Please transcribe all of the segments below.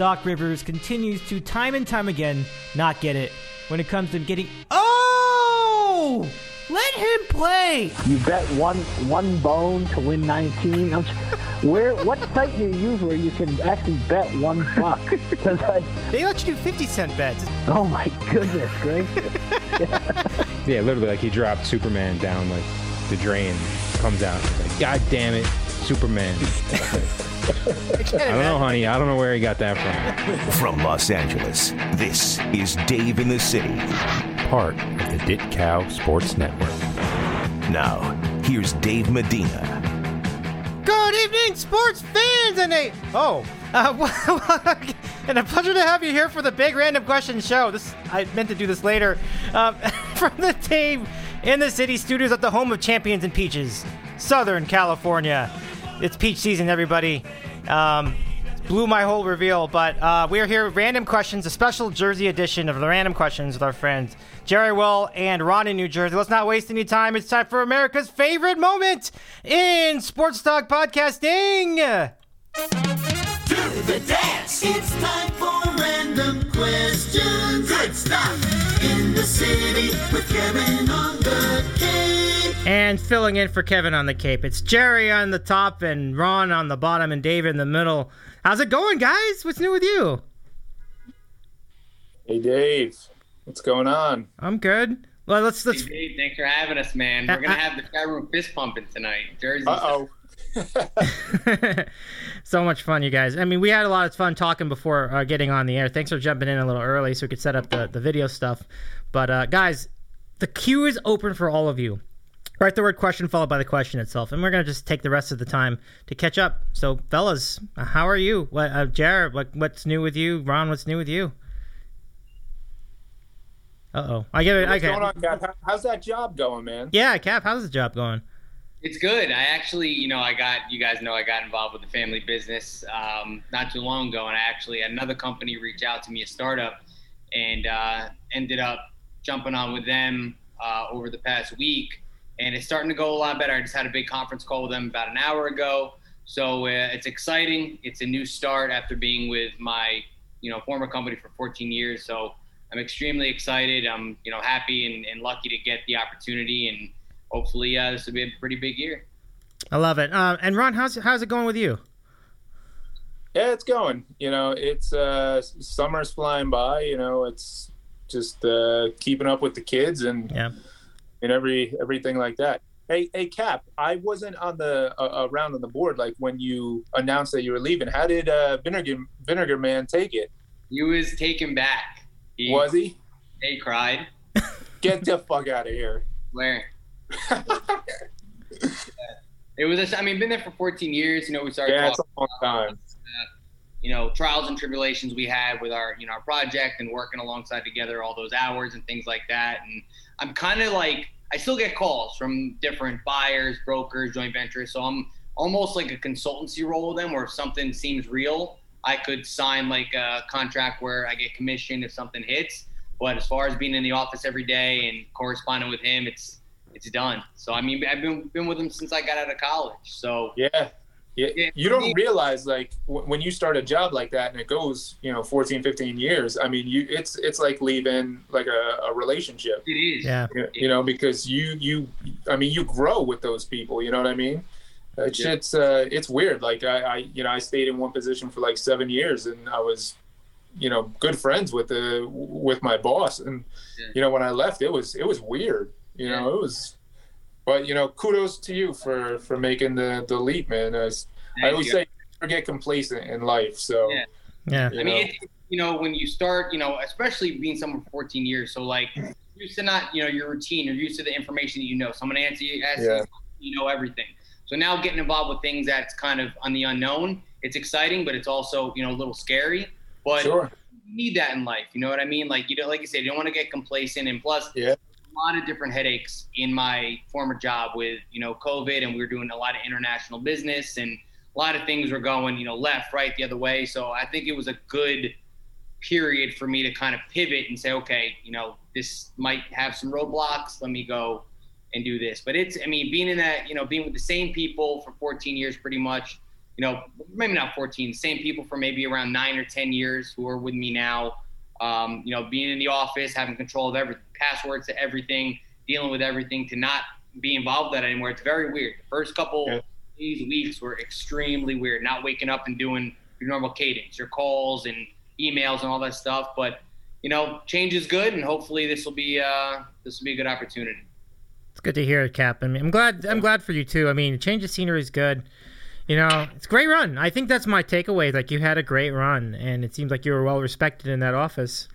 Doc Rivers continues to time and time again not get it when it comes to getting. Oh! Let him play! You bet one one bone to win 19. I'm, where? What site do you use where you can actually bet one buck? 'Cause I, They let you do 50 cent bets. oh my goodness gracious! Yeah, literally, like he dropped Superman down like the drain, comes out. He's like, God damn it, Superman. I don't know, honey. I don't know where he got that from. From Los Angeles, this is Dave in the City. Part of the DITCOW Sports Network. Now, here's Dave Medina. Good evening, sports fans, and a oh, uh, and a pleasure to have you here for the big random question show. This I meant to do this later, um, from the Dave in the City Studios at the home of champions and peaches, Southern California. It's peach season, everybody. Um, blew my whole reveal, but uh, we're here with random questions, a special Jersey edition of the random questions with our friends Gerry Will and Ron in New Jersey. Let's not waste any time. It's time for America's favorite moment in sports talk podcasting. To the dance. It's time for random questions. Good stuff. In the city with Kevin on the Cape. And filling in for Kevin on the Cape, it's Gerry on the top and Ron on the bottom and Dave in the middle. How's it going, guys? What's new with you? Hey Dave, what's going on? I'm good. Well, let's let's. Hey, Dave, thanks for having us, man. We're gonna have the chat room fist pumping tonight. Jersey. Uh oh. so much fun, you guys. I mean, we had a lot of fun talking before uh, getting on the air. Thanks for jumping in a little early so we could set up the, the video stuff. But, uh, guys, the queue is open for all of you. Write the word question followed by the question itself. And we're going to just take the rest of the time to catch up. So, fellas, uh, how are you? What, uh, Jared, what, what's new with you? Ron, what's new with you? Uh oh. I get it. What's Okay. going on, Cap? How's that job going, man? Yeah, Cap, how's the job going? It's good. I actually, you know, I got you guys know I got involved with the family business um, not too long ago, and I actually had another company reach out to me, a startup, and uh, ended up jumping on with them uh, over the past week, and it's starting to go a lot better. I just had a big conference call with them about an hour ago, so uh, it's exciting. It's a new start after being with my, you know, former company for 14 years. So I'm extremely excited. I'm, you know, happy and, and lucky to get the opportunity and hopefully uh, this will be a pretty big year. I love it. Um, and Ron, how's how's it going with you? Yeah, it's going. You know, it's uh, summer's flying by. You know, it's just uh, keeping up with the kids and Yeah. And every everything like that. Hey, hey, Cap, I wasn't on the uh, around on the board like when you announced that you were leaving. How did uh, Vinegar Vinegar Man take it? He was taken back. He, Was he? He cried. Get the fuck out of here. Where? It was. A, I mean, been there for 14 years. You know, we started Yeah, it's a long time. You know trials and tribulations we had with our you know our project and working alongside together all those hours and things like that. And i'm kind of like i still get calls from different buyers brokers joint ventures. So i'm almost like a consultancy role with them where if something seems real i could sign like a contract where i get commission if something hits. But as far as being in the office every day and corresponding with him it's it's done. So i mean i've been been with him since i got out of college. So Yeah. Yeah, Yeah, you don't realize like w- when you start a job like that and it goes you know 14 15 years i mean you it's it's like leaving like a, a relationship it is Yeah. you you know because you you i mean you grow with those people you know what i mean it's Yeah. it's uh it's weird like I, I you know i stayed in one position for like seven years and i was you know good friends with the with my boss and Yeah. you know when i left it was it was weird you know it was but you know kudos to you for for making the the leap man As i always you. say never get complacent in life so Yeah. Yeah. you I know. mean, it, you know, when you start, you know, especially being someone for 14 years, so like hmm. you're used to not, you know, your routine, you're used to the information that you know. Someone answers you, asks Yeah. you, you know everything. So now getting involved with things that's kind of on the unknown, it's exciting, but it's also, you know, a little scary. But sure you need that in life. You know what I mean? Like you don't, like you said, you don't want to get complacent. And plus, Yeah. Lot of different headaches in my former job with you know COVID, and we were doing a lot of international business, and a lot of things were going you know left, right, the other way. So I think it was a good period for me to kind of pivot and say, okay, you know, this might have some roadblocks. Let me go and do this. But it's, I mean, being in that, you know, being with the same people for 14 years, pretty much, you know, maybe not 14, same people for maybe around nine or 10 years who are with me now. Um, you know, being in the office, having control of everything, passwords to everything, dealing with everything, to not be involved with that anymore. It's very weird. The first couple Yeah. days, weeks were extremely weird. Not waking up and doing your normal cadence, your calls and emails and all that stuff. But you know, change is good, and hopefully this will be uh, this will be a good opportunity. It's good to hear it, Cap. I mean, I'm glad. I'm glad for you too. I mean, change of scenery is good. You know, it's a great run. I think that's my takeaway. Like you had a great run, and it seems like you were well respected in that office.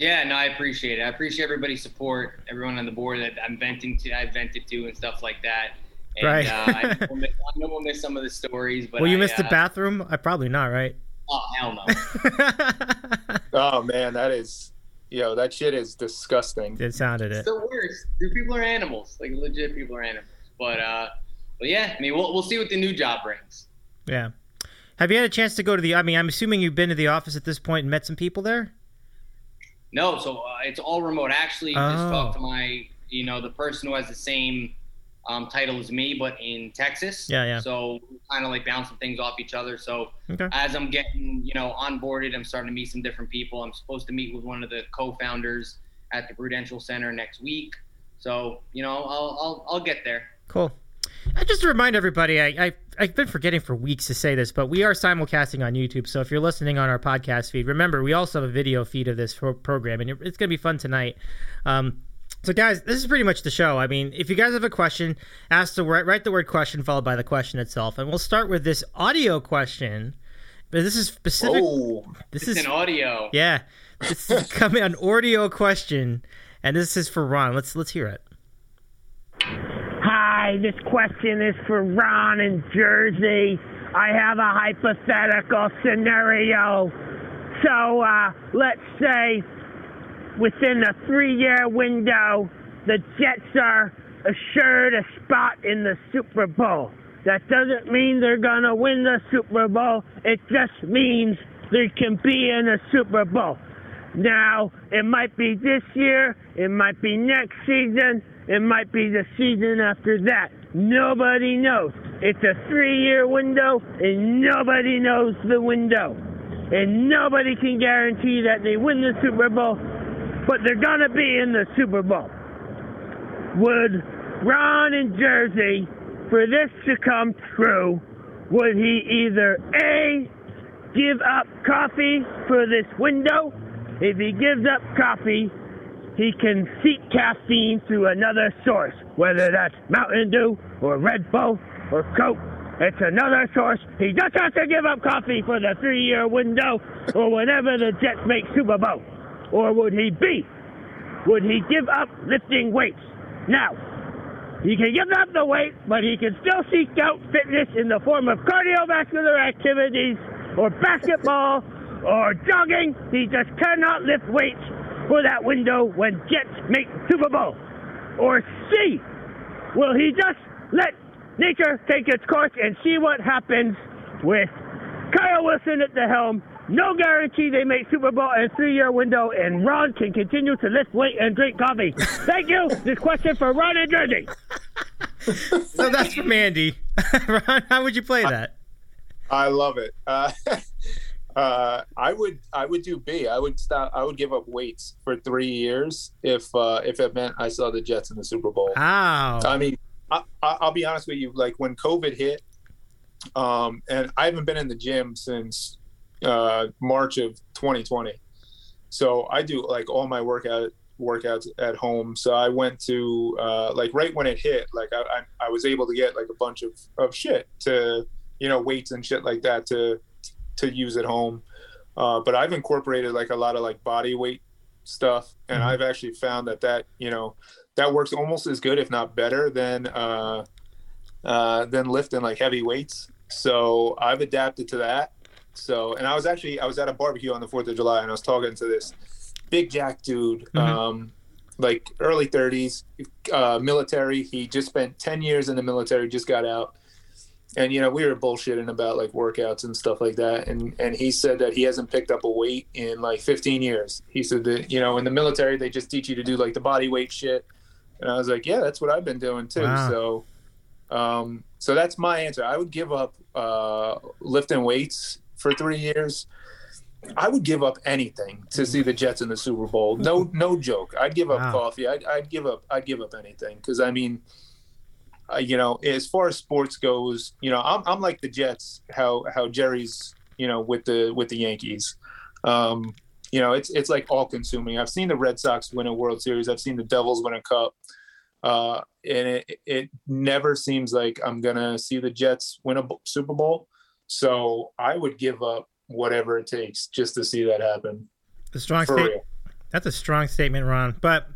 Yeah, no, I appreciate it. I appreciate everybody's support, everyone on the board that I'm venting to, I vented to, and stuff like that. And, Right. uh, I, know we'll miss, I know we'll miss some of the stories, but Will you I, miss the uh, bathroom? I probably not, right? Oh hell no! Oh man, that is, yo, that shit is disgusting. it sounded it's it. the worst. Dude, people are animals. Like legit, people are animals. But uh, but yeah, I mean, we'll we'll see what the new job brings. Yeah. Have you had a chance to go to the? I mean, I'm assuming you've been to the office at this point and met some people there. No, so uh, it's all remote. I actually Oh. just talked to my, you know, the person who has the same um, title as me, but in Texas. Yeah, yeah. So kind of like bouncing things off each other. So Okay. as I'm getting, you know, onboarded, I'm starting to meet some different people. I'm supposed to meet with one of the co-founders at the Prudential Center next week. So you know, I'll I'll, I'll get there. Cool. And just to remind everybody, I, I I've been forgetting for weeks to say this, but we are simulcasting on YouTube. So if you're listening on our podcast feed, remember we also have a video feed of this pro- program, and it's going to be fun tonight. Um, so guys, this is pretty much the show. I mean, if you guys have a question, ask the word, write the word question followed by the question itself, and we'll start with this audio question. But this is specific. Oh, this It's is an audio. yeah. This is coming an audio question, and this is for Ron. Let's let's hear it. Hi, this question is for Ron in Jersey. I have a hypothetical scenario. So, uh, let's say within a three year window, the Jets are assured a spot in the Super Bowl. That doesn't mean they're going to win the Super Bowl, it just means they can be in a Super Bowl. Now, it might be this year, it might be next season, it might be the season after that. Nobody knows. It's a three year window, and nobody knows the window. And nobody can guarantee that they win the Super Bowl, but they're going to be in the Super Bowl. Would Ron in Jersey, for this to come true, would he either A, give up coffee for this window? If he gives up coffee, he can seek caffeine through another source, whether that's Mountain Dew or Red Bull or Coke. It's another source. He just has to give up coffee for the three year window or whenever the Jets make Super Bowl. Or would he be? Would he give up lifting weights? Now, he can give up the weight, but he can still seek out fitness in the form of cardiovascular activities or basketball or jogging. He just cannot lift weights for that window when Jets make Super Bowl. Or C, will he just let nature take its course and see what happens with Kyle Wilson at the helm? No guarantee they make Super Bowl in a three-year window, and Ron can continue to lift weight and drink coffee. Thank you. This question for Ron and Jersey. So that's from Andy. Ron, how would you play that? I love it. Uh, uh, I would I would do B. I would stop. I would give up weights for three years if uh, if it meant I saw the Jets in the Super Bowl. Wow. I mean, I, I, I'll be honest with you. Like when COVID hit, um, and I haven't been in the gym since uh, March of 2020. So I do like all my workout workouts at home. So I went to uh, like right when it hit, like I, I, I was able to get like a bunch of, of shit to you know weights and shit like that to to use at home. Uh, but I've incorporated like a lot of like body weight stuff, and I've actually found that that you know that works almost as good, if not better, than uh, uh, than lifting like heavy weights. So I've adapted to that. So, and I was actually I was at a barbecue on the Fourth of July, and I was talking to this big jack dude, Mhm. um, like early 30s, uh, military. He just spent 10 years in the military, just got out. And you know we were bullshitting about like workouts and stuff like that, and and he said that he hasn't picked up a weight in like 15 years. He said that you know in the military they just teach you to do like the body weight shit, and I was like, yeah, that's what I've been doing too. Wow. So, um, So that's my answer. I would give up uh, lifting weights for three years. I would give up anything to see the Jets in the Super Bowl. No, no joke. I'd give up Wow. coffee. I'd, I'd give up. I'd give up anything because I mean, uh, you know, as far as sports goes, you know, I'm, I'm like the Jets. How how Gerry's, you know, with the with the Yankees. Um, you know, it's it's like all consuming. I've seen the Red Sox win a World Series. I've seen the Devils win a cup. Uh, and it, it never seems like I'm gonna see the Jets win a Super Bowl. So I would give up whatever it takes just to see that happen. A strong For real. That's a strong statement, Ron. But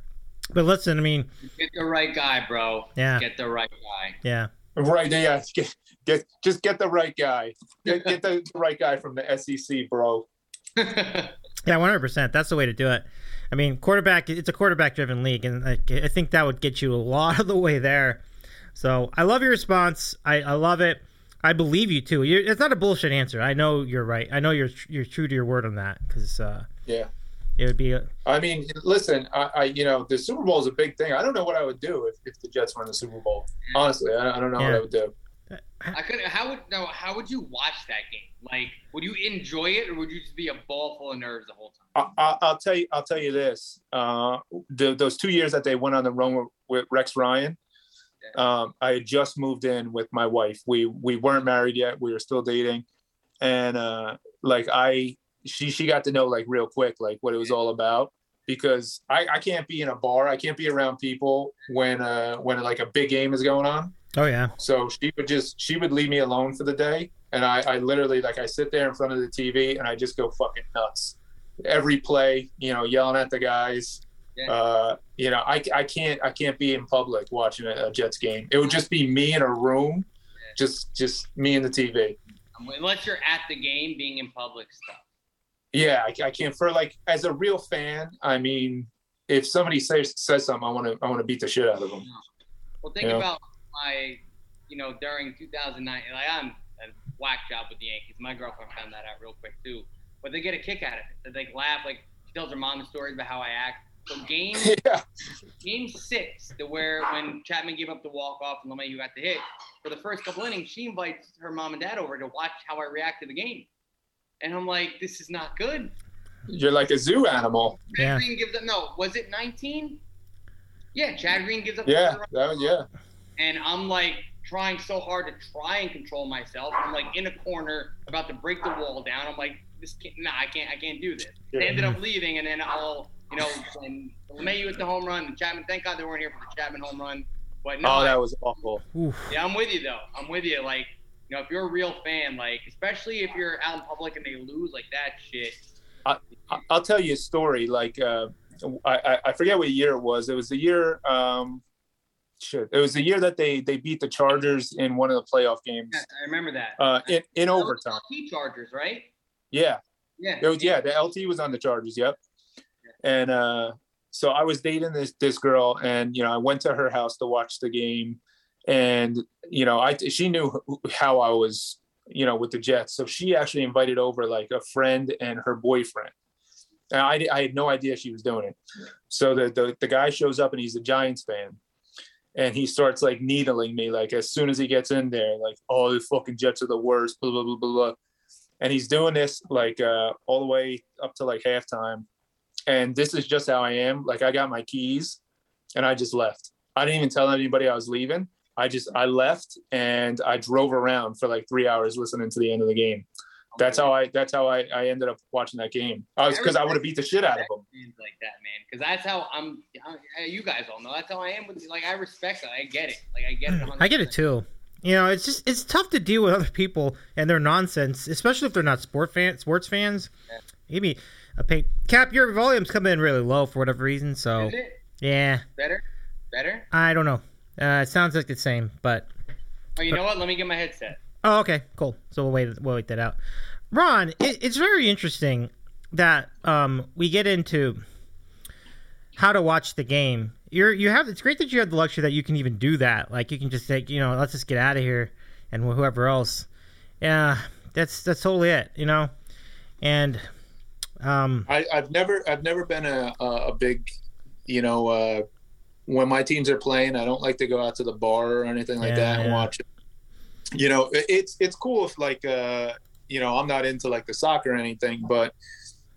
but listen, I mean, Get the right guy, bro. Yeah. Get the right guy. yeah. Right? Yeah. Get, get just get the right guy. Get, get the right guy from the SEC, bro. Yeah, one hundred percent. That's the way to do it. I mean, quarterback. It's a quarterback-driven league, and like, I think that would get you a lot of the way there. So I love your response. I, I love it. I believe you too. You're, it's not a bullshit answer. I know you're right. I know you're you're true to your word on that because uh, Yeah. It would be. A, I mean, listen, I, I you know the Super Bowl is a big thing. I don't know what I would do if, if the Jets won the Super Bowl. Honestly, I, I don't know what I would do. I could. How would no? How would you watch that game? Like, would you enjoy it, or would you just be a ball full of nerves the whole time? I, I, I'll tell you. I'll tell you this. Uh, the, those two years that they went on the run with, with Rex Ryan, um, I had just moved in with my wife. We we weren't married yet. We were still dating, and uh, like I, she she got to know like real quick like what it was all about because I, I can't be in a bar. I can't be around people when uh when like a big game is going on. oh yeah. So she would just she would leave me alone for the day, and I, I literally like I sit there in front of the TV and I just go fucking nuts. Every play, you know, yelling at the guys. Yeah. Uh, you know, I, I can't I can't be in public watching a, a Jets game. It would just be me in a room, just just me and the TV. Unless you're at the game, being in public stuff. Yeah, I, I can't for like as a real fan. I mean, if somebody says says something, I want to I want to beat the shit out of them. Well, think Yeah. about my, you know, during 2009. Like I'm a whack job with the Yankees. My girlfriend found that out real quick too. But they get a kick out of it. They like laugh. Like she tells her mom the stories about how I act. So game yeah, game six, to where when Chapman gave up the walk off and LeMahieu got the hit, for the first couple innings, she invites her mom and dad over to watch how I react to the game. And I'm like, this is not good. you're like a zoo animal. Chad Yeah. Green gives up. No, was it 19? Yeah, Chad Green gives up. Yeah, that was yeah. and I'm like trying so hard to try and control myself. I'm like in a corner, about to break the wall down. I'm like, this can't, nah, I can't, I can't do this. They ended up leaving, and then I'll, you know, and LeMahieu with the home run, and Chapman. Thank God they weren't here for the Chapman home run. But oh, no, Oh, that was awful. Yeah, I'm with you though. I'm with you. Like, you know, if you're a real fan, like, especially if you're out in public and they lose like that shit. I- I'll tell you a story. Like uh, I, I- forget what year it was. It was the year. Um, shit, it was the year that they they beat the Chargers in one of the playoff games Yeah, I remember that. uh, in in That overtime. LT Chargers, right? Yeah, Yeah. it was. Yeah, the LT was on the Chargers. Yep. And uh, so I was dating this this girl, and you know I went to her house to watch the game, and you know I she knew how I was you know with the Jets, so she actually invited over like a friend and her boyfriend. And I, I had no idea she was doing it. So the, the the guy shows up and he's a Giants fan, and he starts like needling me like as soon as he gets in there, like oh the fucking Jets are the worst, blah blah blah blah. blah. And he's doing this like uh, all the way up to like halftime, and this is just how I am. Like I got my keys, and I just left. I didn't even tell anybody I was leaving. I just I left and I drove around for like three hours listening to the end of the game. That's how I. That's how I, I ended up watching that game. I was because I would have beat the shit out of them. like that, man. Because that's how I'm. I- You guys all know that's how I am with. Like I respect it. I get it. Like I get it. 100%. I get it too. You know, it's just it's tough to deal with other people and their nonsense, especially if they're not sport fan, sports fans. Maybe a pay cap. Your volume's coming in really low for whatever reason. So Is it yeah, better? Better? I don't know. Uh, it sounds like the same, but Oh, you know what? Let me get my headset. oh, okay, cool. So we'll wait. We'll wait that out. Ron, it, it's very interesting that um, we get into how to watch the game. You're you have it's great that you have the luxury that you can even do that. Like you can just say, you know, let's just get out of here, and whoever else. Yeah, that's that's totally it. You know, and um, I, I've never I've never been a a, a big, you know, uh, when my teams are playing, I don't like to go out to the bar or anything like Yeah, that and yeah. watch it. you know, it's it's cool if like uh, you know, I'm not into like the soccer or anything, but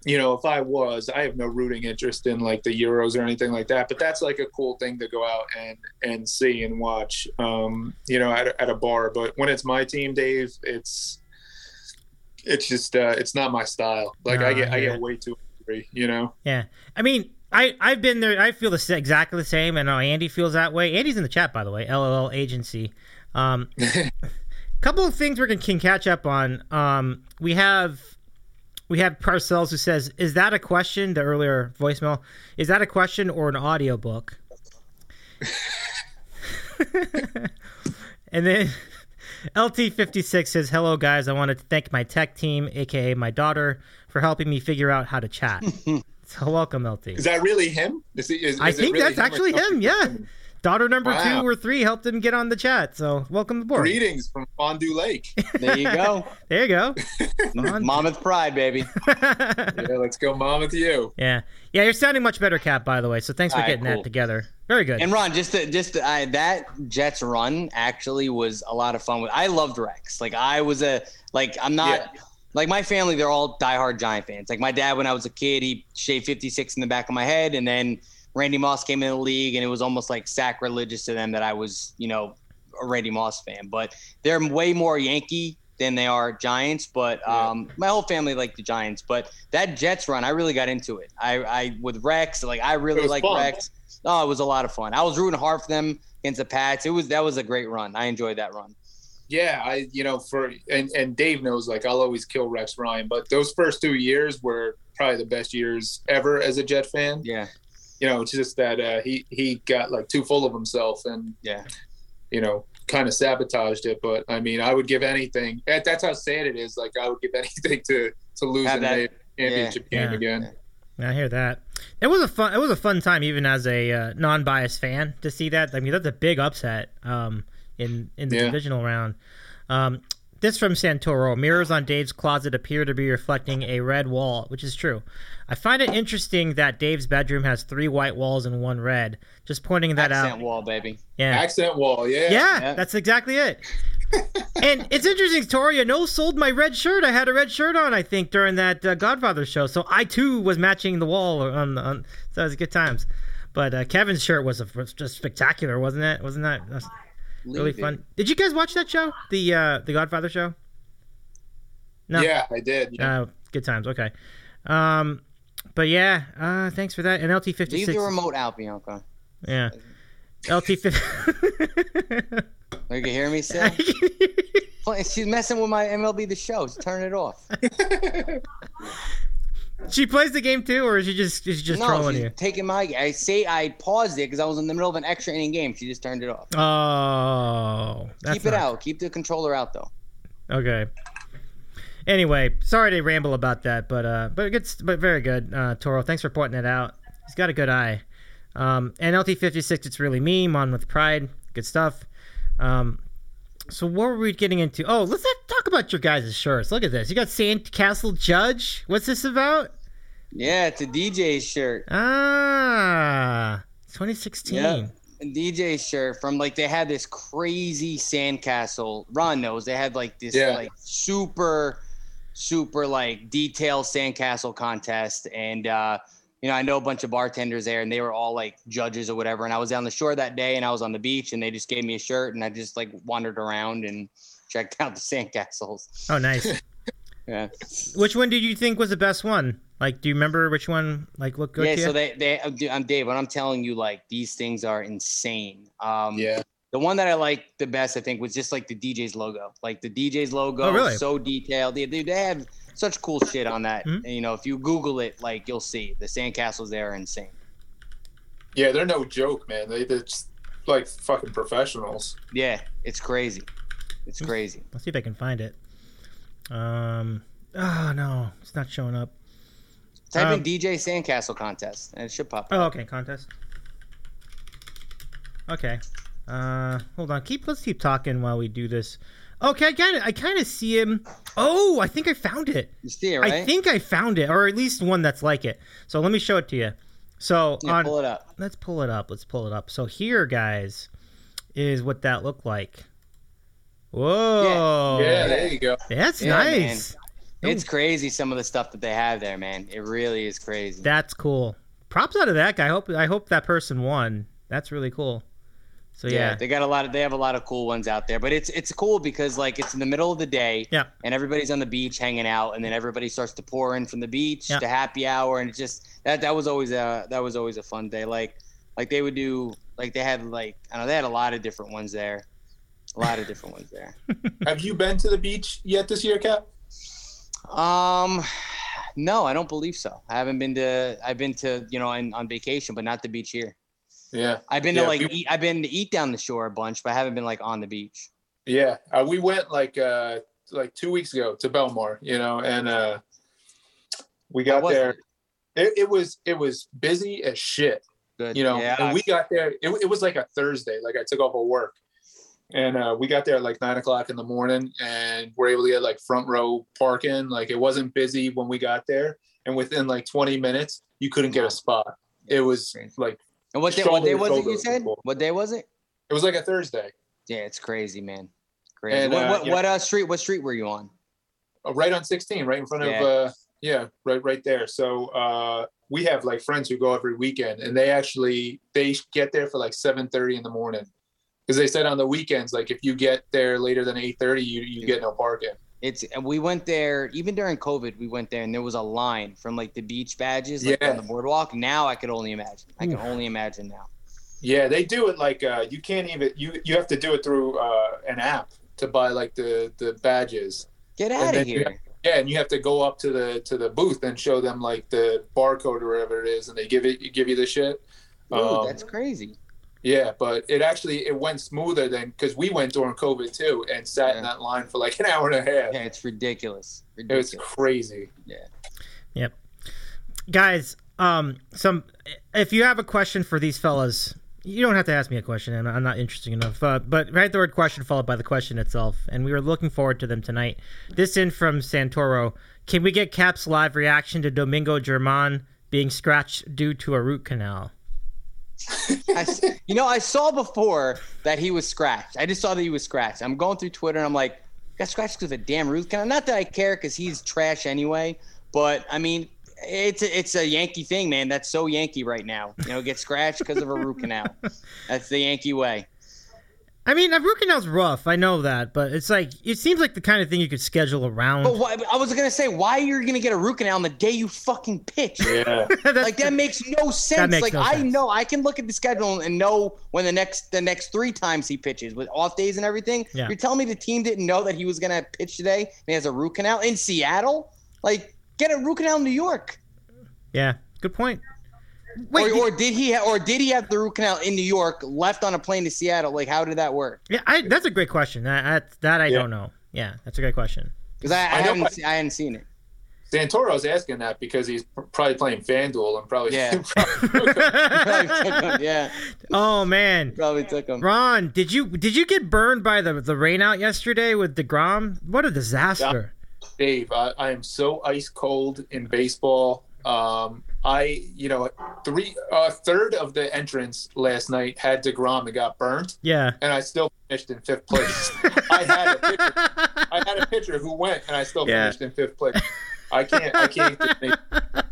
you know, if I was, I have no rooting interest in like the Euros or anything like that. But that's like a cool thing to go out and and see and watch, um, you know, at a, at a bar. But when it's my team, Dave, it's it's just uh, it's not my style. Like No, I get I I get way too angry, you know. Yeah, I mean, I I've been there. I feel the exactly the same. I know Andy feels that way. Andy's in the chat, by the way. LLL agency. Um, couple of things we can, can catch up on. Um, we have we have Parcells who says, "Is that a question?" The earlier voicemail is that a question or an audiobook? and then LT56 says, Hello, guys. I want to thank my tech team, aka my daughter, for helping me figure out how to chat. so, welcome, LT. Is that really him? Is he, is, I is it think really that's actually Like, him, yeah. Daughter number Wow. two or three helped him get on the chat. So, welcome aboard. Greetings from Fond du Lac. There you go. There you go. On- Monmouth Pride, baby. yeah, let's go, mom, with you. yeah. Yeah, you're sounding much better, Cap, by the way. So, thanks for All right, getting cool. that together. Very good. And Ron, just to, just to, I, that Jets run actually was a lot of fun. With I loved Rex. Like I was a like I'm not like my family. They're all diehard Giant fans. Like my dad, when I was a kid, he shaved 56 in the back of my head, and then Randy Moss came in the league, and it was almost like sacrilegious to them that I was, you know, a Randy Moss fan. But they're way more Yankee than they are Giants. But um, my whole family liked the Giants. But that Jets run, I really got into it. I, I with Rex, like I really like. Rex. Oh, it was a lot of fun. I was rooting hard for them against the Pats. It was that was a great run. I enjoyed that run. Yeah, I you know for and and Dave knows like I'll always kill Rex Ryan, but those first two years were probably the best years ever as a Jet fan. Yeah, You know, it's just that uh, he he got like too full of himself and yeah. you know kind of sabotaged it. But I mean, I would give anything. that- That's how sad it is. Like I would give anything to to lose Have in that- a championship game Yeah. again. I hear that. It was a fun. It was a fun time, even as a uh, non-biased fan, to see that. I mean, that's a big upset um, in in the Yeah. divisional round. Um, this from Santoro. Mirrors on Dave's closet appear to be reflecting a red wall, which is true. I find it interesting that Dave's bedroom has three white walls and one red. Just pointing that Accent out. Accent wall, baby. Yeah. Accent wall, yeah. Yeah, Yeah. that's exactly it. and it's interesting, Tori. I know sold my red shirt. I had a red shirt on, I think, during that uh, Godfather show. So I too was matching the wall on the. On, so it was good times. But uh, Kevin's shirt was, a, was just spectacular, wasn't it? Wasn't that that was really Leave it. fun? Did you guys watch that show, the uh, the Godfather show? No. Yeah, I did. Yeah. Uh, good times. Okay. Um, but yeah, uh, thanks for that. And LT fifty Leave six. the remote out, Bianca. Yeah. LT fifty. You can hear me still. She's messing with my MLB the show. Just turn it off. she plays the game too, or is she just is she just no, trolling she's you? taking my. I say I paused it because I was in the middle of an extra inning game. She just turned it off. Oh, that's Keep it not- out. Keep the controller out though. Okay. Anyway, sorry to ramble about that, but uh, but good, but very good, uh, Toro. Thanks for pointing it out. He's got a good eye. Um, and LT fifty six, it's really me, on with pride. Good stuff. Um, so what were we getting into? Oh, let's not talk about your guys' shirts. Look at this. You got Sandcastle Judge. What's this about? Yeah, it's a D'Jais shirt. Ah, 2016. Yeah. A D'Jais shirt from like they had this crazy sandcastle. Ron knows they had like this Yeah. like super, super like detailed sandcastle contest, and uh, you know I know a bunch of bartenders there, and they were all like judges or whatever. And I was on the shore that day, and I was on the beach, and they just gave me a shirt, and I just like wandered around and checked out the sandcastles. Oh, nice. Yeah. which one did you think was the best one? Like, do you remember which one like looked good yeah, to so they they I'm Dave, but I'm telling you, like these things are insane. Um, Yeah. The one that I liked the best, I think, was just like the D'Jais logo. Like the D'Jais logo, Oh, really? so detailed. They, they, they have such cool shit on that. Mhm. And, you know, if you Google it, like you'll see the sandcastles there are insane. Yeah, they're no joke, man. They, they're just like fucking professionals. Yeah, it's crazy. It's crazy. Let's see if I can find it. Um. Oh no, it's not showing up. Type Um, in D'Jais Sandcastle contest, and it should pop. Oh, okay, contest. Okay. Uh, hold on. Keep. Let's keep talking while we do this. Okay, I kind of, I kind of see him. Oh, I think I found it. You see it, right? I think I found it, or at least one that's like it. So let me show it to you. So Yeah, on, pull it up. let's pull it up. Let's pull it up. So here, guys, is what that looked like. Whoa. Yeah, there you go. That's Yeah, man. nice. It's crazy some of the stuff that they have there, man. It really is crazy. That's cool. Props out of that guy. I hope I hope that person won. That's really cool. So yeah. yeah. they got a lot of they have a lot of cool ones out there. But it's it's cool because like it's in the middle of the day Yeah. and everybody's on the beach hanging out and then everybody starts to pour in from the beach Yeah. to happy hour and it just that that was always a that was always a fun day. Like like they would do like they had like I don't know they had a lot of different ones there. A lot of different ones there. Have you been to the beach yet this year, Cap? Um, no, I don't believe so. I haven't been to. I've been to you know in, on vacation, but not the beach here. Yeah. I've been Yeah, to like eat. I've been to eat down the shore a bunch, but I haven't been like on the beach. Yeah, uh, we went like uh like two weeks ago to Belmar, you know, and uh we got there. it? It, it was it was busy as shit, Good. you know. Yeah. And we got there. It, it was like a Thursday. Like I took off of work, and uh, we got there at like nine o'clock in the morning, and we're able to get like front row parking. Like it wasn't busy when we got there, and within like twenty minutes, you couldn't get a spot. It was like and what day? What day shoulder was it? You said people. what day was it? it was like a Thursday, Yeah, it's crazy, man. Crazy. And, what uh, what, yeah. what uh street? What street were you on? uh, right on 16 right in front Yeah. of uh yeah right right there so uh we have like friends who go every weekend and they actually they get there for like 7 30 in the morning because they said on the weekends like if you get there later than 8 30 you, you get no parking It's and we went there even during COVID. We went there and there was a line from like the beach badges like Yeah. on the boardwalk. Now I could only imagine. I can only imagine now. yeah they do it like uh you can't even you you have to do it through uh an app to buy like the the badges Get out of here. have- yeah and you have to go up to the to the booth and show them like the barcode or whatever it is and they give it give you the shit Dude, Um, that's crazy. Yeah, but it actually it went smoother than because we went during COVID too and sat in that line for like an hour and a half. Yeah, it's ridiculous. It was Ridiculous. Yeah. Yep. Guys, um, some if you have a question for these fellas, you don't have to ask me a question, and I'm not interesting enough. Uh, but write the word question followed by the question itself, and we were looking forward to them tonight. This in from Santoro. Can we get Cap's live reaction to Domingo German being scratched due to a root canal? I you know, I saw before that he was scratched. I just saw that he was scratched. I'm going through Twitter and I'm like, got scratched because of a damn root canal. Not that I care because he's trash anyway, but I mean, it's a, it's a Yankee thing, man. That's so Yankee right now. You know, get scratched because of a root canal. That's the Yankee way. I mean, a root canal's rough. I know that, but it's like it seems like the kind of thing you could schedule around. But why, I was gonna say, why are you're gonna get a root canal on the day you fucking pitch? Yeah. like that makes no sense. makes like no I sense. know I can look at the schedule and know when the next the next three times he pitches with off days and everything. Yeah. You're telling me the team didn't know that he was gonna pitch today and he has a root canal in Seattle? Like get a root canal in New York. yeah, good point. Wait, or, or did he ha- or did he have the root canal in New York, left on a plane to Seattle? Like how did that work? yeah, I, that's a great question. That that, that I Yeah. don't know. Yeah, that's a great question. Because I, I, I, haven't what- se- I hadn't seen it. Santoro's asking that because he's probably playing FanDuel and probably Yeah. probably- Probably him. Yeah, Oh man, probably took him. Ron, did you did you get burned by the the rain out yesterday with Degrom? What a disaster! Dave, I, I am so ice cold in baseball. Um, I, you know, three, a third of the entrants last night had Degrom and got burnt, Yeah. and I still finished in fifth place. I had a pitcher, I had a pitcher who went, and I still Yeah. finished in fifth place. I can't, I can't, do anything,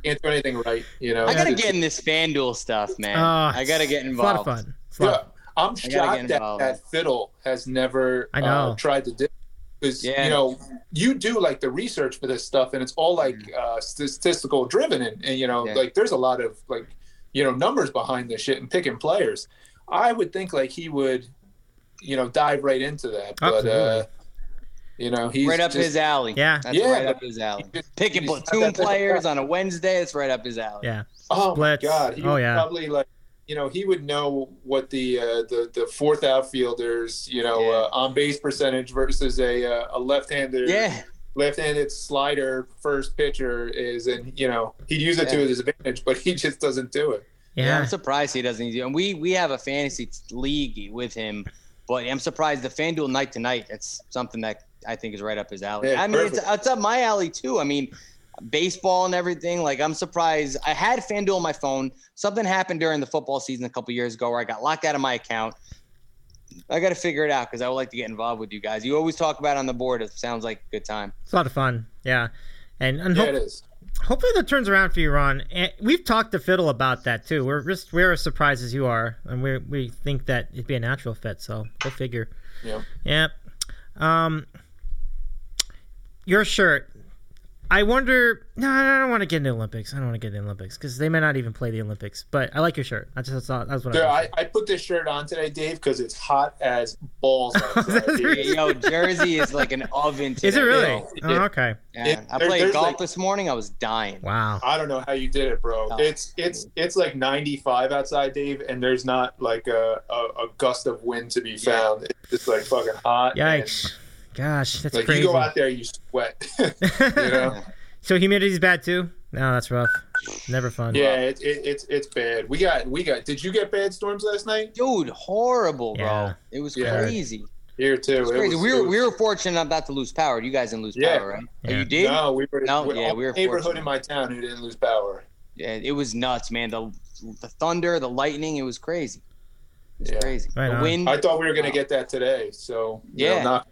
can't do anything right. You know, I gotta It's- get in this FanDuel stuff, man. Oh, I gotta get It's a lot of involved. fun. It's a of Yeah, I'm shocked that, that Fiddle has never I know. Uh, tried to do because Yeah. you know you do like the research for this stuff and it's all like Mm. uh, statistical driven and, and you know Yeah. like there's a lot of like you know numbers behind this shit and picking players. I would think like he would you know dive right into that, but uh, you know he's right up just- his alley. Yeah. That's Yeah, right up his alley. just- Picking platoon that type of players on a Wednesday, it's right up his alley. Yeah. Oh Splits. my god! He Oh, yeah. probably like you know he would know what the uh, the the fourth outfielders you know Yeah. uh, on base percentage versus a uh, a left-handed Yeah. left-handed slider first pitcher is, and you know he'd use it to his advantage, but he just doesn't do it. Yeah, Yeah. I'm surprised he doesn't. do- And we we have a fantasy league with him, but I'm surprised the FanDuel night to night. It's something that I think is right up his alley. Yeah, I mean, it's, it's up my alley too. I mean, baseball and everything. Like, I'm surprised. I had FanDuel on my phone. Something happened during the football season a couple years ago where I got locked out of my account. I got to figure it out because I would like to get involved with you guys. You always talk about it on the board. It sounds like a good time. It's a lot of fun. Yeah, and and Yeah, hope- it is. hopefully that turns around for you, Ron. And we've talked to Fiddle about that too. We're just we're as surprised as you are, and we we think that it'd be a natural fit. So go figure. Yeah. Yep. Um, your shirt. I wonder. No, I don't want to get in the Olympics. I don't want to get in the Olympics because they may not even play the Olympics. But I like your shirt. I just thought that's what Dude, I. I, I put this shirt on today, Dave, because it's hot as balls outside. dude. Yo, Jersey is like an oven. Today. Is it really? Oh, yeah. Oh, okay. Yeah. It- I played golf like- this morning. I was dying. Wow. I don't know how you did it, bro. Oh. It's it's it's like 95 outside, Dave, and there's not like a, a, a gust of wind to be found. It's just like fucking hot. and, Yikes. Gosh, that's Like crazy. you go out there, you sweat. you know? so humidity's bad too. No, that's rough. Never fun. Yeah, it, it, it's it's bad. We got we got. Did you get bad storms last night? Dude, horrible, bro. Yeah. It was Yeah. crazy. Here too. It was It crazy. was- we it were was- we were fortunate not to lose power. You guys didn't lose Yeah. power, right? Oh, Yeah. you did? No, we were. No, we yeah, we were neighborhood fortunate. in my town who didn't lose power. Yeah, it was nuts, man. The the thunder, the lightning, it was crazy. It was Yeah. crazy. Right the on. wind. I thought we were gonna get that today. So you know, Yeah. knock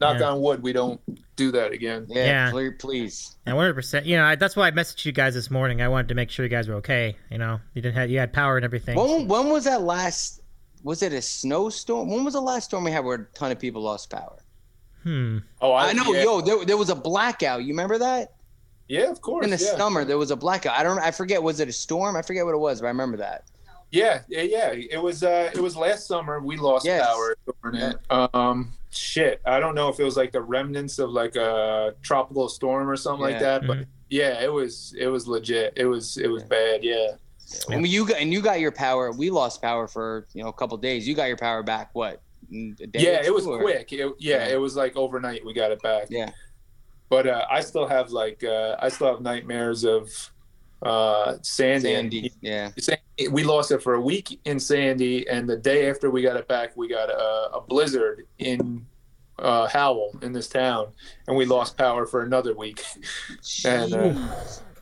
knock Yeah. on wood, we don't do that again. yeah, Yeah. please. And 100. percent You know, I, that's why I messaged you guys this morning. I wanted to make sure you guys were okay. You know, you didn't have you had power and everything. When when was that last? Was it a snowstorm? When was the last storm we had where a ton of people lost power? Hmm. Oh, I, I know, yeah. yo, there, there was a blackout. You remember that? Yeah, of course. In the yeah. summer, there was a blackout. I don't. I forget. Was it a storm? I forget what it was, but I remember that. Yeah, yeah, yeah. It was uh it was last summer we lost Yes. power during it. Um shit. I don't know if it was like the remnants of like a tropical storm or something like that, but yeah, it was it was legit. It was it was bad, yeah. When you got and you got your power, we lost power for you know a couple days. You got your power back. What? Yeah, or it was or- quick. It, yeah, Yeah. it was like overnight we got it back. Yeah. But uh I still have like uh I still have nightmares of uh Sandy. Sandy. Yeah. Sandy, we lost it for a week in Sandy, and the day after we got it back, we got a, a blizzard in uh, Howell in this town, and we lost power for another week. and uh,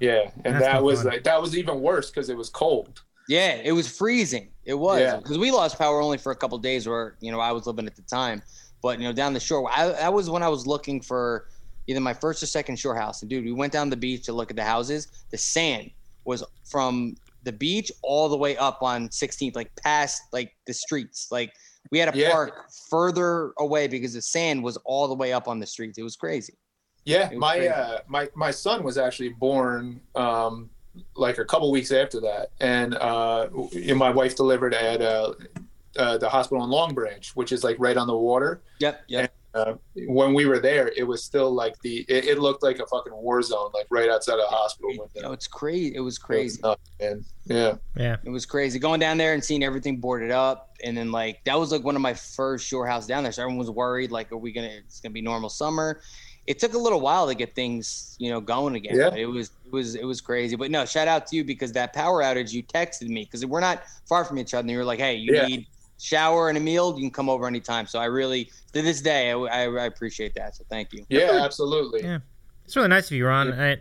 yeah, and That's that was like that was even worse because it was cold. Yeah, it was freezing. It was Yeah. because we lost power only for a couple days where you know I was living at the time, but you know down the shore, I, that was when I was looking for either my first or second shore house. And dude, we went down the beach to look at the houses. The sand was from the beach all the way up on 16th, like past like the streets. Like we had to Yeah. park further away because the sand was all the way up on the streets. It was crazy. Yeah, was my crazy. uh, my my son was actually born um, like a couple weeks after that, and uh, my wife delivered at uh, uh, the hospital in Long Branch, which is like right on the water. Yep. Yep. Uh, when we were there, it was still like the it, it looked like a fucking war zone, like right outside of the hospital You window. know, it's crazy. It was It was crazy. nuts, man. Yeah, Yeah. It was crazy going down there and seeing everything boarded up, and then like that was like one of my first shore house down there. So everyone was worried, like, are we gonna? It's gonna be normal summer. It took a little while to get things, you know, going again. Yeah. It was, it was, it was crazy. But no, shout out to you because that power outage you texted me because we're not far from each other. And you were like, hey, you Yeah. need shower and a meal, you can come over anytime. So I really, to this day, I, I, I appreciate that. So thank you. yeah, absolutely. Yeah. It's really nice of you, Ron. I,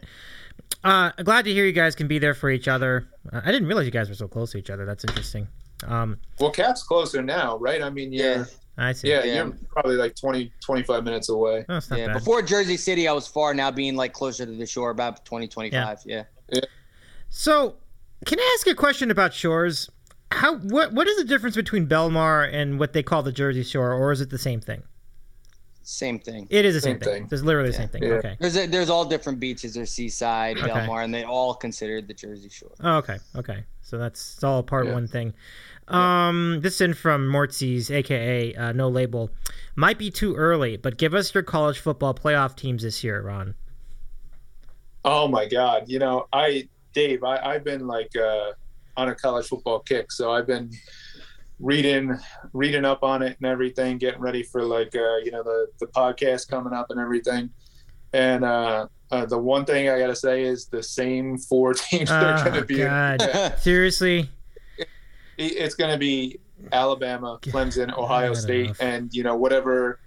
uh, glad to hear you guys can be there for each other. Uh, I didn't realize you guys were so close to each other. That's interesting. Um, Well, Cap's closer now, right? I mean, Yeah. I see. yeah, Yeah. you're probably like 20, 25 minutes away. Oh, not Yeah. bad. Before Jersey City, I was far. Now being like closer to the shore, about 20, 25. Yeah. So, can I ask a question about shores? How what what is the difference between Belmar and what they call the Jersey Shore, or is it the same thing? Same thing. It is the same, Same thing. thing. There's literally the same thing. Yeah. Okay. There's a, there's all different beaches. There's Seaside, Okay. Belmar, and they all considered the Jersey Shore. Oh, okay. Okay. So that's it's all part Yeah. one thing. Um, this in from Mortzies, aka uh, No Label. Might be too early, but give us your college football playoff teams this year, Ron. Oh my God! You know, I Dave, I, I've been like uh, on a college football kick, so I've been reading reading up on it and everything, getting ready for like uh, you know the the podcast coming up and everything. And uh, uh, the one thing I gotta say is the same four teams that are Oh, gonna be. God. Seriously? It's gonna be Alabama, Clemson, Ohio God, State, enough. and you know whatever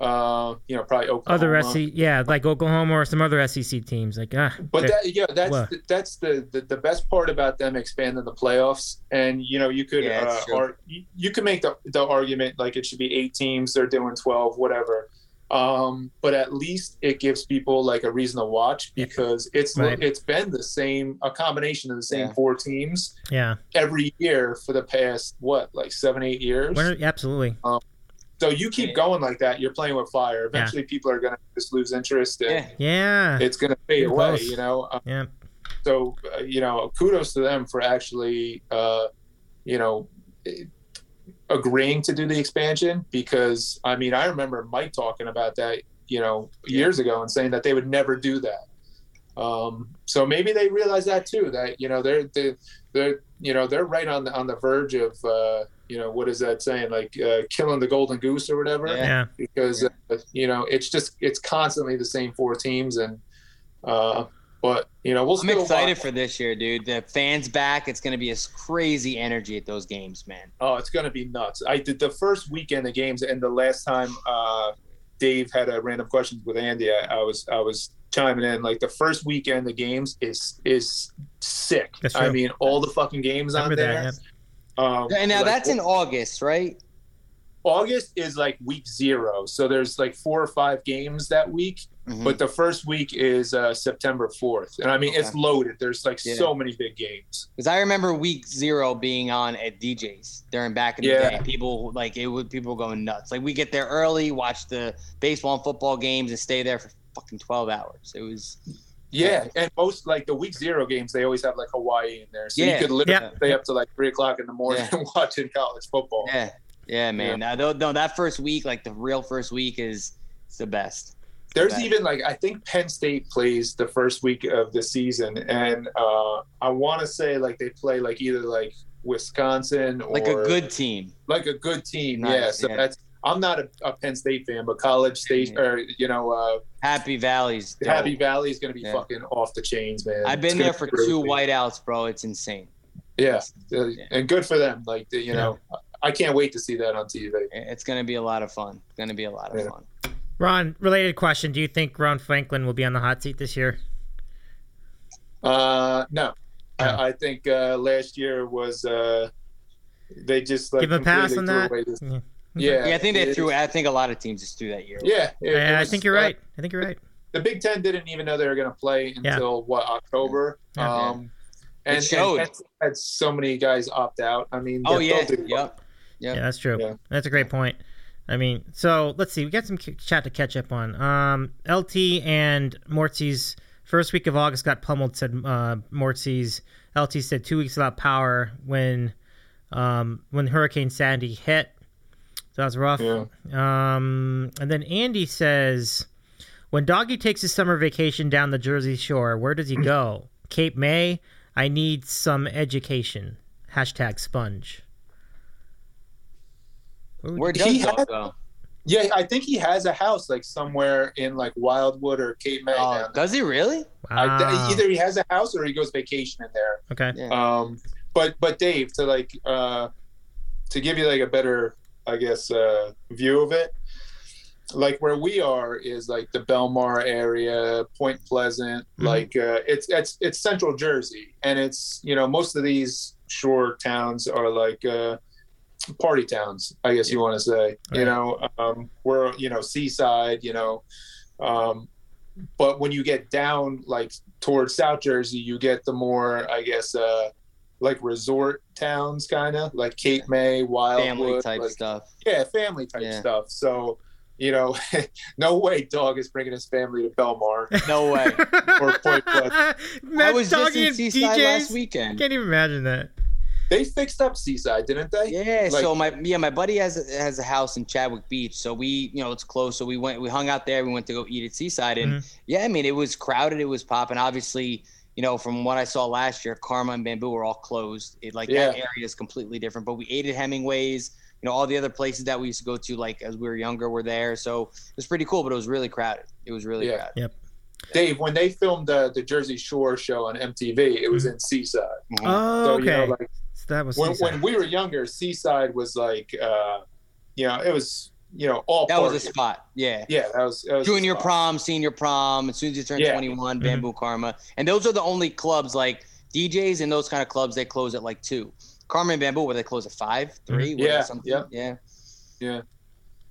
Uh, you know, probably Oklahoma. Other SEC, yeah, like Oklahoma or some other SEC teams. Like, ah, But that, yeah, that's What? the, that's the, the the best part about them expanding the playoffs. And you know, you could Yeah, uh, it's or you, you could make the the argument like it should be eight teams. They're doing twelve, whatever. Um, but at least it gives people like a reason to watch because it's Right. it's been the same a combination of the same Yeah. four teams yeah, every year for the past what like seven eight years. When- absolutely. So you keep going like that, you're playing with fire. Eventually, people are going to just lose interest, and Yeah. Yeah, it's going to fade Getting away. close. You know. Uh, yeah, so uh, you know, kudos to them for actually, uh, you know, agreeing to do the expansion because I mean, I remember Mike talking about that, you know, years ago and saying that they would never do that. Um, so maybe they realize that too. That you know they're they, they're you know they're right on the on the verge of uh, you know what is that saying like uh, killing the golden goose or whatever Yeah. yeah. because uh, you know it's just it's constantly the same four teams and uh, but you know we'll I'm still excited watch. for this year, dude. The fans back. It's gonna be a crazy energy at those games, man. Oh, it's gonna be nuts. I did the first weekend of games, and the last time uh, Dave had a random questions with Andy, I, I was I was chiming in. Like the first weekend of games is is sick. That's I mean, all the fucking games on there. that? Um, And now like, that's in August, right? August is like week zero, so there's like four or five games that week. Mhm. But the first week is uh, September fourth, and I mean it's loaded. There's like Yeah. so many big games. Because I remember week zero being on at D'Jais during back in the Yeah. day. People like it would people going nuts. Like we get there early, watch the baseball and football games, and stay there for fucking twelve hours. It was Yeah, and most like the week zero games, they always have like Hawaii in there, so Yeah. you could literally Yeah. stay up to like three o'clock in the morning Yeah. and watching college football. yeah, yeah, man. Now, though, no, that first week, like the real first week, is it's the best. There's Right. even like I think Penn State plays the first week of the season, and uh, I want to say like they play like either like Wisconsin or Like a good team. like a good team. Nice, yeah, so yeah. that's I'm not a, a Penn State fan, but College State or you know uh, Happy Valley's. dope. Happy Valley is going to be Yeah. fucking off the chains, man. I've been there for be two crazy. whiteouts, bro. It's insane. Yeah, uh, and good for them. Like the- you know, I can't wait to see that on TV. It's gonna be a lot of fun. It's gonna be a lot of Yeah. fun. Ron, related question: Do you think Ron Franklin will be on the hot seat this year? Uh, no, No. I, I think uh, last year was uh, they just like Give a pass completely on threw that? Away this- Yeah. Yeah, Yeah, I think they it- threw. I think a lot of teams just threw that year. Yeah, it- it Yeah, I think you're uh, right. I think you're right. the Big Ten didn't even know they were going to play Yeah. until what October. Yeah. Um, and, and showed. Penn State had so many guys opt out. I mean, Oh they'll yeah. do- Yep. Yeah, Yep. that's true. Yeah. That's a great point. I mean, so let's see. We got some k- chat to catch up on. Um, LT and Mortsy's first week of August got pummeled. Said uh, Mortsy's. LT said two weeks without power when um, when Hurricane Sandy hit. So that was rough. Yeah. Um, and then Andy says, when Doggy takes his summer vacation down the Jersey Shore, where does he go? Cape May. I need some education. Hashtag sponge. Where Where does He Dog go? Yeah, I think he has a house like somewhere in like Wildwood or Cape May. Oh, does he really? I, Wow. either he has a house or he goes vacation in there. Okay. Yeah. Um, but but Dave, to like uh, to give you like a better, I guess, uh, view of it, like where we are is like the Belmar area, Point Pleasant, Mhm. like uh, it's it's it's Central Jersey, and it's you know most of these shore towns are like. Uh, party towns i guess you want to say you know um we're you know seaside you know um but when you get down like towards south jersey you get the more i guess uh like resort towns kind of like cape may wildwood Family type like, stuff. yeah family type Yeah. stuff so you know no way dog is bringing his family to belmar No way. Or Point Pleasant. I Matt was just in Seaside DJs. last weekend. Can't even imagine that. they fixed up seaside didn't they Yeah, Like- so my yeah, my buddy has a, has a house in Chadwick Beach, so we you know it's close, so we went we hung out there, we went to go eat at Seaside, and Mm-hmm. yeah, I mean it was crowded, it was popping. Obviously, you know from what I saw last year, Karma and Bamboo were all closed. It like that area is completely different, but we ate at Hemingway's. You know all the other places that we used to go to, like as we were younger, were there. So it was pretty cool, but it was really crowded. It was really Yeah. crowded. Yep. Dave when they filmed uh, the jersey shore show on mtv it was in seaside Mhm. Oh, so okay. you know like so that was when, when we were younger, Seaside was like, uh, you know, it was you know, all That was a spot. Yeah. Yeah, that was, that was Junior prom, senior prom, as soon as you turn Yeah. 21, mm-hmm. Bamboo Karma. And those are the only clubs like D'Jais and those kind of clubs, they close at like two. Karma and Bamboo, where they close at five, mm-hmm. three, where Yeah, something. yeah. Yeah. Yeah.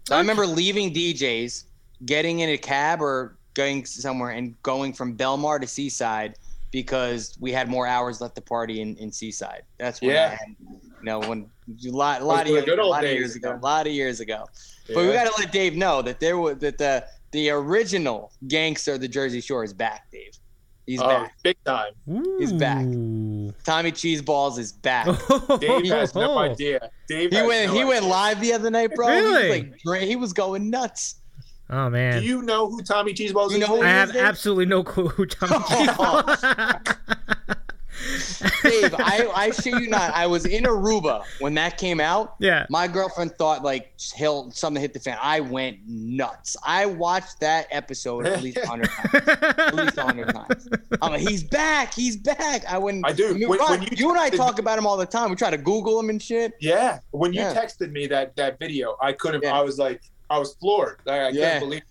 So I remember leaving D'Jais, getting in a cab or going somewhere and going from Belmar to Seaside because we had more hours left to party in, in Seaside. That's when I Yeah. had, you know, when a lot, a lot, of, years, a old lot of years ago, a lot of years ago. But we got to let Dave know that there was that the the original gangster of the Jersey Shore is back, Dave. He's Oh, back. big time. He's back. Ooh. Tommy Cheeseballs is back. Dave has no oh. idea. Dave He went no he went live the other night, bro. He Really? was like he was going nuts. Oh man. Do you know who Tommy Cheeseballs You know is? I have is, absolutely no clue who Tommy Cheeseballs. Dave, I, I shit you not. I was in Aruba when that came out. Yeah. My girlfriend thought like hell something hit the fan. I went nuts. I watched that episode at least a hundred times. At least a hundred times. I'm like, he's back. He's back. I went. I do. mean, When- Ron, when you, you and I texted- talk about him all the time. We try to Google him and shit. Yeah. When you Yeah. texted me that that video, I couldn't. Yeah. I was like, I was floored. I, I Yeah. couldn't believe it.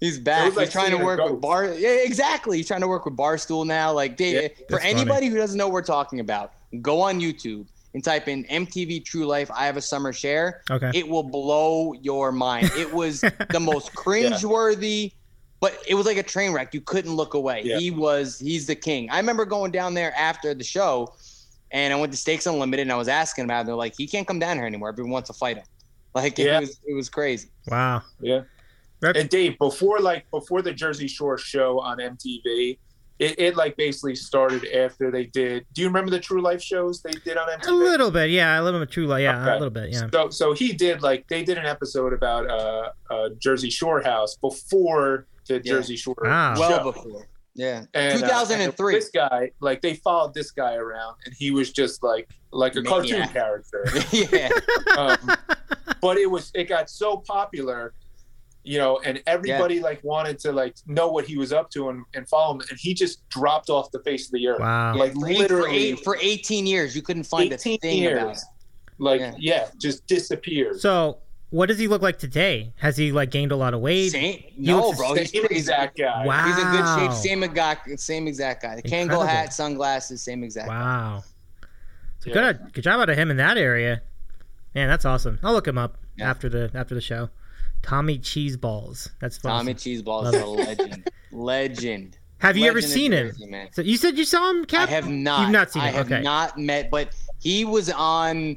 He's back. was like He's trying to work with ghost. Bar. Yeah, exactly. He's trying to work with Barstool now. Like, they, Yeah, for that's funny. anybody who doesn't know what we're talking about, go on YouTube and type in MTV True Life. I have a summer share. Okay. It will blow your mind. It was the most cringeworthy, but it was like a train wreck. You couldn't look away. Yeah. He was. He's the king. I remember going down there after the show, and I went to Steaks Unlimited, and I was asking about. it. They're like, he can't come down here anymore. Everyone wants to fight him. Like, it Yeah. was. It was crazy. wow. Yeah. Rep- And Dave, before like before the Jersey Shore show on MTV, it, it like basically started after they did. Do you remember the True Life shows they did on MTV? A little bit, yeah. A little bit true, Life, yeah, Okay. a little bit, yeah. So so he did like they did an episode about uh, uh Jersey Shore house before the Yeah. Jersey Shore Wow. show. Well before. Yeah. And, uh, 2003. and this guy, like they followed this guy around, and he was just like like a cartoon character. yeah. um, but it was it got so popular you know and everybody like wanted to like know what he was up to and, and follow him and he just dropped off the face of the earth Wow. like for, eight, for, literally eight, for 18 years, you couldn't find a 18 thing about years. it. like Yeah. yeah. just disappeared So, what does he look like today? Has he like gained a lot of weight? Same, no, bro. He's, Same he's, exact guy Wow. he's in good shape. Same exact, same exact guy. The Kangol Incredible. hat, sunglasses, same exact. guy. Wow. So Yeah. good, good job out of him in that area. Man, that's awesome. I'll look him up Yeah. after the after the show. Tommy Cheeseballs. That's fun. Tommy Cheeseballs is a legend. legend. Have you ever Legend of seen him? Jersey. So you said you saw him, Cap? I have not. You've not seen I him. I have okay. not met, but he was on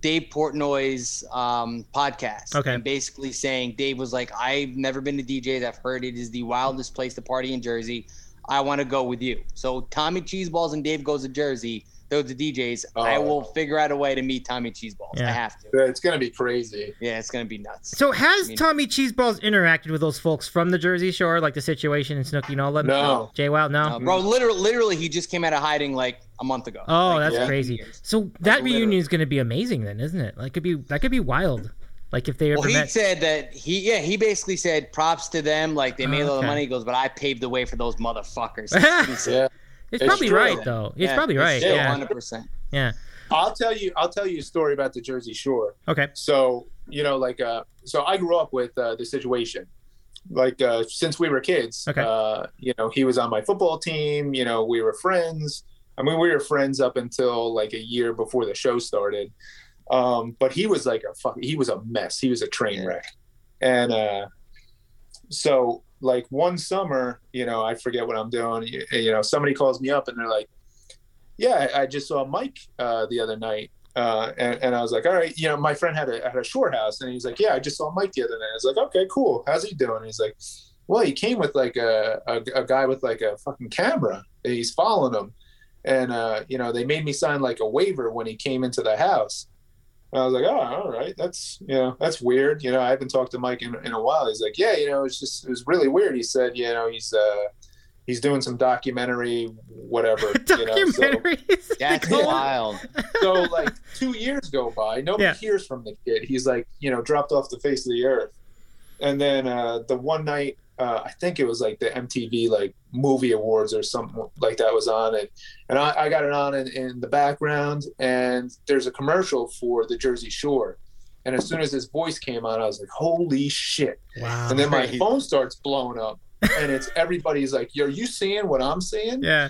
Dave Portnoy's um, podcast. Okay. And basically saying, Dave was like, I've never been to D'Jais. I've heard it is the wildest place to party in Jersey. I want to go with you. So Tommy Cheeseballs and Dave goes to Jersey. Those are the DJs. I Oh. will figure out a way to meet Tommy Cheeseballs. Yeah. I have to. it's gonna be crazy Yeah, it's gonna be nuts. So has I mean- Tommy Cheeseballs interacted with those folks from the Jersey Shore, like the situation in Snooki and all them? No. Jay Wow, no. Uh, bro, literally, literally, he just came out of hiding like a month ago. Oh, Like, that's Yeah. crazy. years. So that literally. reunion is going to be amazing, then, isn't it? Like, could be that could be wild. Like if they ever Well, he met. said that he yeah he basically said props to them like they made a lot of Okay. money. He goes, but I paved the way for those motherfuckers. yeah it's, it's probably true. right though. It's probably right. Still, Yeah. hundred percent. Yeah. i'll tell you i'll tell you a story about the jersey shore Okay. so you know like uh so i grew up with uh, the situation like uh since we were kids Okay. uh you know he was on my football team you know we were friends i mean we were friends up until like a year before the show started um but he was like a fuck he was a mess he was a train wreck and uh so like one summer you know i forget what i'm doing you, you know somebody calls me up and they're like yeah i, just saw mike uh the other night uh, and, and I was like, all right, you know, my friend had a had a shore house, and he's like, yeah, I just saw Mike the other night. I was like, okay, cool. How's he doing? And he's like, well, he came with like a, a, a guy with like a fucking camera. He's following him, and uh, you know, they made me sign like a waiver when he came into the house. And I was like, oh, all right, that's you know, that's weird. You know, I haven't talked to Mike in, in a while. He's like, yeah, you know, it's just it was really weird. He said, you know, he's uh, he's doing some documentary, whatever. You know, so, Documentaries. That's Cool. wild. so like two years go by nobody Yeah. hears from the kid he's like you know dropped off the face of the earth and then uh the one night uh i think it was like the mtv like movie awards or something like that was on it and i, I got it on in, in the background and there's a commercial for the jersey shore And as soon as his voice came out, I was like, "Holy shit!" Wow. And then my Right. phone starts blowing up, and it's everybody's like, "Are you seeing what I'm seeing?" Yeah.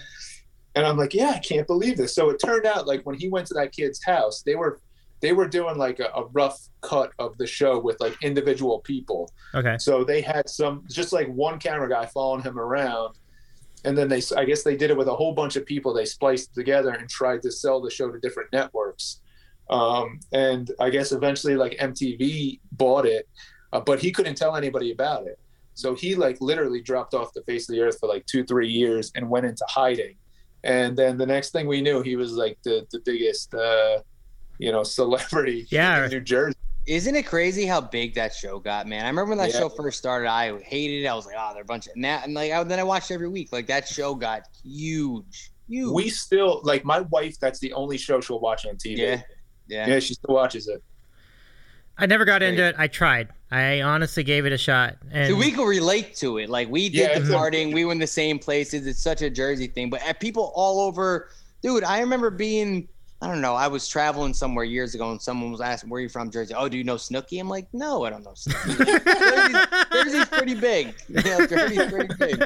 And I'm like, "Yeah, I can't believe this." So it turned out like when he went to that kid's house, they were they were doing like a, a rough cut of the show with like individual people. Okay. So they had some, just like one camera guy following him around. And then they, I guess they did it with a whole bunch of people. They spliced together and tried to sell the show to different networks. Um, and I guess eventually, like MTV bought it, uh, but he couldn't tell anybody about it. So he like literally dropped off the face of the earth for like two, three years and went into hiding. And then the next thing we knew, he was like the the biggest, uh, you know, celebrity Yeah. in New Jersey. Isn't it crazy how big that show got, man? I remember when that Yeah. show first started. I hated it. I was like, oh, they're a bunch of and that, and like I, then I watched it every week. Like that show got huge, huge. We still like my wife. That's the only show she'll watch on TV. yeah, yeah. Yeah, she still watches it. I never got into it. I tried. I honestly gave it a shot. And So we can relate to it. Like we did Yeah, the it's a- partying. We were in the same places. It's such a Jersey thing. But at people all over, dude. I remember being. I don't know. I was traveling somewhere years ago, and someone was asking, "Where are you from, Jersey?" Oh, do you know Snooki? I'm like, "No, I don't know Snooki." Jersey's, Jersey's pretty big. You know, Jersey's pretty big.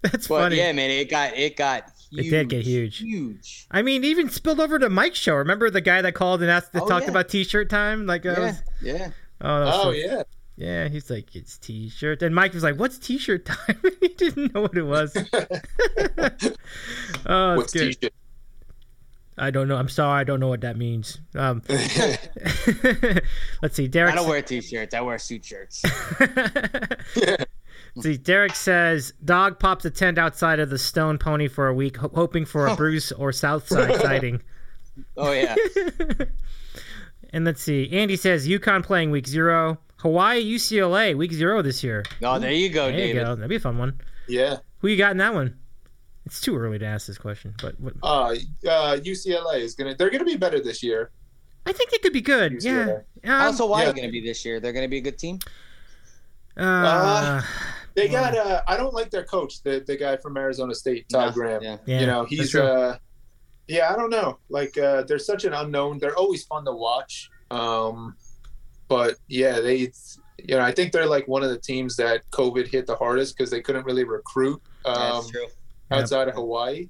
That's But funny. yeah, man, it got it got It did get huge. Huge. I mean, even spilled over to Mike's show. Remember the guy that called and asked to Oh, talk yeah. about T-shirt time? Like, uh, Yeah, was- yeah. oh, that was Oh so- yeah. yeah. He's like, it's T-shirt, and Mike was like, "What's T-shirt time?" he didn't know what it was. oh, What's it's good. T-shirt? I don't know. I'm sorry. I don't know what that means. Um, let's see. Derek. I don't wear t-shirts. I wear suit shirts. See, Derek says dog pops a tent outside of the Stone Pony for a week, ho- hoping for a Bruce or Southside sighting. Oh yeah. And let's see. Andy says UConn playing week zero. Hawaii UCLA week zero this year. Oh, there you go, There you go. That'd be a fun one. yeah. Who you got in that one? It's too early to ask this question, but what, Uh, uh, UCLA is gonna. They're gonna be better this year. I think they could be good. Yeah. UCLA. Um, Also, why yeah. are going to be this year? They're going to be a good team. uh, They got. Uh, I don't like their coach, the the guy from Arizona State, Todd No, Graham. Yeah. yeah, you know, he's. true. Uh, yeah, I don't know. Like, uh, they're such an unknown. They're always fun to watch. Um, but yeah, they. You know, I think they're like one of the teams that COVID hit the hardest because they couldn't really recruit um, That's true. Outside of Hawaii.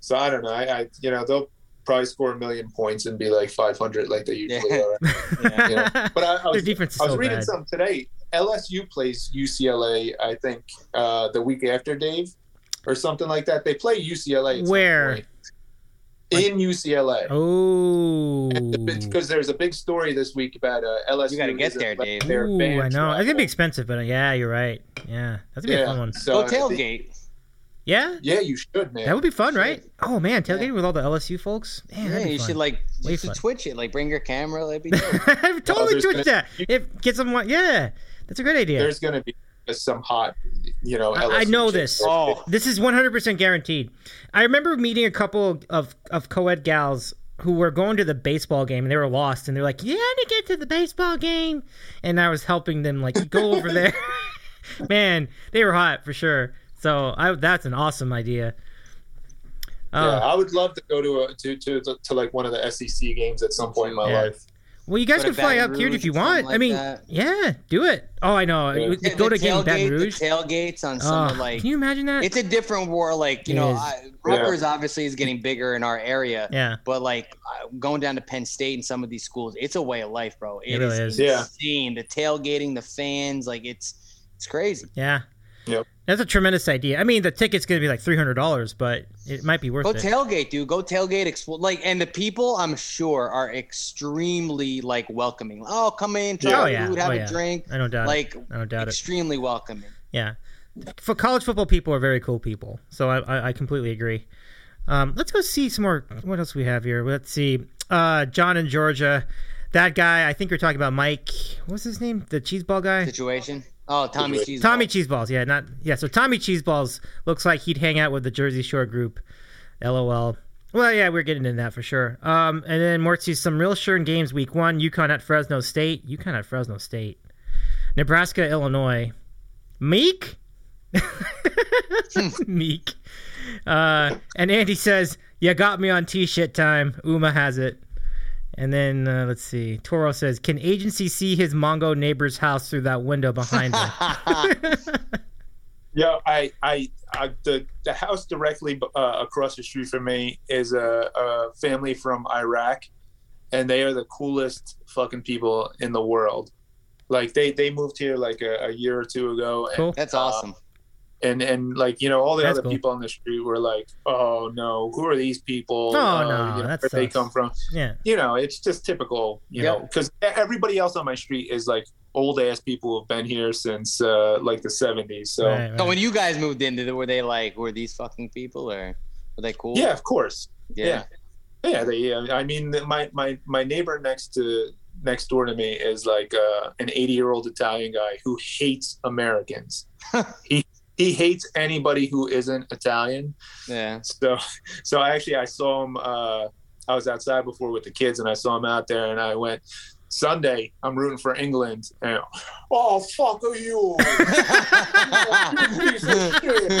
So I don't know. I, I you know they'll probably score a million points and be like 500 like they usually Yeah. are. Yeah. You know, but I, I Their was, defense is I was so reading bad. something today. LSU plays UCLA, I think, uh, the week after Dave, or something like that. They play UCLA. at some Where? point. In UCLA. Oh. Because there's a big story this week about uh, LSU. You gotta get there, Dave. their Ooh, I know. travel. It's gonna be expensive, but uh, yeah, you're right. Yeah, that's gonna be a fun one. so Go tailgate. Yeah, Yeah, you should, man. that would be fun, right? Oh man, tailgating Yeah. with all the LSU folks. Man, Yeah, you fun. should like Way you should fun. twitch it. Like bring your camera. That'd be dope. I've totally there's twitched gonna- that. If get some, yeah, that's a great idea. There's going to be some hot, you know. I- LSU I know this. Oh. This is 100% guaranteed. I remember meeting a couple of, of co ed gals who were going to the baseball game and they were lost and they're like, Yeah, to get to the baseball game. And I was helping them, like, go over there. Man, they were hot for sure. So I, that's an awesome idea. Yeah, Uh, I would love to go to a to, to to like one of the SEC games at some point in my Yeah. life. well, you guys Go can fly Baton up here if you or something want. I mean, that. yeah, do it. Oh, I know. Yeah. You Yeah, Go the to game in Baton Rouge. The tailgates on some of like can you imagine that? it's a different war. Like you It know, is. I, Rutgers obviously is getting bigger in our area. yeah. But like uh, going down to Penn State and some of these schools, it's a way of life, bro. It really is. Yeah. insane. The tailgating, the fans, like it's it's crazy. Yeah. Yep. That's a tremendous idea. I mean, the ticket's going to be like three hundred dollars, but it might be worth Go it. Go tailgate, dude. Go tailgate. Like, and the people, I'm sure, are extremely like welcoming. Oh, come in, try Oh, yeah. food, have Oh, a drink. I don't doubt Like, it. I don't doubt it. extremely welcoming. Yeah. For college football, people are very cool people. So I, I, I completely agree. Um, let's go see some more. What else we have here? Let's see. Uh, John in Georgia. That guy, I think you're talking about Mike. What's his name? The cheeseball guy? Situation. Oh, Tommy Cheese. Tommy Cheeseballs. Yeah, not yeah. So Tommy Cheeseballs looks like he'd hang out with the Jersey Shore group. LOL. Well, yeah, we're getting into that for sure. Um, and then more to some real sure in games. Week one, UConn at Fresno State. UConn at Fresno State. Nebraska, Illinois. Meek. Meek. Uh, and Andy says, "You got me on t-shirt time." Uma has it. And then uh, let's see. Toro says, "Can agency see his Mongo neighbor's house through that window behind him?" Yeah, I, I, I the the house directly uh, across the street from me is a, a family from Iraq, and they are the coolest fucking people in the world. Like they they moved here like a, a year or two ago. And, Cool. That's uh, awesome. And and like you know all the That's other cool. people on the street were like, oh no, who are these people? Oh, Uh, no, you know, that where they come from? yeah. You know, it's just typical. You Yeah. know, because everybody else on my street is like old ass people who've been here since uh, like the seventies. So Right, right. So when you guys moved in, did- were they like, were these fucking people or were they cool? yeah, of course. Yeah. Yeah, they. Uh, I mean, my my my neighbor next to next door to me is like uh, an 80 year old Italian guy who hates Americans. he he hates anybody who isn't Italian. Yeah. So so I actually I saw him. Uh, I was outside before with the kids, and I saw him out there, and I went. Sunday, I'm rooting for England, and oh fuck are you? You piece of shit.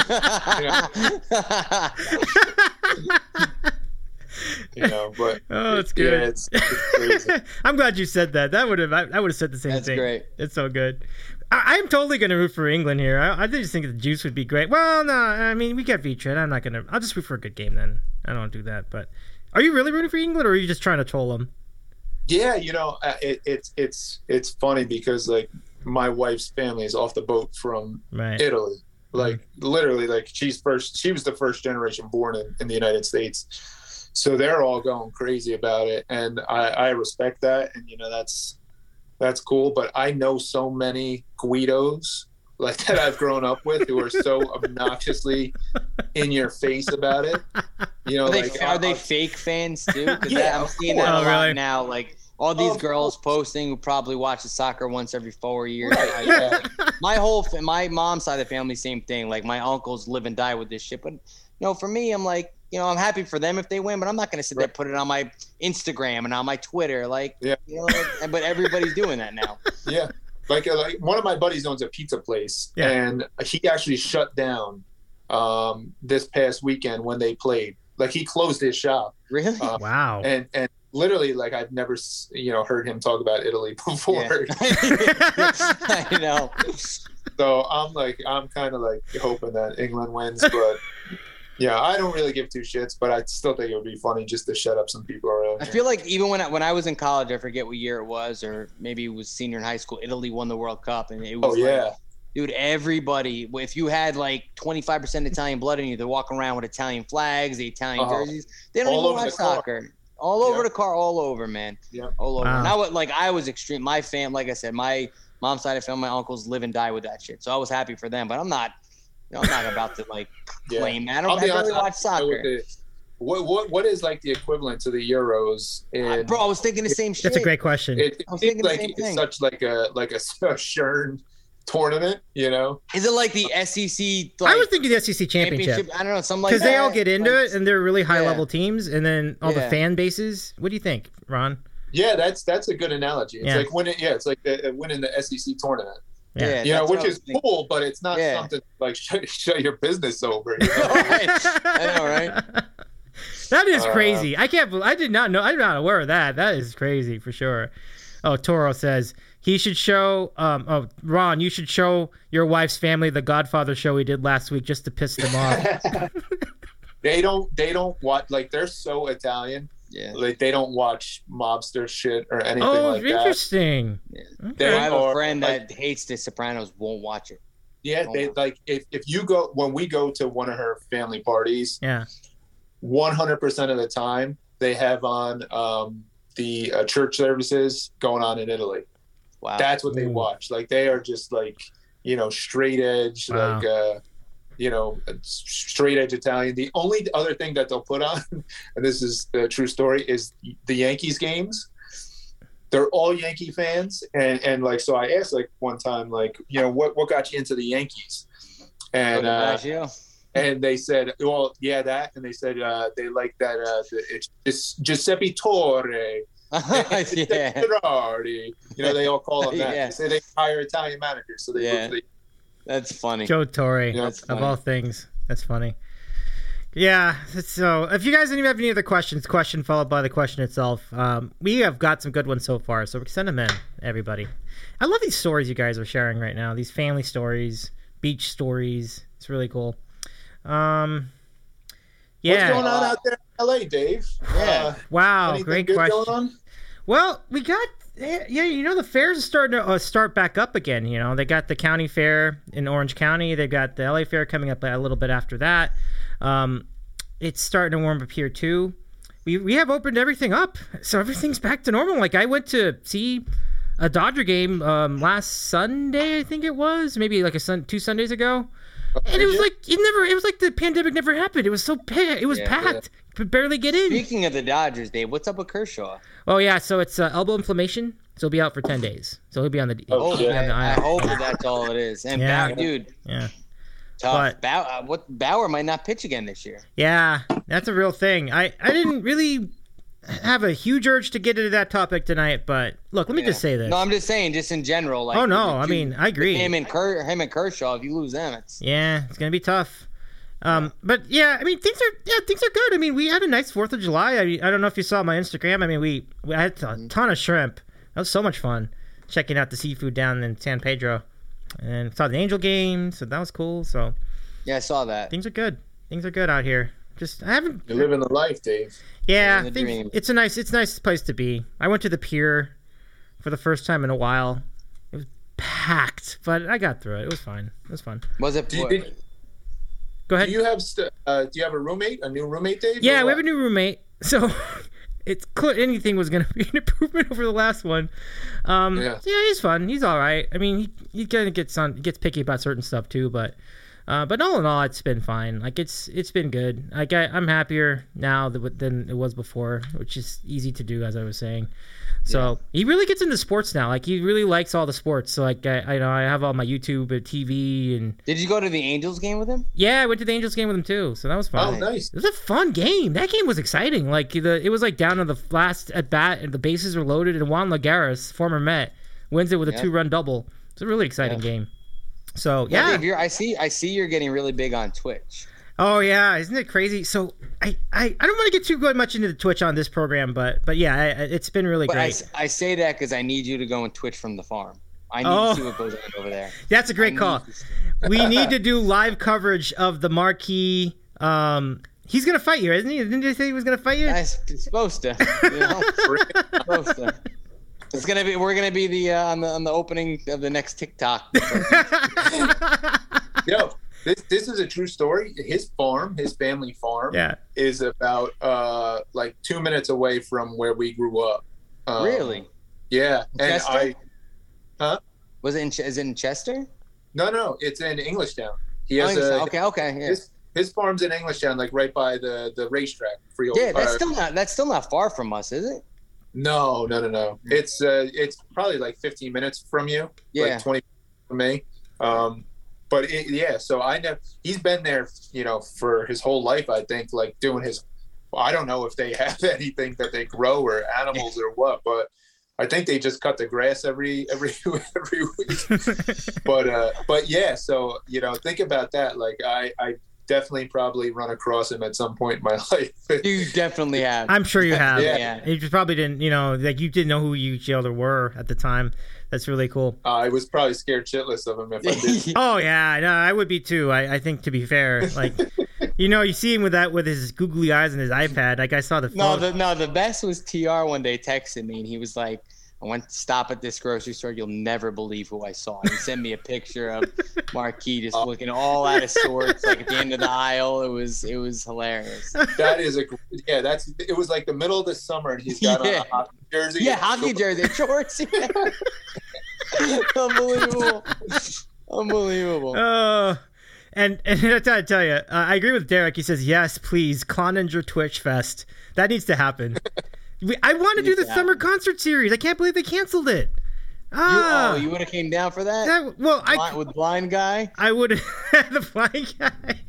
You know, but Oh, it's yeah, good. it's, it's crazy. I'm glad you said that. That would have I, I would have said the same That's thing. great. It's so good. I, I'm totally gonna root for England here. I, I just think the juice would be great. Well, no, I mean we got V-Trade. I'm not gonna. I'll just root for a good game then. I don't do that. But are you really rooting for England, or are you just trying to troll them? Yeah, you know, uh, it, it's it's it's funny because like my wife's family is off the boat from Right. Italy. Like literally, like she's first. She was the first generation born in, in the United States, so they're all going crazy about it, and I, I respect that, and you know that's that's cool. But I know so many Guidos like that I've grown up with who are so obnoxiously in your face about it. You know, Are they, like are they uh, fake fans too? Because Yeah, I'm of seeing that course. a Oh, lot really? now. Like all these Of girls posting who probably watch the soccer once every four years. Right, I- yeah. my whole my mom's side of the family, same thing. Like my uncles live and die with this shit. But you know, for me, I'm like, you know, I'm happy for them if they win, but I'm not gonna sit there put it on my Instagram and on my Twitter. Like, Yeah. you know, like, but everybody's doing that now. Yeah, like uh, like one of my buddies owns a pizza place, Yeah. and he actually shut down um, this past weekend when they played. Like he closed his shop, Really? Uh, Wow. and and literally like I've never you know heard him talk about Italy before. I know. so I'm like I'm kind of like hoping that England wins, but. Yeah, I don't really give two shits, but I still think it would be funny just to shut up some people around. I here. feel like even when I, when I was in college, I forget what year it was, or maybe it was senior in high school. Italy won the World Cup, and it was oh like, yeah, dude, everybody. If you had like 25% Italian blood in you, they're walking around with Italian flags, the Italian Uh-huh. jerseys. They don't All even over watch the car. soccer. All over Yeah. the car, all over, man. Yeah. All over. Wow. And I was like, I was extreme. My fam, like I said, my mom's side of family, my uncles live and die with that shit. So I was happy for them, but I'm not. You know, I'm not about to like yeah. claim that. I don't I'll I be barely honest, I watch don't know what soccer. What what what is like the equivalent to the Euros in Bro, I was thinking the same shit. That's a great question. it, I was it thinking the like same it's thing. such like a like a, a Shern tournament, you know? Is it like the SEC? Like, I was thinking the SEC championship championship? I don't know, something like because they all get into Like, it and they're really high Yeah. level teams, and then all the fan bases. What do you think, Ron? Yeah, that's that's a good analogy. It's Yeah. like winning. Yeah, it's like the, winning the SEC tournament. Yeah. Yeah, You know, which is thinking. cool, but it's not Yeah. something like shut, shut your business over. You know? Right. I know, right? That is Uh, crazy. I can't. bel I did not know. I'm not aware of that. That is crazy for sure. Oh, Toro says he should show. Um, oh, Ron, you should show your wife's family the Godfather show we did last week just to piss them off. they don't they don't watch like they're so Italian. Yeah. Like they don't watch mobster shit or anything oh, like that. interesting. Yeah. Okay. I have a Or, friend like- that hates The Sopranos, won't watch it. Yeah, they wow. like if, if you go when we go to one of her family parties, Yeah. one hundred percent of the time they have on um, the uh, church services going on in Italy. Wow. That's what they watch. Like they are just like you know straight edge, Wow. like uh, you know straight edge Italian. The only other thing that they'll put on, and this is the true story, is the Yankees games. They're all Yankee fans, and and like so, I asked like one time, like you know what what got you into the Yankees, and uh, and they said, well, yeah, that, and they said uh, they like that uh, it's just Giuseppe Torre, yeah. You know, they all call them that. Yeah. They say they hire Italian managers, so they Yeah. move to the That's funny. Joe Torre, Yeah, that's of all things. That's funny. Yeah. So if you guys didn't have any other questions, question followed by the question itself, um, we have got some good ones so far. So send them in, everybody. I love these stories you guys are sharing right now. These family stories, beach stories. It's really cool. Um, yeah. What's going on out there in LA, Dave? Yeah. Uh, Wow, anything great good question. going on? Well, we got yeah, you know the fairs are starting to uh, start back up again. You know they got the county fair in Orange County. They've got the LA fair coming up a little bit after that. Um, it's starting to warm up here too. We we have opened everything up, so everything's back to normal. Like I went to see a Dodger game um, last Sunday, I think it was, maybe like a sun two Sundays ago. And it was like it never. It was like the pandemic never happened. It was so pa- it was Yeah. packed. Could barely get in. Speaking of the Dodgers, Dave, what's up with Kershaw? Oh yeah, so it's uh, elbow inflammation. So he'll be out for ten days. So he'll be on the. Oh, he'll on the I hope that's all it is. And Yeah. Bauer, dude, Yeah, tough. But- Bauer, uh, what Bauer might not pitch again this year. yeah, that's a real thing. I I didn't really have a huge urge to get into that topic tonight, but look, let me just say this. No, I'm just saying, just in general. Like, Oh, no, I mean, I agree. Him and Ker, him and Kershaw. If you lose them, it's Yeah, it's gonna be tough. Um, but yeah, I mean things are yeah things are good. I mean we had a nice Fourth of July. I, I don't know if you saw my Instagram. I mean we, we had a ton of shrimp. That was so much fun checking out the seafood down in San Pedro, and saw the Angel game. So that was cool. So yeah, I saw that. things are good. Things are good out here. Just I haven't. You're living the life, Dave. Yeah, Living the things- dream. it's a nice it's a nice place to be. I went to the pier for the first time in a while. It was packed, but I got through it. It was fine. It was fun. Was it? Do you, did- Go ahead. do you have st- uh, do you have a roommate, a new roommate, Dave? Yeah, we have a new roommate, so it's clear anything was going to be an improvement over the last one. Um, yeah. Yeah. he's fun. He's all right. I mean, he he kind of gets on, he gets picky about certain stuff too, but uh, but all in all, it's been fine. Like it's it's been good. Like I, I'm happier now than, than it was before, which is easy to do, as I was saying. So he really gets into sports now. Like he really likes all the sports. So like I, I know I have all my YouTube and TV and Did you go to the Angels game with him? yeah, I went to the Angels game with him too, so that was fun. Oh, nice. It was a fun game. That game was exciting. Like the, it was like down to the last at bat, and the bases were loaded, and Juan Lagares, former Met, wins it with a Yeah. two-run double. It's a really exciting Yeah. game. So Well, yeah. Dave, you're, I see. I see. You're getting really big on Twitch. Oh yeah, isn't it crazy? So I, I, I don't want to get too good much into the Twitch on this program, but but yeah, I, I- it's been really But I, great. s- I say that because I need you to go and Twitch from the farm. I need Oh. to see what goes on over there. That's a great need call. see- we need to do live coverage of the marquee. Um, he's gonna fight you, isn't he? Didn't he say he was gonna fight you? I s- it's supposed to. You know? supposed to. It's gonna be. We're gonna be the uh, on the on the opening of the next TikTok. Yo, this this is a true story. His farm, his family farm, yeah. is about uh like two minutes away from where we grew up. Um, really? Yeah, and Chester? I huh? Was it in? Is it in Chester? no no, it's in Englishtown. He Oh, has English- a okay. Okay. Yeah. his his farm's in Englishtown, like right by the the racetrack. Free Yeah. That's uh, still not. That's still not far from us, is it? No, no, no, no. It's uh, it's probably like 15 minutes from you. Yeah. Like 20 from me. Um, but it, yeah, so I know he's been there, you know, for his whole life. I think, like doing his. I don't know if they have anything that they grow or animals or what, but I think they just cut the grass every every every week. but uh, but yeah, so you know, think about that. Like I I definitely probably run across him at some point in my life. You definitely have. I'm sure you have. Yeah. You just probably didn't, you know, like you didn't know who each other were at the time. That's really cool. Uh, I was probably scared shitless of him if I did. Oh yeah, no, I would be too. I, I think to be fair, like, you know, you see him with that with his googly eyes and his iPad. Like I saw the No, the no, the best was Tr one day texted me and he was like, "I went to stop at this grocery store. You'll never believe who I saw." And he sent me a picture of Marquis just looking all out of sorts, like at the end of the aisle. It was it was hilarious. That is a gr- yeah. That's it was like the middle of the summer, and he's got Yeah. on a hockey jersey. Yeah, hockey shorts. jersey, shorts. Yeah. Unbelievable, unbelievable. Uh, and and I gotta tell you, uh, I agree with Derek. He says yes, please, Cloninger Twitch Fest. That needs to happen. We, I want to do the to summer concert series. I can't believe they canceled it. You, Ah, oh, you would have came down for that? that, well, I Blind- with blind guy. I would the flying guy.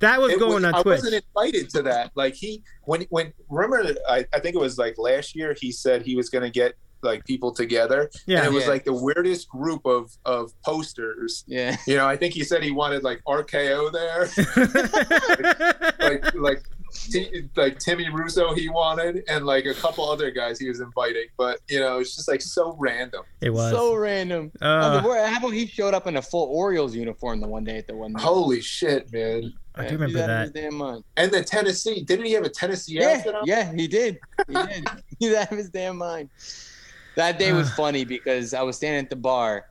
That was It going was- on I Twitch. wasn't invited to that. Like he when when remember I, I think it was like last year he said he was going to get like people together. Yeah. and it was Yeah. like the weirdest group of of posters. Yeah. You know, I think he said he wanted like RKO there, like like T- like Timmy Russo he wanted, and like a couple other guys he was inviting. But you know, it's just like so random. it was. So random. Uh, Oh, the- how about he showed up in a full Orioles uniform the one day at the one? Holy shit, man! I do remember he's that. damn. And the Tennessee, didn't he have a Tennessee Yeah, outfit on? yeah, he did. He did. He's out of his damn mind. That day was funny because I was standing at the bar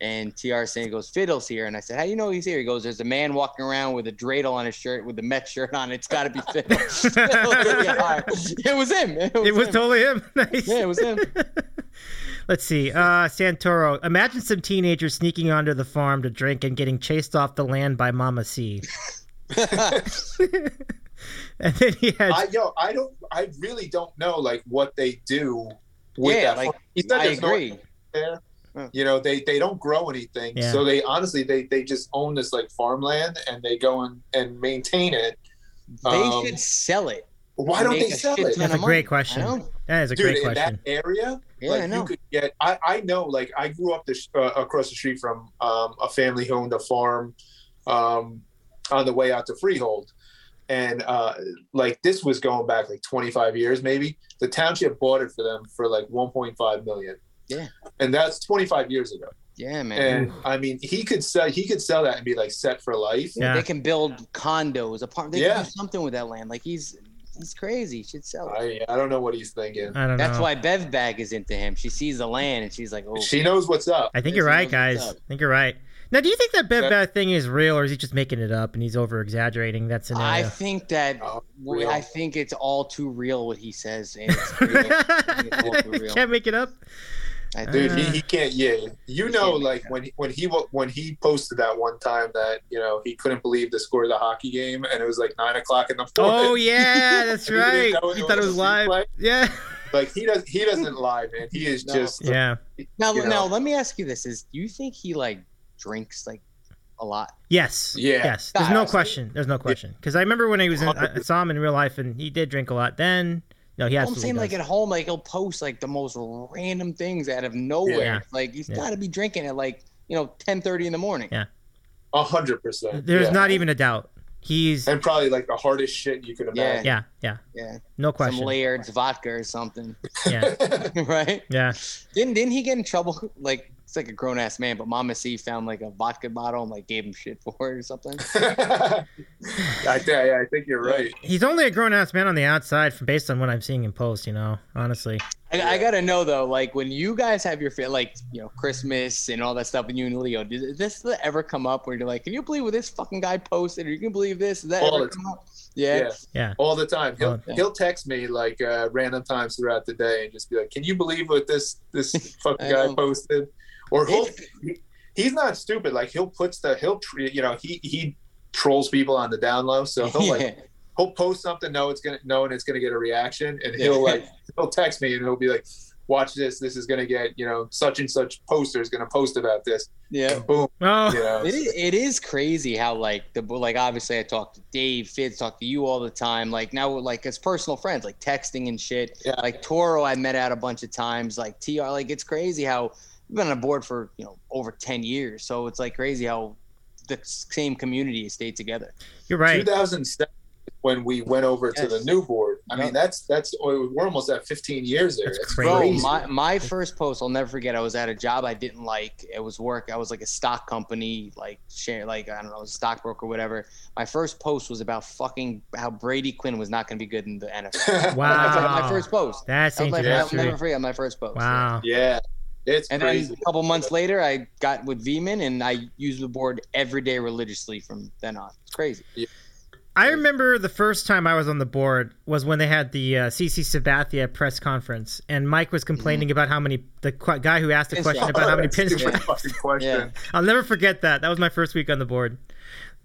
and TR saying goes, Fiddle's here. And I said, How do you know he's here? He goes, There's a man walking around with a dreidel on his shirt with the Met shirt on. It's gotta be Fiddle. it was him. It was, It was him. totally him. nice. Yeah, it was him. Let's see. Uh, Santoro. Imagine some teenagers sneaking onto the farm to drink and getting chased off the land by Mama C. and then he had. I yo, I don't, I really don't know like what they do with Yeah, that. like, he said I there's no agree. there. Huh. You know, they they don't grow anything, Yeah. so they honestly they they just own this like farmland and they go and and maintain it. They Um, should sell it. Why don't they sell it? That's a great money. question. I know. that is a Dude, great in question. that area, Yeah, like I know. you could get. I I know, like I grew up this uh, across the street from um, a family who owned a farm um, on the way out to Freehold, and uh, like this was going back like 25 years, maybe. The township bought it for them for like 1.5 million. Yeah. and that's 25 years ago. Yeah, man. And I mean, he could sell he could sell that and be like set for life. Yeah. They can build condos, apartments. They Yeah. can do something with that land. Like he's he's crazy. He should sell it. I I don't know what he's thinking. I don't That's know. why Bev Bag is into him. She sees the land and she's like, oh, She knows what's up. I think Yeah, you're right, guys. I think you're right. Now, do you think that Bev Bag thing is real, or is he just making it up and he's over exaggerating that scenario? I think that Oh. I think it's all too real what he says. And it's real. it's all too real. can't make it up. I Dude, he, he can't. Yeah, you know, like when he, when he when he posted that one time that you know he couldn't believe the score of the hockey game, and it was like nine o'clock in the oh, morning. Oh yeah, that's right. he thought it was live. replay. Yeah. Like he does. He doesn't lie, man. He is No. just. Yeah. now, you know. now let me ask you this: Is do you think he like drinks like a lot? Yes. Yeah. Yes. There's no question. There's no question. Because I remember when he was in, I saw him in real life, and he did drink a lot. Then, no, he I'm absolutely saying does. like at home, like he'll post like the most random things out of nowhere. Yeah. Like he's Yeah. got to be drinking at like you know 10:30 in the morning. Yeah. A hundred percent. There's yeah. not even a doubt. He's And probably like the hardest shit you could imagine. yeah, yeah, Yeah, no question. some question. Laird's vodka or something, Yeah, right? yeah. Didn't didn't he get in trouble? Like it's like a grown ass man, but Mama C found like a vodka bottle and like gave him shit for it or something. I, think, I think you're right. He's only a grown ass man on the outside, from based on what I'm seeing in post. You know, honestly. I, I gotta know though, like when you guys have your like you know Christmas and all that stuff, and you and Leo, did this ever come up where you're like, can you believe what this fucking guy posted? Or you can believe this? Does that All ever the come up? Yeah. Yeah. Yeah. all the time. He'll Oh, he'll text me like uh, random times throughout the day and just be like, "Can you believe what this this fucking I guy know. posted?" Or he'll, he's not stupid. Like he'll put the he'll tr- you know he he trolls people on the down low. So he'll like Yeah. he'll post something, know it's gonna knowing it's gonna get a reaction, and he'll like he'll text me and he'll be like, "Watch this. This is gonna get you know such and such poster is gonna post about this." yeah. Boom. Oh, You know. It is, it is crazy how like the like obviously I talk to Dave, Fitz, talk to you all the time. Like now like as personal friends, like texting and shit. Yeah. Like Toro, I met out a bunch of times. Like Tr, like it's crazy how we've been on a board for you know over ten years. So it's like crazy how the same community stayed together. you're right. 2007 when we went over to the new board. I mean, that's that's oh, we're almost at 15 years there. That's It's crazy. Bro, my, my first post, I'll never forget. I was at a job I didn't like. It was work. I was like a stock company, like share, like I don't know, a stockbroker, whatever. My first post was about fucking how Brady Quinn was not going to be good in the NFL. Wow. That's like my first post. That's That was my, I'll history. never forget my first post. Wow. yeah, it's And crazy. then a couple months later, I got with Veman, and I used the board every day religiously from then on. It's crazy. I remember the first time I was on the board was when they had the uh, CC Sabathia press conference, and Mike was complaining about how many the qu- guy who asked the Pinstripes. question about how many That's a pinstripes. Yeah. I'll never forget that. That was my first week on the board,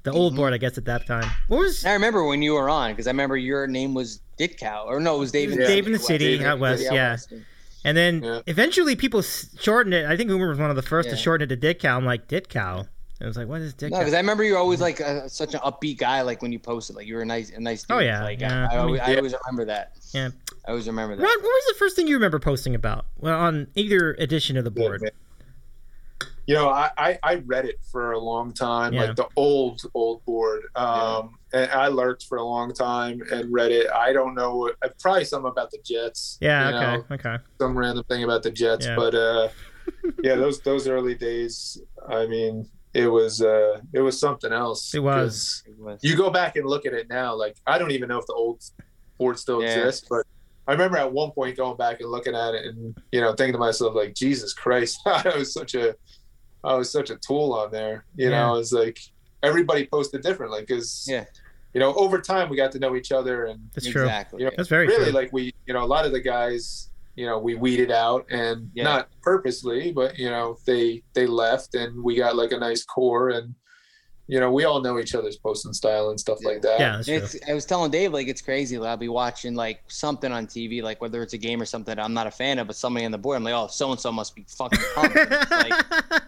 the old board, I guess, at that time. What was I remember when you were on because I remember your name was Dick Cow, or no, it was Dave in the Yeah. Dave in the City Dave in out west? City, Yeah, and then Yeah. eventually people shortened it. I think Umer was one of the first to shorten it to Ditcow. I'm like Ditcow. It was like, what is No, Ditcow? because I remember you were always like a, such an upbeat guy. Like when you posted, like you were a nice, a nice oh, dude. Oh, yeah, like yeah. I, I, I always, mean- I always remember that. Yeah. I I always remember that. Ron, what was the first thing you remember posting about well, on either edition of the board? man. You know, I, I, I read it for a long time, Yeah. like the old, old board. Um, And I lurked for a long time and read it. I don't know, what- uh, probably something about the Jets. Yeah, you okay, know, okay. Some random thing about the Jets. Yeah. But uh, yeah, those those early days, I mean, it was uh, it was something else. It was. You go back and look at it now, like I don't even know if the old board still Yeah. exists, but I remember at one point going back and looking at it and you know thinking to myself like Jesus Christ, I was such a I was such a tool on there. You Yeah. know, it's like everybody posted differently because Yeah. you know over time we got to know each other and That's true. Exactly. you know, That's very really true. like we you know a lot of the guys you know we weeded out and Yeah. not purposely but you know they they left and we got like a nice core and you know we all know each other's posting style and stuff like that Yeah. It's, I was telling Dave like it's crazy. Like, I'll be watching like something on TV, like whether it's a game or something that I'm not a fan of, but somebody on the board, I'm like, oh, so and so must be fucking pumped. It's like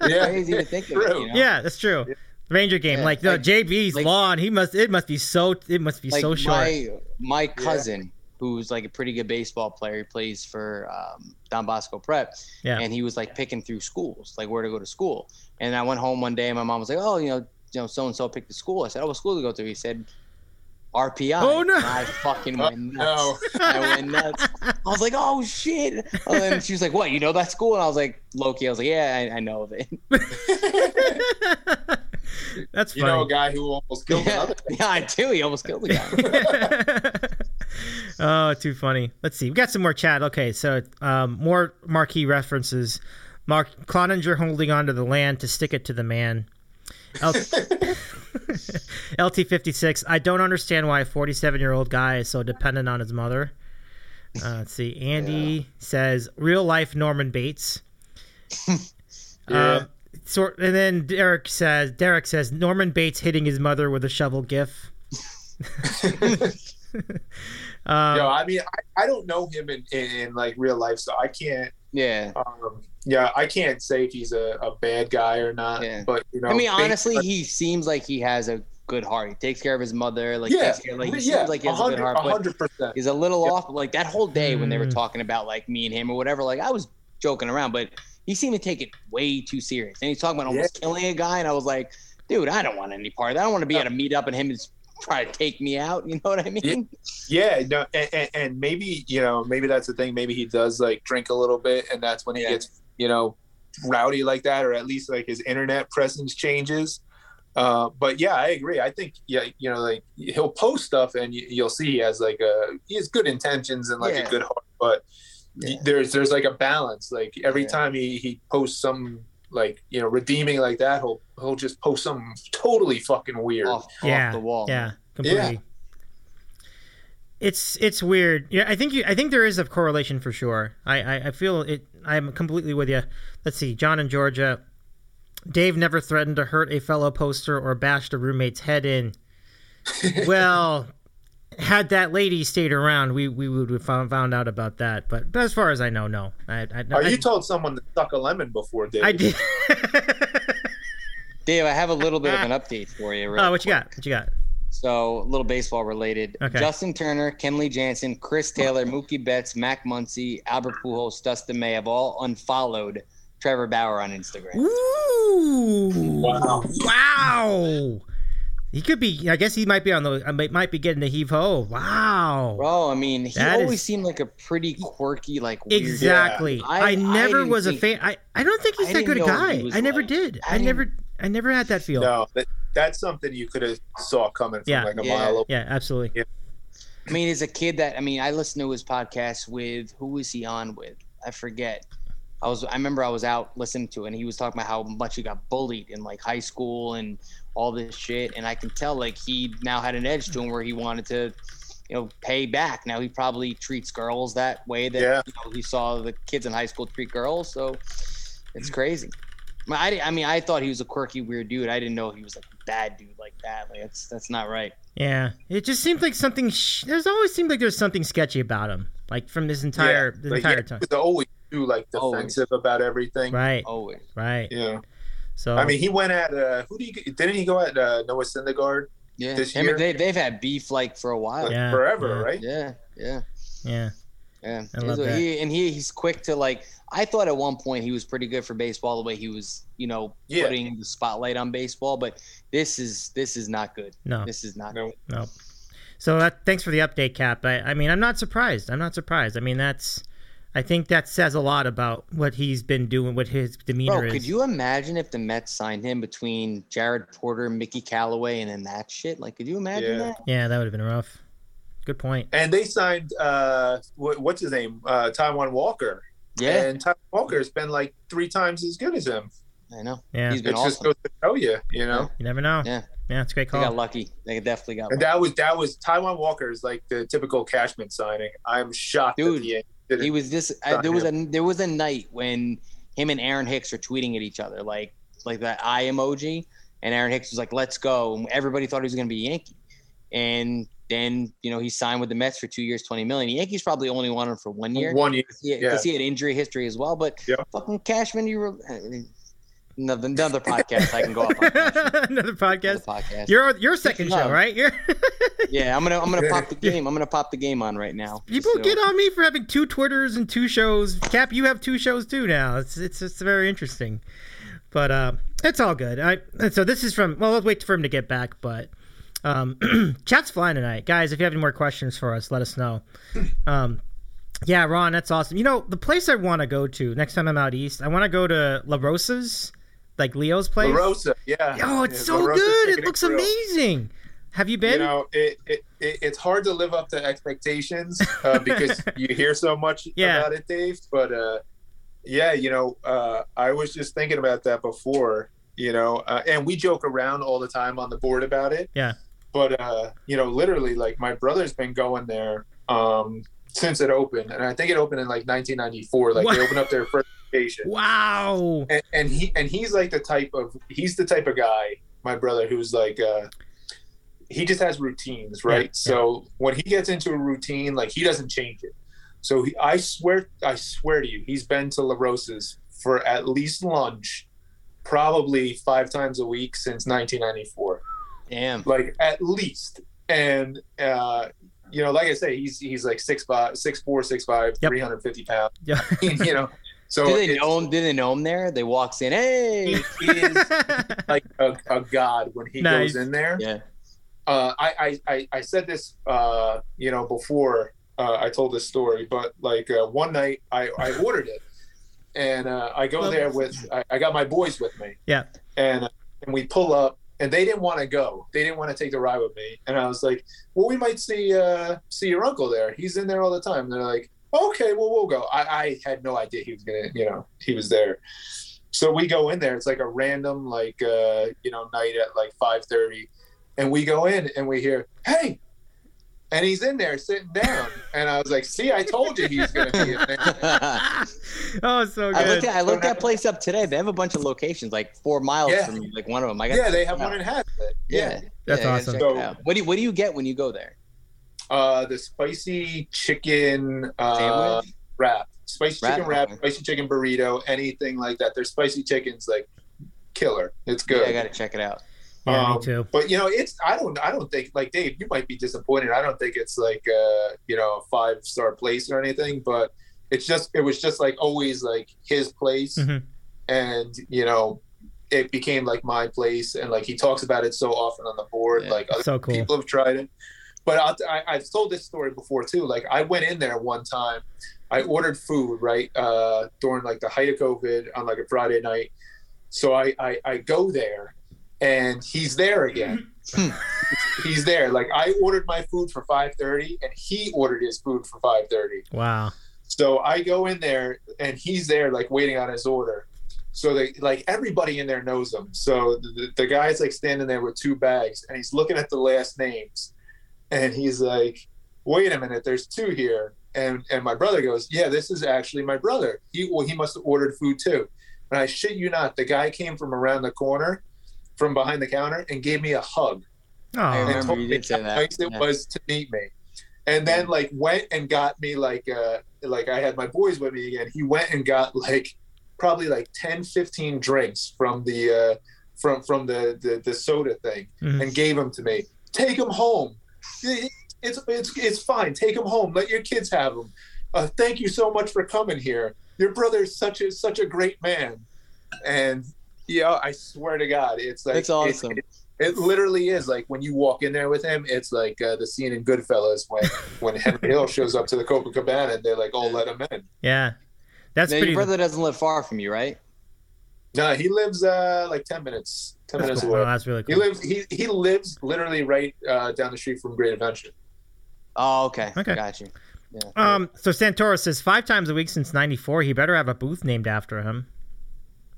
yeah crazy to think of it. You know? Yeah, that's true. Ranger game, Yeah, like the like- JB's like- lawn, he must it must be so it must be like so short. my my cousin who's like a pretty good baseball player he plays for um, don bosco prep Yeah. and he was like picking through schools like where to go to school and i went home one day and my mom was like oh you know you know so and so picked the school. I said oh what school to go to he said rpi Oh, no. and i fucking went nuts. No i went nuts. I was like oh shit. And then she was like what you know that school? And i was like loki i was like yeah i, I know of it. That's you know a guy who almost killed yeah, another yeah i do. He almost killed the guy. Oh, too funny. Let's see. We got some more chat. Okay, so um, more marquee references. Mark Cloninger holding on to the land to stick it to the man. L- LT56. I don't understand why a 47 year old guy is so dependent on his mother. Uh, let's see. Andy says real life Norman Bates. Yeah. Um, sort and then Derek says Derek says Norman Bates hitting his mother with a shovel gif. um, Yo, I mean, I, I don't know him in, in, in like real life, so I can't. yeah Um, yeah, I can't say if he's a, a bad guy or not. Yeah. But you know, I mean, honestly, on- he seems like he has a good heart. He takes care of his mother. Like, yeah, care, like he yeah, seems like he has a good hundred, heart. Hundred percent. he's a little Yeah. off. But like that whole day when they were Mm. talking about like me and him or whatever, like I was joking around, but he seemed to take it way too serious. And he's talking about almost killing a guy, and I was like, dude, I don't want any part of that. I don't want to be at a meetup and him is try to take me out. You know what I mean? Yeah, no, and, and, and maybe you know, maybe that's the thing. Maybe he does like drink a little bit, and that's when he Yeah. gets you know rowdy like that, or at least like his internet presence changes. Uh, but yeah, I agree. I think yeah, you know, like he'll post stuff, and you, you'll see he has like a he has good intentions and like Yeah. a good heart, but Yeah. there's there's like a balance. Like every Yeah. time he he posts some like you know redeeming like that, he'll he'll just post something totally fucking weird. Off, yeah, off the wall. Yeah, completely. Yeah. It's it's weird. Yeah, I think you. I think there is a correlation for sure. I, I I feel it. I'm completely with you. Let's see, John in Georgia. Dave never threatened to hurt a fellow poster or bashed a roommate's head in. well, had that lady stayed around, we we would have found, found out about that. But, but as far as I know, no. I I, Oh, I, you told someone to suck a lemon before, Dave. I did. Dave, I have a little bit of an update for you. real oh, what you got? What you got? So, a little baseball related. Okay. Justin Turner, Kenley Jansen, Chris Taylor, Mookie Betts, Max Muncy, Albert Pujols, Dustin May have all unfollowed Trevor Bauer on Instagram. Ooh! Wow. Wow! He could be. I guess he might be on the. I might, might be getting the heave ho. Wow! Bro, I mean, he That always is- seemed like a pretty quirky, like weird. Exactly. Yeah. I, I- I never didn't was a fan. I, I don't think he's I that good a guy. I never like- did. I I, never. I never had that feel. No, that, that's something you could have saw coming from Yeah. like a Yeah. mile away. Yeah, absolutely. Yeah. I mean, as a kid, that I mean, I listened to his podcast with who was he on with? I forget. I was. I remember I was out listening to it, and he was talking about how much he got bullied in like high school and all this shit. And I can tell like he now had an edge to him where he wanted to, you know, pay back. Now he probably treats girls that way that Yeah. you know, he saw the kids in high school treat girls. So it's crazy. I mean, I, I mean, I thought he was a quirky, weird dude. I didn't know he was like a bad dude like that. Like that's that's not right. Yeah, it just seemed like something. Sh- there's always seemed like there's something sketchy about him, like from this entire Yeah, the like, entire yeah, time. he was always too like Always. defensive about everything. Right, Always. right. Yeah. So I mean, he went at uh, who do you didn't he go at uh, Noah Syndergaard Yeah, This Him year? and they they've had beef like for a while. Yeah, forever, yeah. right? Yeah, yeah. yeah. Yeah, I love that. he- and he he's quick to like. I thought at one point he was pretty good for baseball, the way he was, you know, Yeah. putting the spotlight on baseball. But this is this is not good. No. this is not. No. good. No. So that, thanks for the update, Cap. I, I mean, I'm not surprised. I'm not surprised. I mean, that's. I think that says a lot about what he's been doing, what his demeanor Bro, is. could you imagine if the Mets signed him between Jared Porter, Mickey Callaway, and then that shit? Like, could you imagine Yeah. that? Yeah, that would have been rough. Good point. And they signed uh, what, what's his name? Uh, Taijuan Walker. Yeah, And Taijuan Walker's been like three times as good as him. I know. Yeah, he's been just awesome. goes to show you, you know. you never know. Yeah. Yeah, it's a great call. They got lucky. They definitely got And lucky. that was that was Taijuan Walker is like the typical Cashman signing. I'm shocked Dude, the Yankees didn't. He was just Got there was a there was a night when him and Aaron Hicks are tweeting at each other, like like that eye emoji, and Aaron Hicks was like, "Let's go." And everybody thought he was going to be a Yankee, and then you know he signed with the Mets for two years, twenty million. The Yankees probably only wanted him for one year. one year. Yeah, Yeah. because he had injury history as well. But Yep. fucking Cashman, you were another, another podcast I can go up on. Another podcast. Another podcast. Your your second show, right? You're, yeah, I'm gonna I'm gonna pop the game. I'm gonna pop the game on right now. people So- get on me for having two Twitters and two shows. Cap, you have two shows too now. It's it's it's very interesting, but uh, it's all good. I so this is from. Well, let's wait for him to get back, but. Um, chat's flying tonight, guys. If you have any more questions for us, let us know. Um, yeah, Ron, that's awesome. You know, the place I want to go to next time I'm out east, I want to go to La Rosa's, like Leo's place. La Rosa, yeah. Oh, it's Yeah, so good. It looks Grill. amazing. Have you been? You know, it, it, it it's hard to live up to expectations uh, because you hear so much Yeah. about it, Dave. But uh, yeah, you know, uh, I was just thinking about that before. You know, uh, and we joke around all the time on the board about it. Yeah. But uh, you know, literally, like my brother's been going there um, since it opened, and I think it opened in like 1994. Like Wow. they opened up their first location wow. and, and he and he's like the type of he's the type of guy my brother who's like uh he just has routines right Yeah, so when he gets into a routine like he doesn't change it so he, i swear i swear to you he's been to la rosa's for at least lunch probably five times a week since 1994 Damn. like at least and uh you know like i say he's he's like six five six four six five Yep. 350 pounds Yeah. you know so do they know him? Do they know him there? They walks in, hey. he, he is like a, a god when he Nice. goes in there. Yeah. Uh, I, I, I, I said this, uh, you know, before uh, I told this story, but like uh, one night I, I ordered it, and uh, I go Love there with I, I got my boys with me, yeah. and and we pull up, and they didn't want to go. They didn't want to take the ride with me, and I was like, well, we might see uh, see your uncle there. He's in there all the time. And they're like, okay, well, we'll go. I, I had no idea he was gonna, you know, he was there. So we go in there. It's like a random, like, uh, you know, night at like five thirty, and we go in and we hear, hey. And he's in there sitting down, and I was like, "See, I told you he's gonna be in there." Oh, so looked good. at I looked that place up today. They have a bunch of locations, like four miles Yeah. from me, like one of them. I got Yeah, they have one in Hazlet. Yeah, That's I gotta awesome. So- What do you, what do you get when you go there? uh, the spicy chicken uh, wrap, spicy Wrap? chicken wrap, Okay. spicy chicken burrito, anything like that. Their spicy chicken's like killer. It's good. Yeah, I got to check it out. Yeah, Um, me too. But you know, it's I don't I don't think like Dave, you might be disappointed. I don't think it's like uh, you know a five star place or anything, but it's just it was just like always like his place, Mhm. and you know it became like my place, and like he talks about it so often on the board, Yeah. like other So cool. people have tried it. But I'll, I, I've told this story before too. Like I went in there one time, I ordered food right uh, during like the height of COVID on like a Friday night. So I, I, I go there, and he's there again. Hmm. he's there. Like I ordered my food for five thirty, and he ordered his food for five thirty. Wow. So I go in there, and he's there, like waiting on his order. So they like everybody in there knows him. So the, the guy's like standing there with two bags, and he's looking at the last names, and he's like, "Wait a minute, there's two here." And and my brother goes, "Yeah, this is actually my brother. He well, he must have ordered food too." And I shit you not, the guy came from around the corner, from behind the counter, and gave me a hug Oh, and remember told you me did say how that. nice it Yeah. was to meet me. And then like went and got me like uh like I had my boys with me again. He went and got like probably like 10 15 drinks from the uh from from the the, the soda thing Mhm. and gave them to me. Take them home. It's it's it's fine. Take them home. Let your kids have them. uh, thank you so much for coming here. Your brother's such a such a great man, and you know, I swear to God, it's like it's awesome. It, it, it literally is like when you walk in there with him, it's like uh, the scene in Goodfellas when when Henry Hill shows up to the Copacabana and they're like, "Oh, let him in." Yeah, that's Now, pretty. your brother doesn't live far from you, right? No, he lives uh, like ten minutes, ten That's minutes cool. away. Oh, that's really cool. He cool. lives he he lives literally right uh, down the street from Great Adventure. Oh, okay. Okay. Got you. Yeah. Um, so Santoro says five times a week since '94. He better have a booth named after him.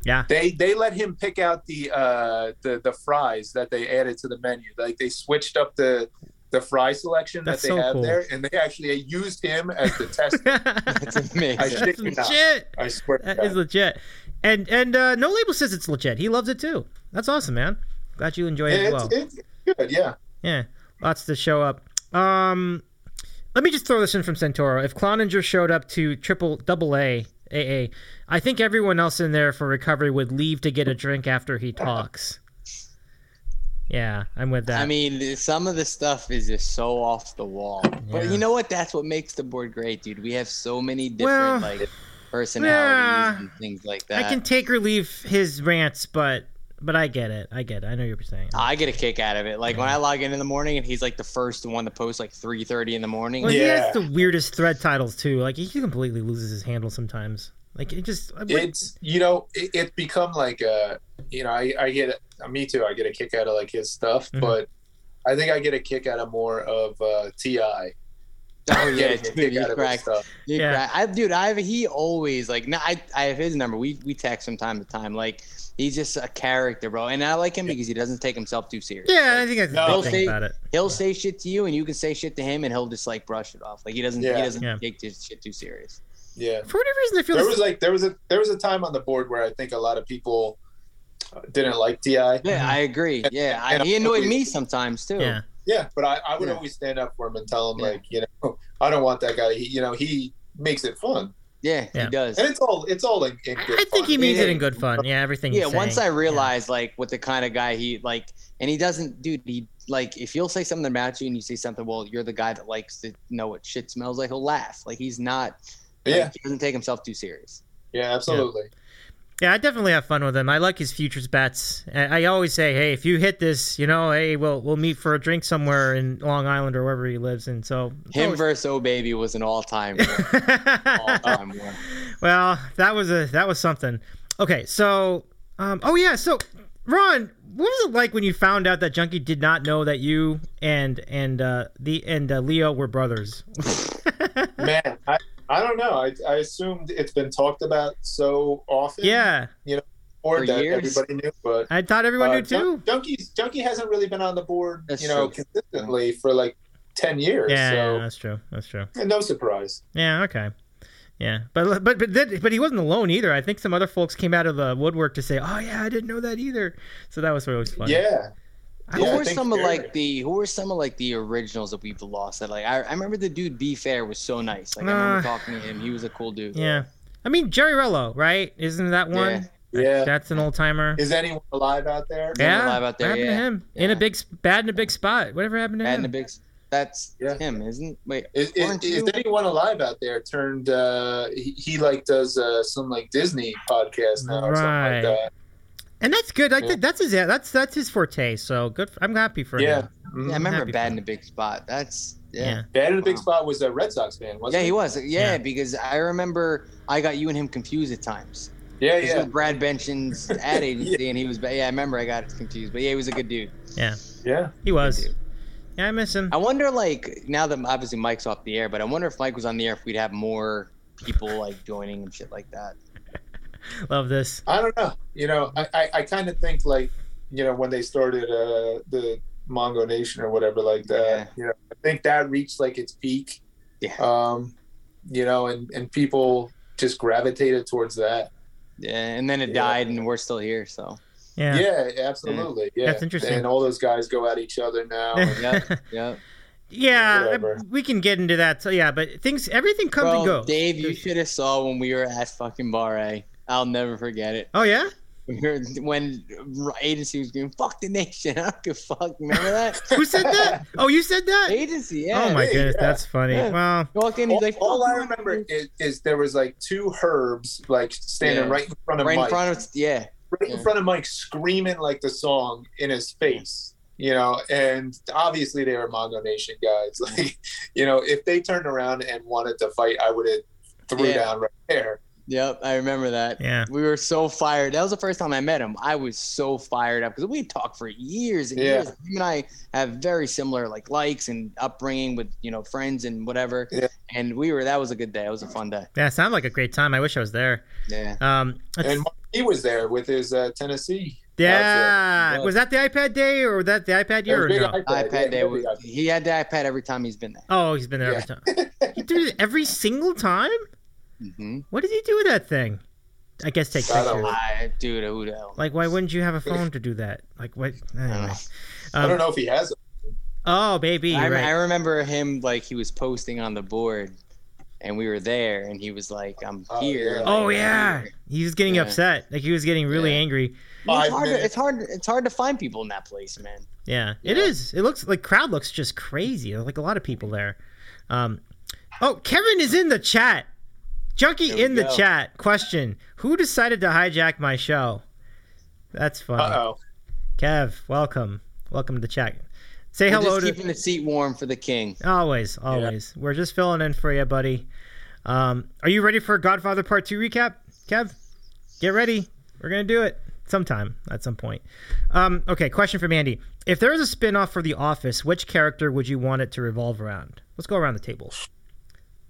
Yeah. They they let him pick out the uh the the fries that they added to the menu. Like they switched up the the fry selection That's that they so have cool. there, and they actually used him as the test. That's amazing. I That's legit. I swear to That God. is legit. And and uh, no label says it's legit. He loves it too. That's awesome, man. Glad you enjoy it as well. it's good, yeah. Yeah, lots to show up. Um, let me just throw this in from Santoro. If Cloninger showed up to triple double A AA, I think everyone else in there for recovery would leave to get a drink after he talks. Yeah, I'm with that. I mean, some of the stuff is just so off the wall. But you know what? That's what makes the board great, dude. We have so many Well, different like personalities yeah. and things like that. I can take or leave his rants, but but I get it. I get it. I know what you're saying. I get a kick out of it. Like when I log in in the morning and he's like the first one to post like 3:30 in the morning. Well, he Yeah. has the weirdest thread titles too. Like he completely loses his handle sometimes. Like it just. It's you know it, it's become like a you know I I get uh, me too. I get a kick out of like his stuff, Mhm. but I think I get a kick out of more of uh, Ti. Oh yeah, dude, kick he out of his cracks. stuff. Yeah. crack- I, dude, I he always like. No, I I have his number. We we text from time to time. Like he's just a character, bro. And I like him because he doesn't take himself too serious. yeah, I think that's No. the he'll say about it. he'll say shit to you, and you can say shit to him, and he'll just like brush it off. Like he doesn't Yeah. he doesn't Yeah. take this shit too serious. Yeah. For whatever reason, I feel There this- was like there was a there was a time on the board where I think a lot of people uh, didn't like Ti. Yeah, I agree. Yeah, I, And- he annoyed me sometimes too. yeah. Yeah, but I, I would Yeah. always stand up for him and tell him Yeah. like you know I don't want that guy. He, you know he makes it fun, yeah, Yeah. he does. and it's all it's all in, in good I think fun. he means Yeah. it in good fun. Yeah, everything. Yeah, he's once I saying. realized like what the kind of guy he like, and he doesn't, dude. He like if you'll say something about you and you say something, well, you're the guy that likes to know what shit smells like. He'll laugh. Like he's not. like, Yeah. he doesn't take himself too serious. Yeah, absolutely. Yeah, I definitely have fun with him. I like his futures bets. I I always say, hey, if you hit this, you know, hey, we'll we'll meet for a drink somewhere in Long Island or wherever he lives. And so, Him always- versus Oh Baby was an all time all time war. well, that was a that was something. Okay, so, um, oh yeah, so Ron, what was it like when you found out that Junkie did not know that you and and uh, the and uh, Leo were brothers? Man, I, I don't know. I, I assumed it's been talked about so often. yeah, You know, or For that years. everybody knew, but I thought everyone uh, knew too. Jun- Junkies Junkie hasn't really been on the board, That's you know, true. consistently for like ten years. Yeah, so that's true. That's true. no surprise. Yeah, okay. Yeah, but but but then, but he wasn't alone either. I think some other folks came out of the woodwork to say, "Oh yeah, I didn't know that either." So that was always fun. Yeah. I- Who Yeah, were some of like the who were some of like the originals that we've lost? That like I, I remember the dude B Fair was so nice. Like I remember Uh, talking to him. He was a cool dude. yeah. I mean Jerry Rello, right? Isn't that one? Yeah. Yeah. That's an old timer. Is anyone alive out there? Yeah. alive out there, What happened yeah. to him? In a big, bad in a big spot. Whatever happened to Bad him? and the big. That's Yeah. him, isn't? Wait, Is, is, is anyone alive out there turned uh he, he like does uh some like Disney podcast now or something like that. And that's good. I Yeah. that's his. That's that's his forte. So good. I'm happy for Yeah. him. Yeah, I mm-hmm. remember happy Bad in the Big Spot. That's yeah. Yeah. Bad in the Big Wow. Spot was a Red Sox fan, wasn't he? Yeah, he was. Yeah, Yeah. because I remember I got you and him confused at times. Yeah, yeah. was Brad Benchin's ad agency, and he was. Yeah, I remember I got confused, but yeah, he was a good dude. Yeah, Yeah. he was. Yeah, I miss him. I wonder, like, now that obviously Mike's off the air, but I wonder if Mike was on the air, if we'd have more people like joining and shit like that. Love this. I don't know. You know, I, I, I kind of think like, you know, when they started uh, the Mongo Nation or whatever like that, Yeah. you know, I think that reached like its peak. Yeah. Um, you know, and, and people just gravitated towards that. Yeah, and then it Yeah. died, and we're still here. So Yeah. Yeah, absolutely. Yeah. That's interesting. And all those guys go at each other now. yeah, yeah. Yeah, Whatever. we can get into that. So yeah, but things, everything comes and goes. Dave, you should have saw when we were at fucking Bar A. I'll never forget it. Oh yeah. when agency was going fuck the nation. I don't give a fuck. Remember that? Who said that? Oh, you said that? Agency, yeah. Oh my Hey, goodness, yeah. that's funny. Yeah. Well, Walk in, he's all, like, all I remember is, is there was like two herbs like standing Yeah. right in front of right Mike, in front of yeah. right in front of Mike, screaming like the song in his face. You know, and obviously they were Mongo Nation guys. Like, you know, if they turned around and wanted to fight, I would have threw Yeah. down right there. Yep, I remember that. Yeah. We were so fired. That was the first time I met him. I was so fired up because we talked for years and Yeah. years. Him and I have very similar like likes and upbringing with you know friends and whatever. Yeah. And we were that was a good day. It was a fun day. yeah, sounded like a great time. I wish I was there. Yeah. Um, And he was there with his uh, Tennessee. yeah, outfit. was that the iPad day or was that the iPad year or no? iPad, iPad day. was- He had the iPad every time he's been there. Oh, he's been there every time. He did it every single time. Mm-hmm. What did he do with that thing? I guess take I don't pictures. know. I, dude, who the hell? Like, why wouldn't you have a phone to do that? Like, what? Anyway. know. I Um, don't know if he has it. oh, baby, I, you're I remember him like he was posting on the board, and we were there, and he was like, "I'm Oh, here." yeah. Oh I'm yeah, here. he was getting Yeah. upset. Like he was getting really Yeah. angry. It's hard, to, it's hard. It's hard to find people in that place, man. Yeah, it Yeah. is. It looks like crowd looks just crazy. Like a lot of people there. Um, oh, Kevin is in the chat. Junkie There we in the go. chat. Question: Who decided to hijack my show? That's funny. Uh oh. Kev, welcome, welcome to the chat. Say We're hello just to keeping the seat warm for the king. always, always. We're just filling in for you, buddy. Um, are you ready for Godfather Part Two recap, Kev? Get ready. We're gonna do it sometime at some point. Um, okay, question from Andy: If there was a spin-off for The Office, which character would you want it to revolve around? Let's go around the table.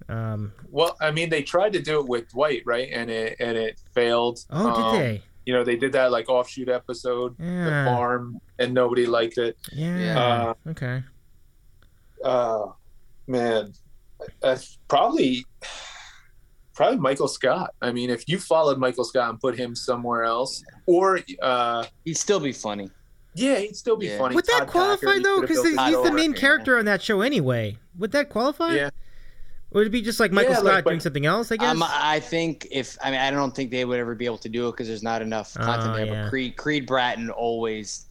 Um, Well, I mean, they tried to do it with Dwight, right? And it and it failed. oh, Um, did they? You know, they did that like offshoot episode, Yeah. the farm, and nobody liked it. Yeah. Uh, okay. uh, man, that's probably, probably Michael Scott. I mean, if you followed Michael Scott and put him somewhere else, or uh, He'd still be funny. yeah, he'd still be Yeah. funny. Would that qualify Packer, though? Because built he's the main character on that show anyway. Would that qualify? Yeah, Or would it be just like Michael Yeah, Scott like, doing something else? I guess. Um, I think if I mean I don't think they would ever be able to do it because there's not enough content Oh, there. yeah. But Creed Creed Bratton always,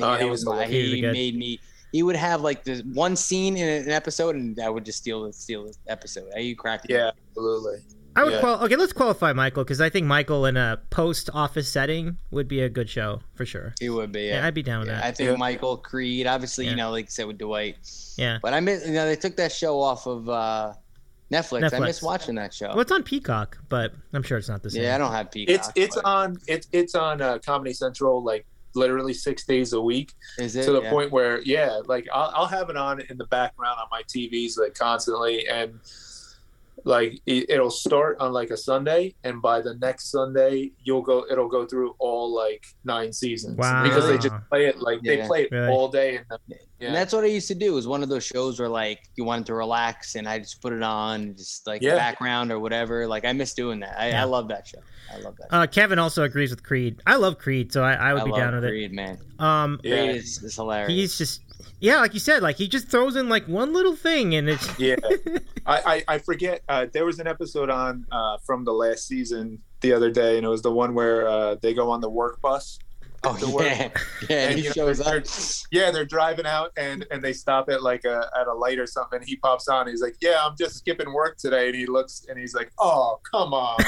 Oh, that he was was my, He he made me. He would have like the one scene in an episode, and I would just steal the steal the episode. You cracked me. yeah, absolutely. I would Yeah. qual- okay. Let's qualify Michael because I think Michael in a post-office setting would be a good show for sure. he would be. Yeah, Yeah, I'd be down with Yeah, that. I think Yeah. Michael Creed, obviously, Yeah. you know, like you said with Dwight. Yeah. But I mean, you know, they took that show off of uh, Netflix. I Netflix. miss watching that show. Well, it's on Peacock, but I'm sure it's not the same. yeah, I don't have Peacock. It's it's but- on it's it's on uh, Comedy Central like literally six days a week. Is it to the Yeah. point where yeah like I'll, I'll have it on in the background on my tvs like constantly and like it, it'll start on like a sunday and by the next sunday you'll go it'll go through all like nine seasons Wow. because they just play it like they play it Really? all day and then, yeah And that's what I used to do. It was one of those shows where like you wanted to relax, and I just put it on, just like Yeah. background or whatever. Like I miss doing that. I, Yeah. I love that show. I love that. Uh, Kevin also agrees with Creed. I love Creed, so I, I would I be love down with Creed, man. Um, Yeah. Creed is, is hilarious. he's just yeah, like you said, like he just throws in like one little thing, and it's yeah. I, I i forget uh there was an episode on uh from the last season the other day and it was the one where uh they go on the work bus oh the work- yeah, yeah. And, And he you know, shows they're- up. yeah, they're driving out and and they stop at like a at a light or something. He pops on. He's like, "Yeah, I'm just skipping work today." And he looks and he's like, "Oh, come on."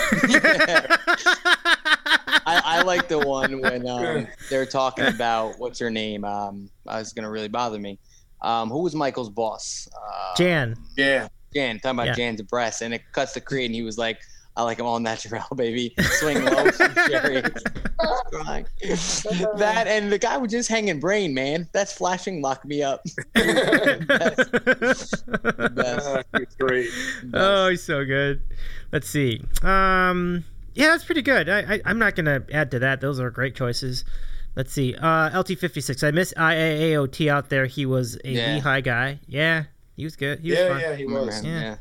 I, I like the one when um, they're talking about what's her name. Um, uh, it's gonna really bother me. Um, who was Michael's boss? Uh, Jan. yeah, Jan. Talking about Yeah. Jan's breasts, and it cuts the Creed, and he was like, "I like them all natural, baby. Swing low, shoot cherry." Crying. that and the guy was just hanging brain, man. That's flashing. Lock me up. Best. Best. Uh, it's great. oh, he's so good. Let's see. Um, yeah, that's pretty good. I, I I'm not gonna add to that. Those are great choices. Let's see. Uh, LT56. I miss IAAOT out there. He was a Yeah. Lehigh guy. Yeah, he was good. He was Yeah, fun. yeah, he was. Yeah. Yeah.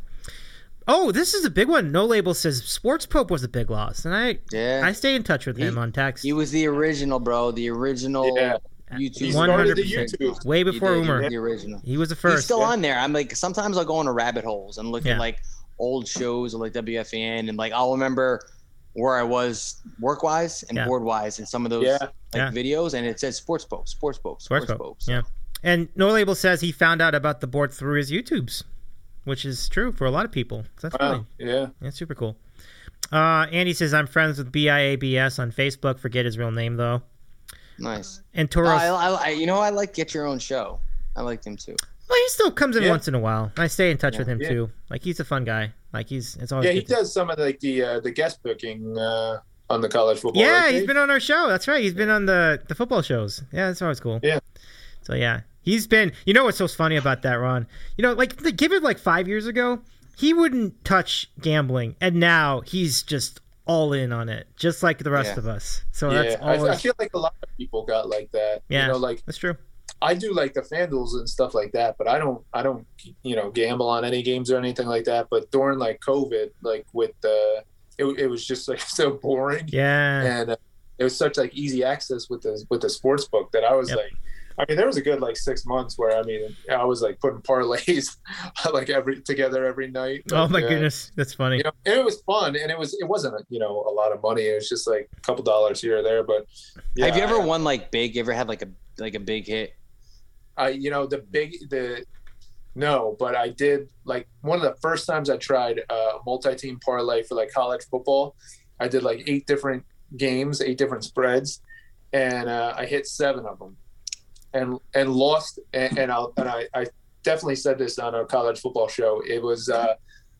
Yeah. Oh, this is a big one. No label says Sports Pope was a big loss, and I Yeah. I stay in touch with him on text. He was the original, bro. The original Yeah. YouTube. He One started hundred the percent. YouTube. Way He before did, he Umer. the original. He was the first. He's first. still yeah. on there. I'm like sometimes I'll go into rabbit holes and look Yeah. at like old shows or like WFN and like I'll remember where I was work wise and Yeah. board wise in some of those Yeah. like Yeah. videos, and it says sports pope, sports pope, Sports sports, boat. boat. So- Yeah. And No Label says he found out about the board through his YouTubes, which is true for a lot of people. So that's really Wow. Yeah. that's super cool. Uh, Andy says I'm friends with BIABS on Facebook. Forget his real name though. Nice. And Toros, I, I, I- you know, I like get your own show. I like him too. well, he still comes in Yeah. once in a while. I stay in touch Yeah. with him Yeah. too. Like he's a fun guy. Like he's it's always Yeah, he good to- does some of like the uh, the guest booking uh, on the college football. Yeah, right, he's Dave? been on our show. That's right. He's been on the the football shows. Yeah, that's always cool. Yeah. So yeah, he's been. You know what's so funny about that, Ron? You know, like the, give it like five years ago, he wouldn't touch gambling, and now he's just all in on it, just like the rest Yeah. of us. So yeah, that's I, I feel like a lot of people got like that. Yeah. You know, like that's true. I do like the FanDuels and stuff like that, but I don't I don't you know gamble on any games or anything like that. But during like COVID, like with the it, it was just like so boring, Yeah. and uh, it was such like easy access with the with the sports book that I was Yep. like. I mean, there was a good like six months where I mean, I was like putting parlays like every together every night. oh my Like, uh, goodness, that's funny. you know, it was fun, and it was it wasn't you know a lot of money. It was just like a couple dollars here or there. But yeah, Have you ever I- won like big? You ever had like a like a big hit? I you know the big the no, but I did like one of the first times I tried a multi-team parlay for like college football. I did like eight different games, eight different spreads, and uh, I hit seven of them, and and lost. And, and and I, I definitely said this on a college football show. It was uh,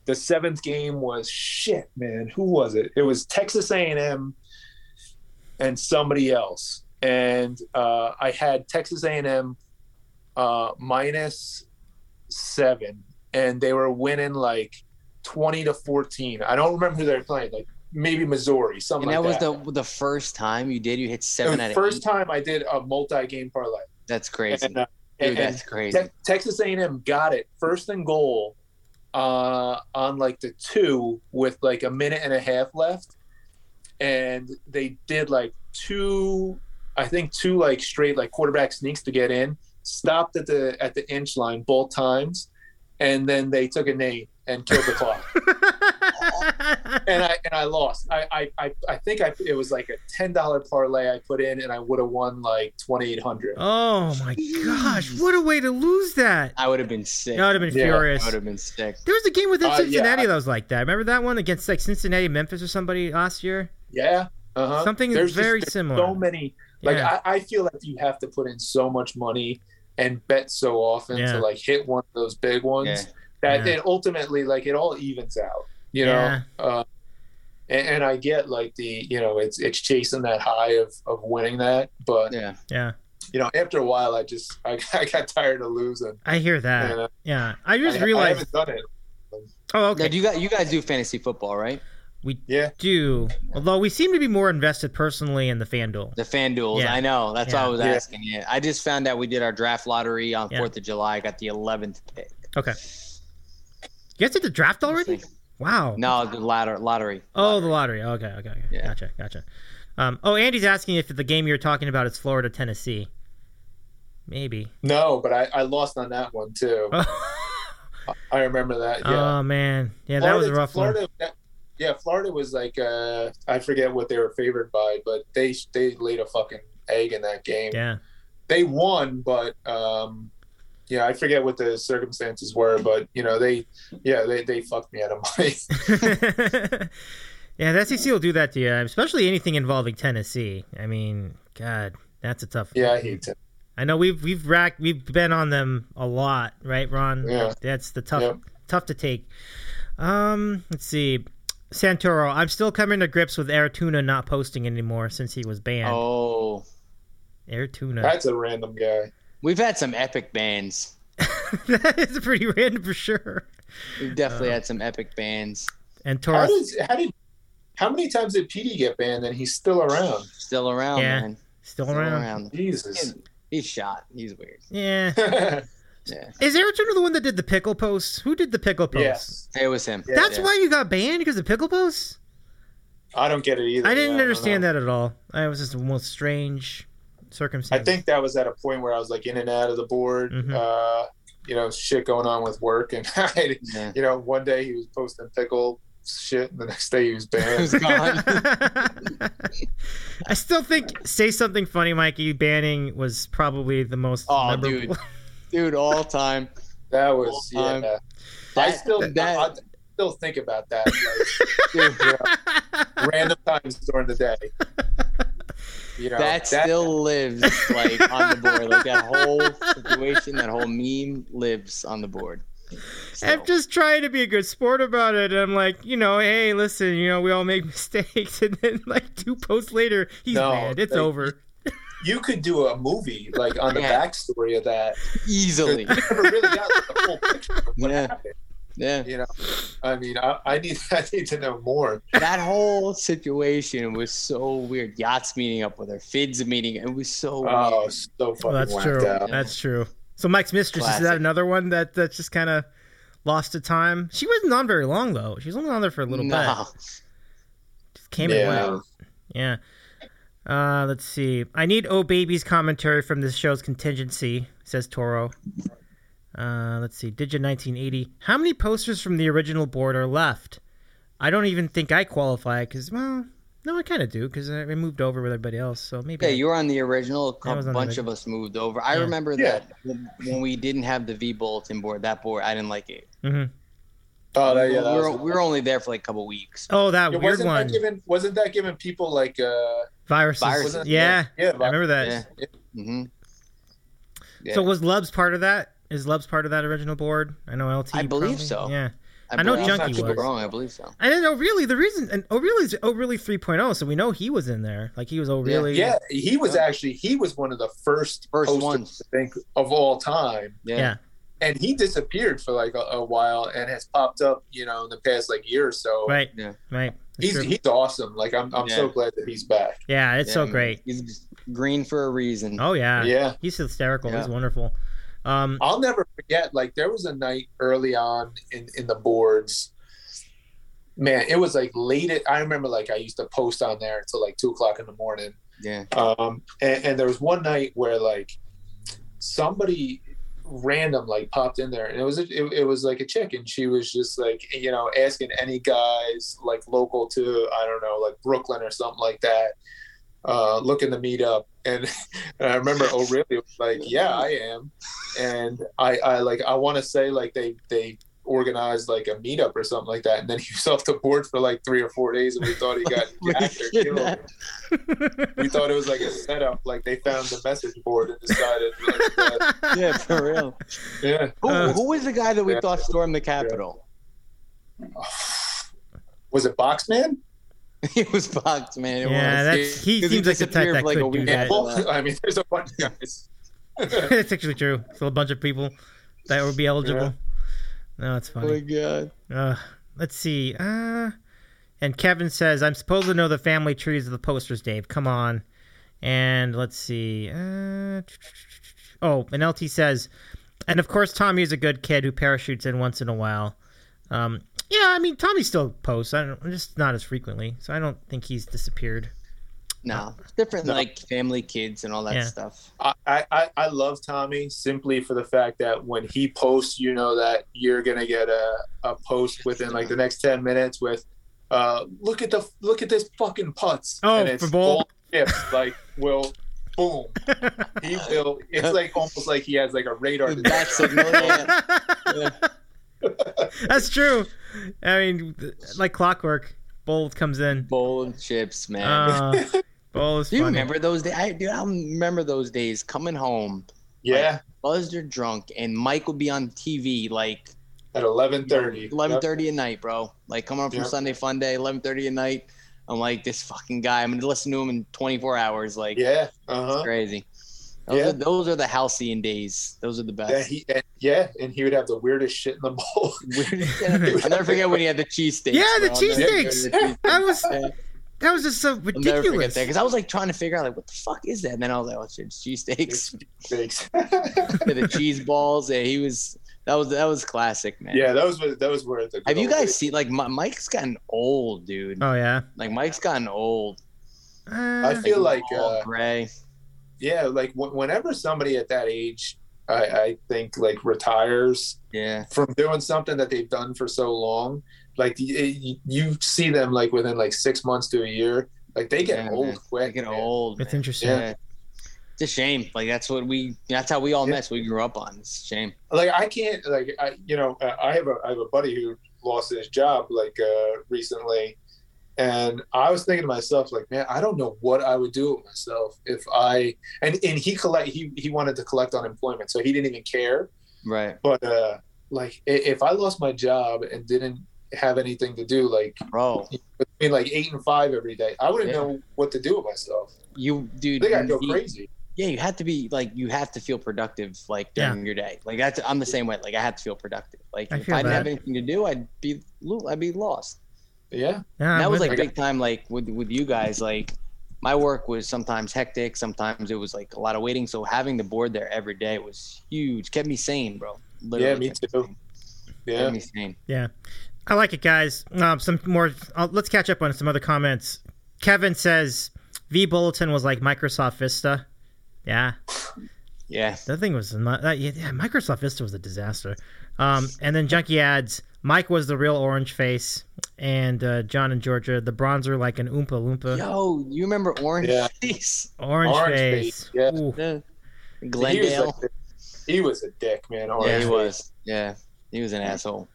the seventh game was shit, man. Who was it? It was Texas A&M and somebody else, and uh, I had Texas A&M uh, minus seven, and they were winning like twenty to fourteen. I don't remember who they were playing, like maybe Missouri, something And that like was that. the the first time you did. You hit It seven was out the first eight. time I did a multi-game parlay. That's crazy, And, uh, dude. and- That's crazy. Te- Texas A&M got it first and goal uh, on like the two with like a minute and a half left, and they did like two, I think two like straight like quarterback sneaks to get in. Stopped at the at the inch line both times, and then they took a knee and killed the clock. and I and I lost. I I, I, I think I it was like a ten dollar parlay I put in, and I would have won like twenty eight hundred. oh my gosh, what a way to lose that! I would have been sick. I would have been Yeah. furious. I would have been sick. There was a game within Uh, yeah, Cincinnati I- that was like that. Remember that one against like Cincinnati, Memphis, or somebody last year? Yeah. Uh-huh. Something There's very there's similar. So many. Like Yeah. I, I feel like you have to put in so much money and bet so often Yeah. to like hit one of those big ones Yeah. that Yeah. it ultimately like it all evens out. You Yeah. know. Uh, and, and I get like the you know it's it's chasing that high of of winning that, but Yeah. Yeah, you know after a while I just I, I got tired of losing. I hear that. And, uh, Yeah, I just I, I realized. haven't done it. oh, okay. do you guys you guys do fantasy football, right? we Yeah. do. Although we seem to be more invested personally in the FanDuel. The fan duels. Yeah. I know. That's why I was Yeah. asking you. I just found out we did our draft lottery on Yeah. Fourth of July. I got the eleventh pick. Okay. You guys did the draft already? Wow. No, the ladder lottery. Oh, the lottery. Okay, okay, okay. Yeah. Gotcha, gotcha. Um, oh, Andy's asking if the game you're talking about is Florida Tennessee. Maybe. No, but I, I lost on that one too. I remember that. Yeah. Oh man, yeah, that was a rough one. Florida, that- yeah, Florida was like uh, I forget what they were favored by, but they they laid a fucking egg in that game. Yeah. They won, but um, yeah, I forget what the circumstances were, but you know they yeah they they fucked me out of money. yeah, the SEC will do that to you, especially anything involving Tennessee. I mean, God, that's a tough. yeah, I hate it. I know we've we've racked we've been on them a lot, right, Ron? Yeah. That's the tough Yep. tough to take. Um, let's see. Santoro, I'm still coming to grips with Air Tuna not posting anymore since he was banned. Oh, Air Tuna. That's a random guy. We've had some epic bands. that is pretty random for sure. We've definitely Uh, had some epic bands. And How Taurus, does how did how many times did Petey get banned and he's still around? Still around, Yeah. man. still Still around. around. Jesus. He's shot. He's weird. Yeah. Yeah. Is Air Tuna the one that did the pickle posts? Who did the pickle posts? It was him. Yeah. That's Yeah. why you got banned because of pickle posts. I don't get it either. I didn't man. understand know. that at all. I was just the most strange circumstance. I think that was at a point where I was like in and out of the board. Mhm. Uh, you know, shit going on with work, and I, Yeah. you know, one day he was posting pickle shit. And the next day he was It banned. was gone. I still think say something funny, Mikey. Banning was probably the most Oh, memorable. dude. Dude, all time. that was yeah. I still that- I, I still think about that. Like, Dude, you know, random times during the day. You know, that still lives like on the board. Like that whole situation, that whole meme lives on the board. I'm just trying to be a good sport about it. I'm like, you know, hey, listen, you know, we all make mistakes, and then like two posts later, he's No, banned. It's like- over. you could do a movie like on the Yeah. backstory of that. easily. You never really got like, the full picture of what Yeah. happened. Yeah. You know, I mean, I, I need I need to know more. That whole situation was so weird. Yachts meeting up with her, Fids meeting. It was so Oh, weird. so fucking Well, that's true. out. That's true. So Mike's mistress is that Classic. another one that that just kind of lost to time? She wasn't on very long though. She was only on there for a little No. bit. Just came and Yeah. went. Yeah. Uh, let's see. I need Oh Baby's commentary from this show's contingency, says Toro. Uh, let's see. Digit 1980. How many posters from the original board are left? I don't even think I qualify because, well, no, I kind of do because I I moved over with everybody else. So maybe. Yeah, I- you were on the original. A couple, the bunch original. of us moved over. I Yeah. remember Yeah. that when, when we didn't have the vBulletin board. That board, I didn't like it. Mhm. Oh, that, yeah, we, that were, was, we were only there for like a couple weeks. Oh, that Yeah, weird wasn't one. that giving wasn't that giving people like uh Viruses. Viruses, wasn't it- Yeah. yeah I remember that. Yeah. hmm So was Lubs part of that? Is Lubs part of that original board? I know LT. I believe probably- so. Yeah. I know Junkie I could was. wrong. I believe so. I didn't know really the reason and O'Reilly's O'Reilly 3.0, so we know he was in there. Like he was O'Reilly. yeah he was actually he was one of the first First ones. I think of all time Yeah. Yeah. and he disappeared for like a, a while and has popped up you know in the past like year or so Right. Yeah. Right. That's he's true. he's awesome like I'm I'm so glad that he's back yeah, it's Yeah, so great. He's green for a reason. Oh yeah. yeah He's hysterical. He's wonderful. Um I'll never forget. Like there was a night early on in in the boards. Man, it was like late. At, I remember like I used to post on there until like two o'clock in the morning. Yeah. Um, and, and there was one night where like somebody random like popped in there, and it was a, it, it was like a chick, and she was just like you know asking any guys like local to I don't know like Brooklyn or something like that, uh, looking to meet up. And, and I remember O'Reilly was like, "Yeah, I am," and I I like I want to say like they they organized like a meetup or something like that, and then he was off the board for like three or four days, and we thought he got jacked or killed. We thought it was like a setup, like they found the message board and decided, like, yeah, for real. yeah. Who, Uh, who was the guy that we yeah. thought stormed the Capitol? Was it Boxman? it was fucked, man. It Yeah, was. that's- he 'Cause seems like the type that like, could a do week that. Well. I mean, there's a bunch of guys. it's actually true. So a bunch of people that would be eligible. No, it's funny. Oh my god. Uh, let's see. Uh, and Kevin says, "I'm supposed to know the family trees of the posters, Dave. Come on." And let's see. Uh, oh, and LT says, and of course, Tommy is a good kid who parachutes in once in a while. Um, yeah, I mean, Tommy still posts. I don't, just not as frequently, so I don't think he's disappeared. No, it's different No. like family, kids, and all that Yeah. stuff. I, I, I love Tommy simply for the fact that when he posts, you know that you're gonna get a, a post within like the next ten minutes with, uh, look at the look at this fucking putts. Oh, and it's for bowl? all chips, like will boom. He will. It's like almost like he has like a radar. The bat detector. signal. Yeah. That's true. I mean, like clockwork, Bold comes in. Bowl of chips, man. Uh, Bold is Do you funny. remember those days? I, dude, I remember those days coming home, Yeah, buzzed or drunk, and Mike would be on TV like at eleven thirty. eleven thirty at night, bro. Like coming up from Yep. Sunday Fun Day, eleven thirty at night. I'm like this fucking guy. I'm gonna listen to him in 24 hours. Like Yeah. Uh huh. crazy. Those, Yeah. are, those are the halcyon days. Those are the best. Yeah, he, and, yeah, and he would have the weirdest shit in the bowl. I'll never forget when he had the cheesesteaks. Yeah, the bro. I'll never forget cheesesteaks. the cheesesteaks. That was Yeah. that was just so I'll never ridiculous. that because I was like trying to figure out like what the fuck is that, and then I was like, oh shit, it's cheesesteaks. Thanks. Yeah, the cheese balls. Yeah, he was. That was that was classic, man. yeah, that was what- that was where the. Have you guys old seen like Mi- Mike's gotten old, dude? Oh yeah. Like Mike's gotten old. Uh, I feel like all uh, gray. Yeah, like w- whenever somebody at that age, I, I think like retires Yeah. from doing something that they've done for so long, like you, you see them like within like six months to a year. Like they get Yeah, old man. quick. They get man. old. It's man. interesting. Yeah. It's a shame. Like that's what we. That's how we all Yeah. met. So we grew up on. It's a shame. Like I can't like I you know uh, I have a I have a buddy who lost his job like uh recently, and I was thinking to myself like man I don't know what I would do with myself if I and and he collect he he wanted to collect unemployment so he didn't even care Right, but uh like if I lost my job and didn't have anything to do like bro. between like eight and five every day I wouldn't Yeah. know what to do with myself. You, I dude. think I'd go you- crazy. Yeah, you have to be like you have to feel productive like during your day. Like that's I'm the same way. Like I have to feel productive. Like I if I didn't have anything to do, I'd be I'd be lost. Yeah. Yeah, that was like you. big time. Like with with you guys, like my work was sometimes hectic. Sometimes it was like a lot of waiting. So having the board there every day was huge. Kept me sane, bro. Literally Yeah, me too. sane. Yeah. Kept me sane. Yeah, I like it, guys. Um, some more. Uh, let's catch up on some other comments. Kevin says vBulletin was like Microsoft Vista. Yeah, Yeah. that thing was not. That, yeah, yeah, Microsoft Vista was a disaster. Um, and then Junkie adds Mike was the real orange face, and uh, John and Georgia the bronzer like an oompa loompa. Yo, you remember Orange Yeah. Face? Orange, Orange face. face, yeah. Ooh. Yeah. He was, Glendale. like, he was a dick, man. Orange yeah, he face. was. Yeah, he was an asshole.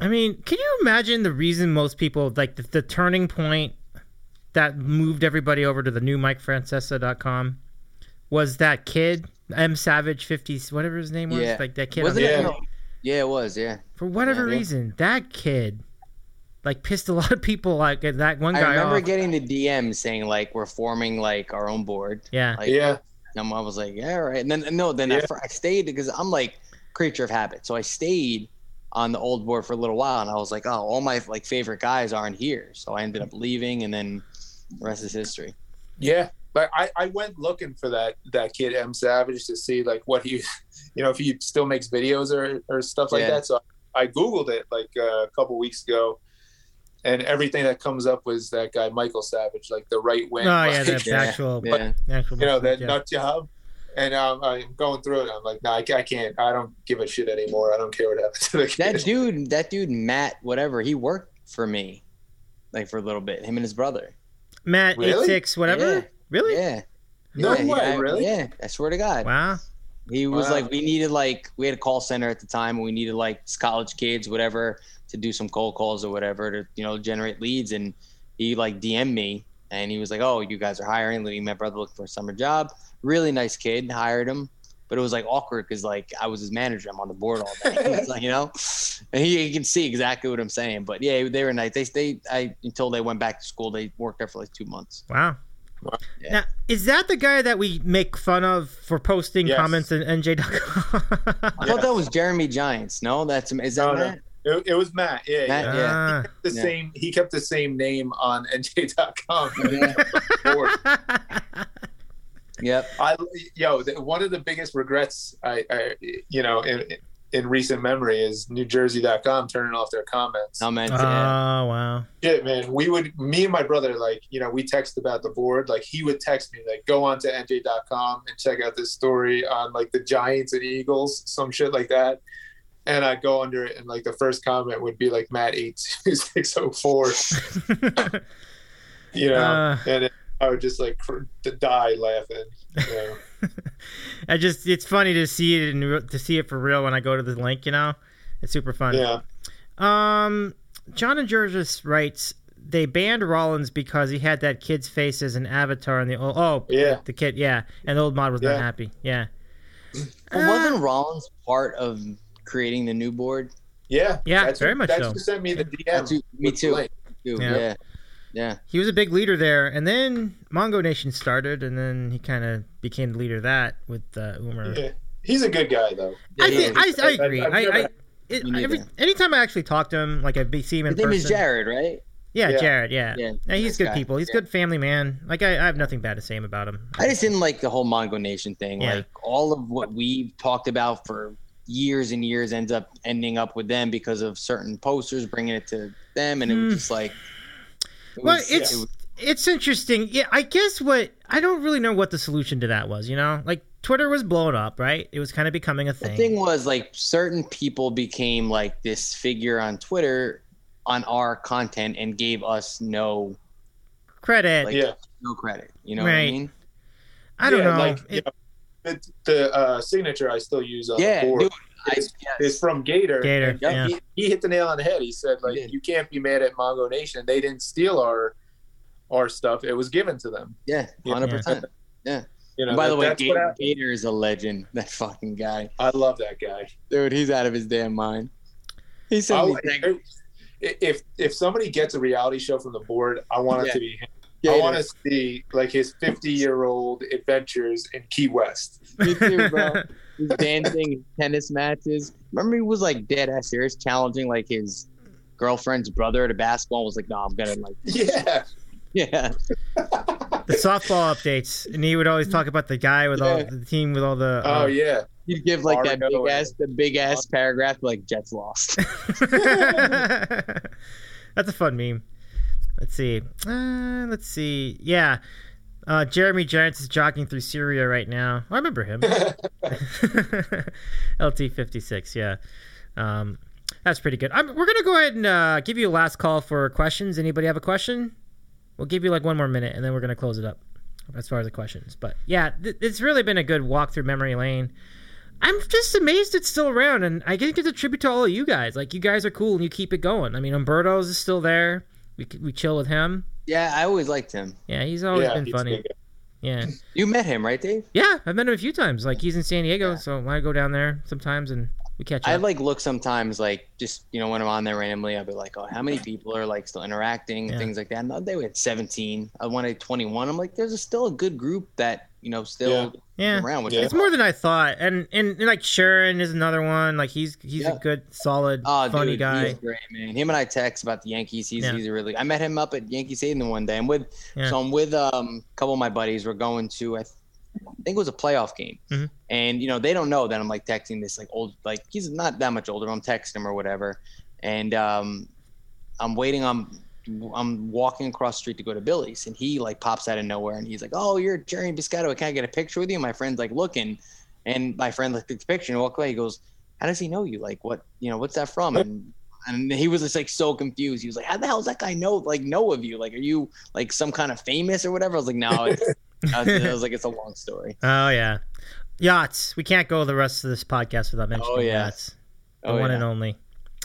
I mean, can you imagine the reason most people like the, the turning point that moved everybody over to the new MikeFrancesa.com was that kid M Savage 50 whatever his name was Yeah. like that kid Wasn't on it? the- no. Yeah, it was. Yeah. for whatever Yeah. reason that kid like pissed a lot of people like uh, that one guy. I remember off. getting the DM saying like we're forming like our own board. yeah Like, Yeah. And I was like, yeah, all right. And then no, then I, Yeah. I stayed because I'm like creature of habit. So I stayed on the old board for a little while, and I was like, oh, all my like favorite guys aren't here. So I ended up leaving, and then the rest is history. Yeah. But I, I went looking for that that kid M Savage to see like what he, you know, if he still makes videos or, or stuff like Yeah. that. So I googled it like uh, a couple weeks ago, and everything that comes up was that guy Michael Savage, like the right wing. oh yeah like, the Yeah. actual Yeah. the actual you know that yeah. nut job. And um, I'm going through it. I'm like, no, I, I can't. I don't give a shit anymore. I don't care what happens to the kid. That dude, that dude Matt, whatever, he worked for me, like for a little bit. Him and his brother. Matt Really? eight six whatever Yeah. Really Yeah. No Yeah, way, I- really? Yeah, I swear to God. wow He was Wow. like, we needed like, we had a call center at the time, and we needed like college kids, whatever, to do some cold calls or whatever to you know generate leads. And he like DM'd me, and he was like, "Oh, you guys are hiring? Leaving my brother looking for a summer job. Really nice kid. Hired him." But it was like awkward because like I was his manager. I'm on the board all day, like, you know. And he, he can see exactly what I'm saying. But yeah, they were nice. They they I until they went back to school. They worked there for like two months. wow Yeah. now is that the guy that we make fun of for posting Yes. comments in NJ.com? I thought that was Jeremy Giants. No, that's is that No, no. It, it was Matt. Yeah, Matt, yeah. yeah. Ah. The Yeah. same. He kept the same name on NJ.com. Yep. I yo, one of the biggest regrets I, I you know, in, in recent memory is NewJersey.com turning off their comments. No man. oh yeah. wow Shit, man. We would, me and my brother, like, you know, we text about the board. Like, he would text me, like, go on to NJ.com and check out this story on, like, the Giants and Eagles, some shit like that. And I'd go under it, and, like, the first comment would be, like, Matt 82604, you know, Uh. and it, I would just, like, cr- die laughing, you know. I just it's funny to see it and to see it for real when I go to the link. You know, it's super fun. yeah. Um, John and Georges writes they banned Rollins because he had that kid's face as an avatar in the old. Oh, Yeah. the kid. Yeah, and the old mod was not happy. Yeah, Well, wasn't Rollins part of creating the new board? Yeah. Yeah, That's very who, much That's so. who sent me the DM. That's who- me with too. Too. Yeah. Yeah. Yeah. he was a big leader there, and then Mongo Nation started, and then he kind of became the leader of that with uh, Umer. Yeah. He's a good guy, though. I, Yeah, think, I, I agree. I've I, I, it, every, anytime I actually talk to him, like I be- see him in His name is Jared, right? Yeah, Yeah. Jared. Yeah, Yeah, Yeah, he's nice good guy. people. He's Yeah. good family man. Like I, I have nothing bad to say about him. I just didn't like the whole Mongo Nation thing. Yeah. Like all of what we've talked about for years and years ends up ending up with them because of certain posters bringing it to them, and it was Hmm. just like. It Well, was- it's it was- it's interesting. Yeah, I guess what I don't really know what the solution to that was. You know, like Twitter was blown up, right? It was kind of becoming a thing. The thing. thing was like certain people became like this figure on Twitter on our content and gave us no Credit. like Yeah. no credit. You know what I mean? I don't Yeah, know. Like, It- you know, the, the uh, signature I still use on Yeah, the board dude. I, is, yes. is from Gator. Gator, yeah. he, he hit the nail on the head. He said, like, did. you can't be mad at Mongo Nation. They didn't steal our our stuff. It was given to them. yeah, Yeah. hundred percent. Yeah. You know, By the way, Gator, happened. Gator is a legend. That fucking guy, I love that guy. dude. He's out of his damn mind. He I sent me would- text- if if somebody gets a reality show from the board, I want it to be him. I want to see like his 50 year old adventures in Key West. Me too, bro. His dancing, tennis matches. Remember, he was like dead ass serious, challenging like his girlfriend's brother to basketball. Was like, no, I'm gonna like, Yeah, yeah, the softball updates, and he would always talk about the guy with all the team with all the. uh, oh yeah. He'd give like that Fargo big ass, the big ass paragraph like Jets lost. That's a fun meme. Let's see. Uh, let's see. Yeah. Uh, Jeremy Giants is jogging through Syria right now. I remember him. LT56, yeah. Um, that's pretty good. I'm, we're going to go ahead and uh, give you a last call for questions. Anybody have a question? We'll give you like one more minute and then we're going to close it up as far as the questions. But yeah, th- it's really been a good walk through memory lane. I'm just amazed it's still around, and I think it's a tribute to all of you guys. Like you guys are cool, and you keep it going. I mean, Umberto's is still there. We we chill with him. yeah, I always liked him. Yeah, he's always yeah, been he's funny. good. Yeah, You met him, right, Dave? yeah, I've met him a few times. Like he's in San Diego, so I go down there sometimes, and we catch up. I up. like look sometimes, like just you know when I'm on there randomly, I'll be like, oh, how many people are like still interacting, Yeah. things like that. And the other day we had 17. I wanted 21. I'm like, there's a, still a good group that you know still yeah, around. Which Yeah. It's more than I thought. And, and and like Sharon is another one. Like he's he's Yeah. a good, solid, Oh, funny dude, guy. He's great, man. Him and I text about the Yankees. He's Yeah. he's a really. I met him up at Yankee Stadium one day. I'm with Yeah. so I'm with um a couple of my buddies. We're going to I, th- I think it was a playoff game, Mhm. and you know they don't know that I'm like texting this like old like he's not that much older. I'm texting him or whatever, and um I'm waiting on. I'm walking across the street to go to Billy's, and he like pops out of nowhere, and he's like, "Oh, you're Gerry Biscotto. Can I get a picture with you?" My friend's like looking, and my friend looked at the picture and walked away. He goes, "How does he know you? Like, what? You know, what's that from?" And and he was just like so confused. He was like, "How the hell does that guy know like know of you? Like, are you like some kind of famous or whatever?" I was like, "No." It's, I, was, I was like, "It's a long story." Oh yeah, yachts. We can't go the rest of this podcast without mentioning Oh, yeah. yachts. The Oh, one yeah. and only.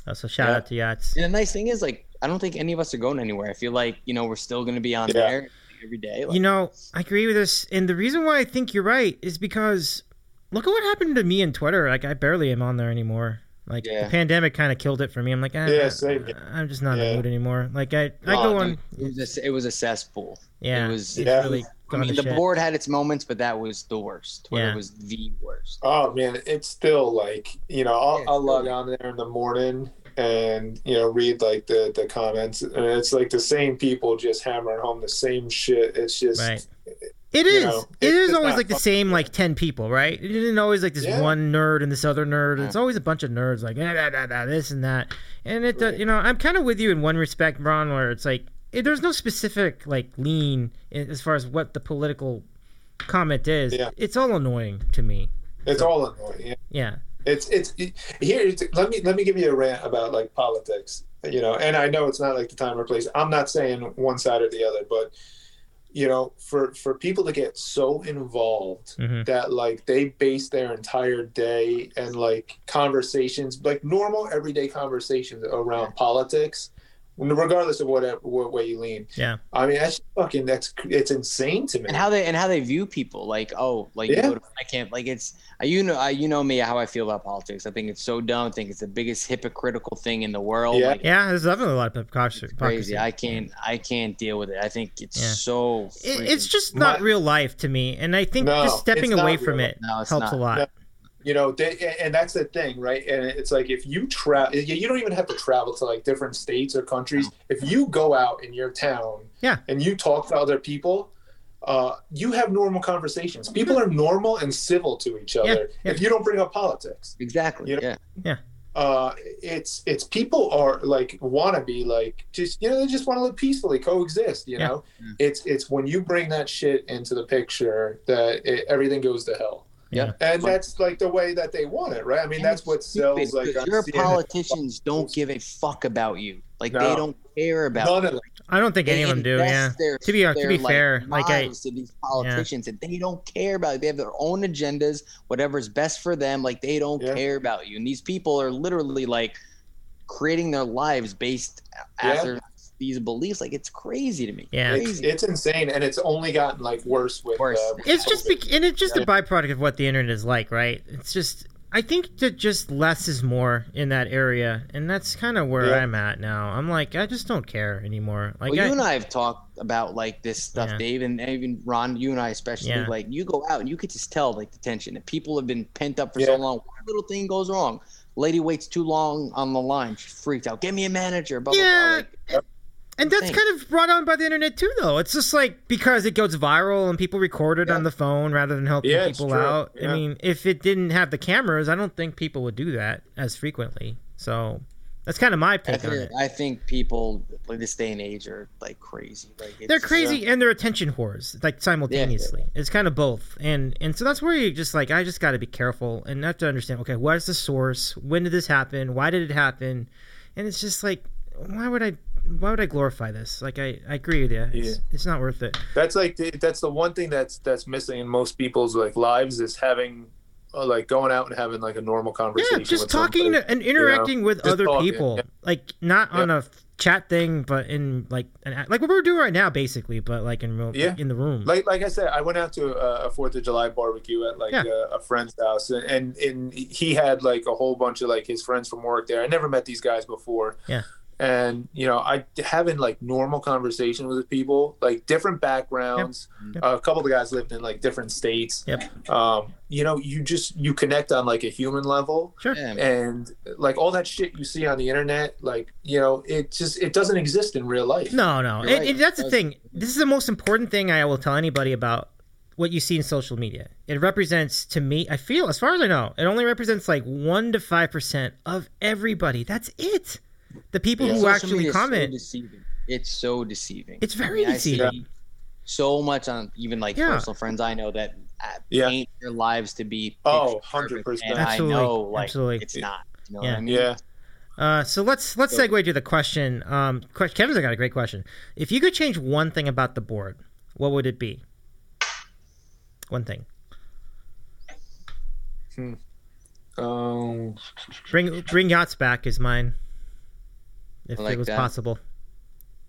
Uh, so shout Yeah. out to yachts. And the nice thing is, like, I don't think any of us are going anywhere. I feel like you know we're still going to be on Yeah. there every day. Like, You know, I agree with this, and the reason why I think you're right is because look at what happened to me in Twitter. Like I barely am on there anymore. Like Yeah. the pandemic kind of killed it for me. I'm like, ah, Yeah, same. I'm just not in the mood anymore. Like I, I oh, go on. It was, a, it was a cesspool. Yeah, it was. it's Yeah. really I mean, to the shit. board had its moments, but that was the worst. Twitter Yeah. was the worst. Oh man, it's still like you know I'll, Yeah, I'll log on there in the morning and you know read like the the comments and it's like the same people just hammering home the same shit. It's just Right. It you is. know, it it's always like the same like ten people, right? It isn't always like this Yeah. one nerd and this other nerd. It's always a bunch of nerds like eh, da, da, da, this and that. And it, uh, you know, I'm kind of with you in one respect, Ron, where it's like it, there's no specific like lean in, as far as what the political comment is. Yeah. It's all annoying to me. it's all annoying. Yeah. Yeah. It's it's it, here. It's, let me let me give you a rant about like politics. You know, and I know it's not like the time or place. I'm not saying one side or the other, but you know, for for people to get so involved Mhm. that like they base their entire day and like conversations, like normal everyday conversations around politics, regardless of whatever what way you lean. Yeah. I mean, that's fucking that's it's insane to me. and how they and how they view people like oh like Yeah. you go to, I can't like it's uh, you know I, you know me how I feel about politics I think it's so dumb I think it's the biggest hypocritical thing in the world Yeah. like, Yeah. There's definitely a lot of hypocrisy. it's crazy I can't I can't deal with it I think it's Yeah. so It, it's just not My- real life to me, and I think No, just stepping away from real it No, helps not. a lot. No. you know they, and that's the thing right? And it's like if you travel you don't even have to travel to like different states or countries. If you go out in your town Yeah. and you talk to other people uh, you have normal conversations. People are normal and civil to each other Yeah, yeah. if you don't bring up politics. Exactly You know- yeah. Uh, it's it's people are like want to be like just you know they just want to live peacefully coexist you Yeah. know? It's it's when you bring that shit into the picture that it, everything goes to hell Yep. and that's like the way that they want it, right? I mean, that's what sells. Stupid, Like your CNN. politicians don't give a fuck about you. Like they don't care about None you. of them. I don't think any of them do. Yeah. Their, To be uh, to be like, fair, like I lives to these politicians, and they don't care about it. They have their own agendas, whatever's best for them. Like they don't Yeah. care about you. And these people are literally like creating their lives based Yeah. after these beliefs. Like it's crazy to me. Yeah. It's, crazy. it's insane, and it's only gotten like worse with. Worse. Uh, with it's just COVID. be- and it's just Yeah. a byproduct of what the internet is like, right? It's just I think that just less is more in that area, and that's kind of where Yeah. I'm at now. I'm like, I just don't care anymore. Like, well, I, you and I have talked about like this stuff, Yeah. Dave, and even Ron. You and I especially. Yeah. Like you go out and you could just tell like the tension that people have been pent up for Yeah. so long. One little thing goes wrong. Lady waits too long on the line. She's freaked out. Get me a manager. Blah, Yeah. blah, blah. Like, and that's thing. kind of brought on by the internet too, though. It's just like because it goes viral and people record it Yeah. on the phone rather than helping Yeah, it's people true. out. I mean, if it didn't have the cameras, I don't think people would do that as frequently. So that's kind of my I take on it. I think people like this day and age are like crazy. Like it's, they're crazy and they're attention whores like simultaneously it's kind of both and and so that's where you just like i just got to be careful and have to understand okay what is the source when did this happen why did it happen and it's just like why would i why would i glorify this like i i agree with you it's, Yeah. it's not worth it that's like the, that's the one thing that's that's missing in most people's like lives is having uh, like going out and having like a normal conversation. yeah just with talking somebody, and you know? interacting with Just other talking, people yeah. like not on a chat thing but in like an like what we're doing right now basically but like in real Yeah. in the room Like like I said, I went out to a, a Fourth of July barbecue at like Yeah. a, a friend's house, and, and and he had like a whole bunch of like his friends from work there. I never met these guys before. Yeah. And you know, I having like normal conversation with people, like different backgrounds. Yep. Uh, a couple of the guys lived in like different states. Yep. Um, you know, you just you connect on like a human level. sure and like all that shit you see on the internet like you know it just it doesn't exist in real life No, no. You're right. and that's the That's- thing. This is the most important thing I will tell anybody about what you see in social media. It represents, to me, I feel, as far as I know, it only represents like 1% to 5% of everybody. That's it. The people Yeah. who Social actually media is so comment. deceiving. It's so deceiving. It's very I see deceiving. So much on even like Yeah. personal friends I know that uh, Yeah. paint their lives to be Oh, 100%. and Absolutely. I know like Absolutely. it's not. You know Yeah. what I mean? yeah Uh, so let's let's So- segue to the question. Um, que- Kevin's got a great question. If you could change one thing about the board, what would it be? One thing. Hmm. um Bring bring yachts back is mine. If like it was that. possible.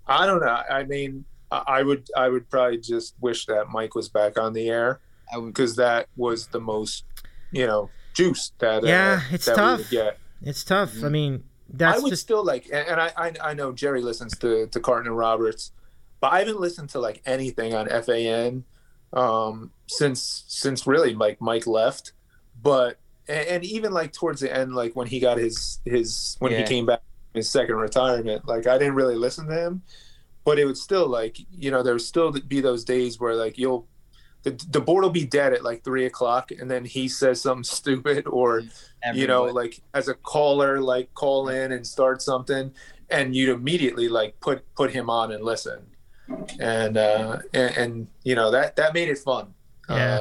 i don't know i mean I I would I would probably just wish that Mike was back on the air because that was the most you know juice that Yeah, uh, it's that we tough. would get. It's tough. Mm-hmm. I mean, that's I would just still like, and and I, I I know Gerry listens to to Carton and Roberts, but I haven't listened to like anything on FAN um, since since really like Mike left. But and, and even like towards the end, like when he got his his when he came back from his second retirement, like I didn't really listen to him, but it would still like you know there would still be those days where like you'll. The, the board will be dead at like three o'clock, and then he says something stupid, or you know like as a caller like call in and start something and you'd immediately like put put him on and listen and uh and, and you know that that made it fun Yeah.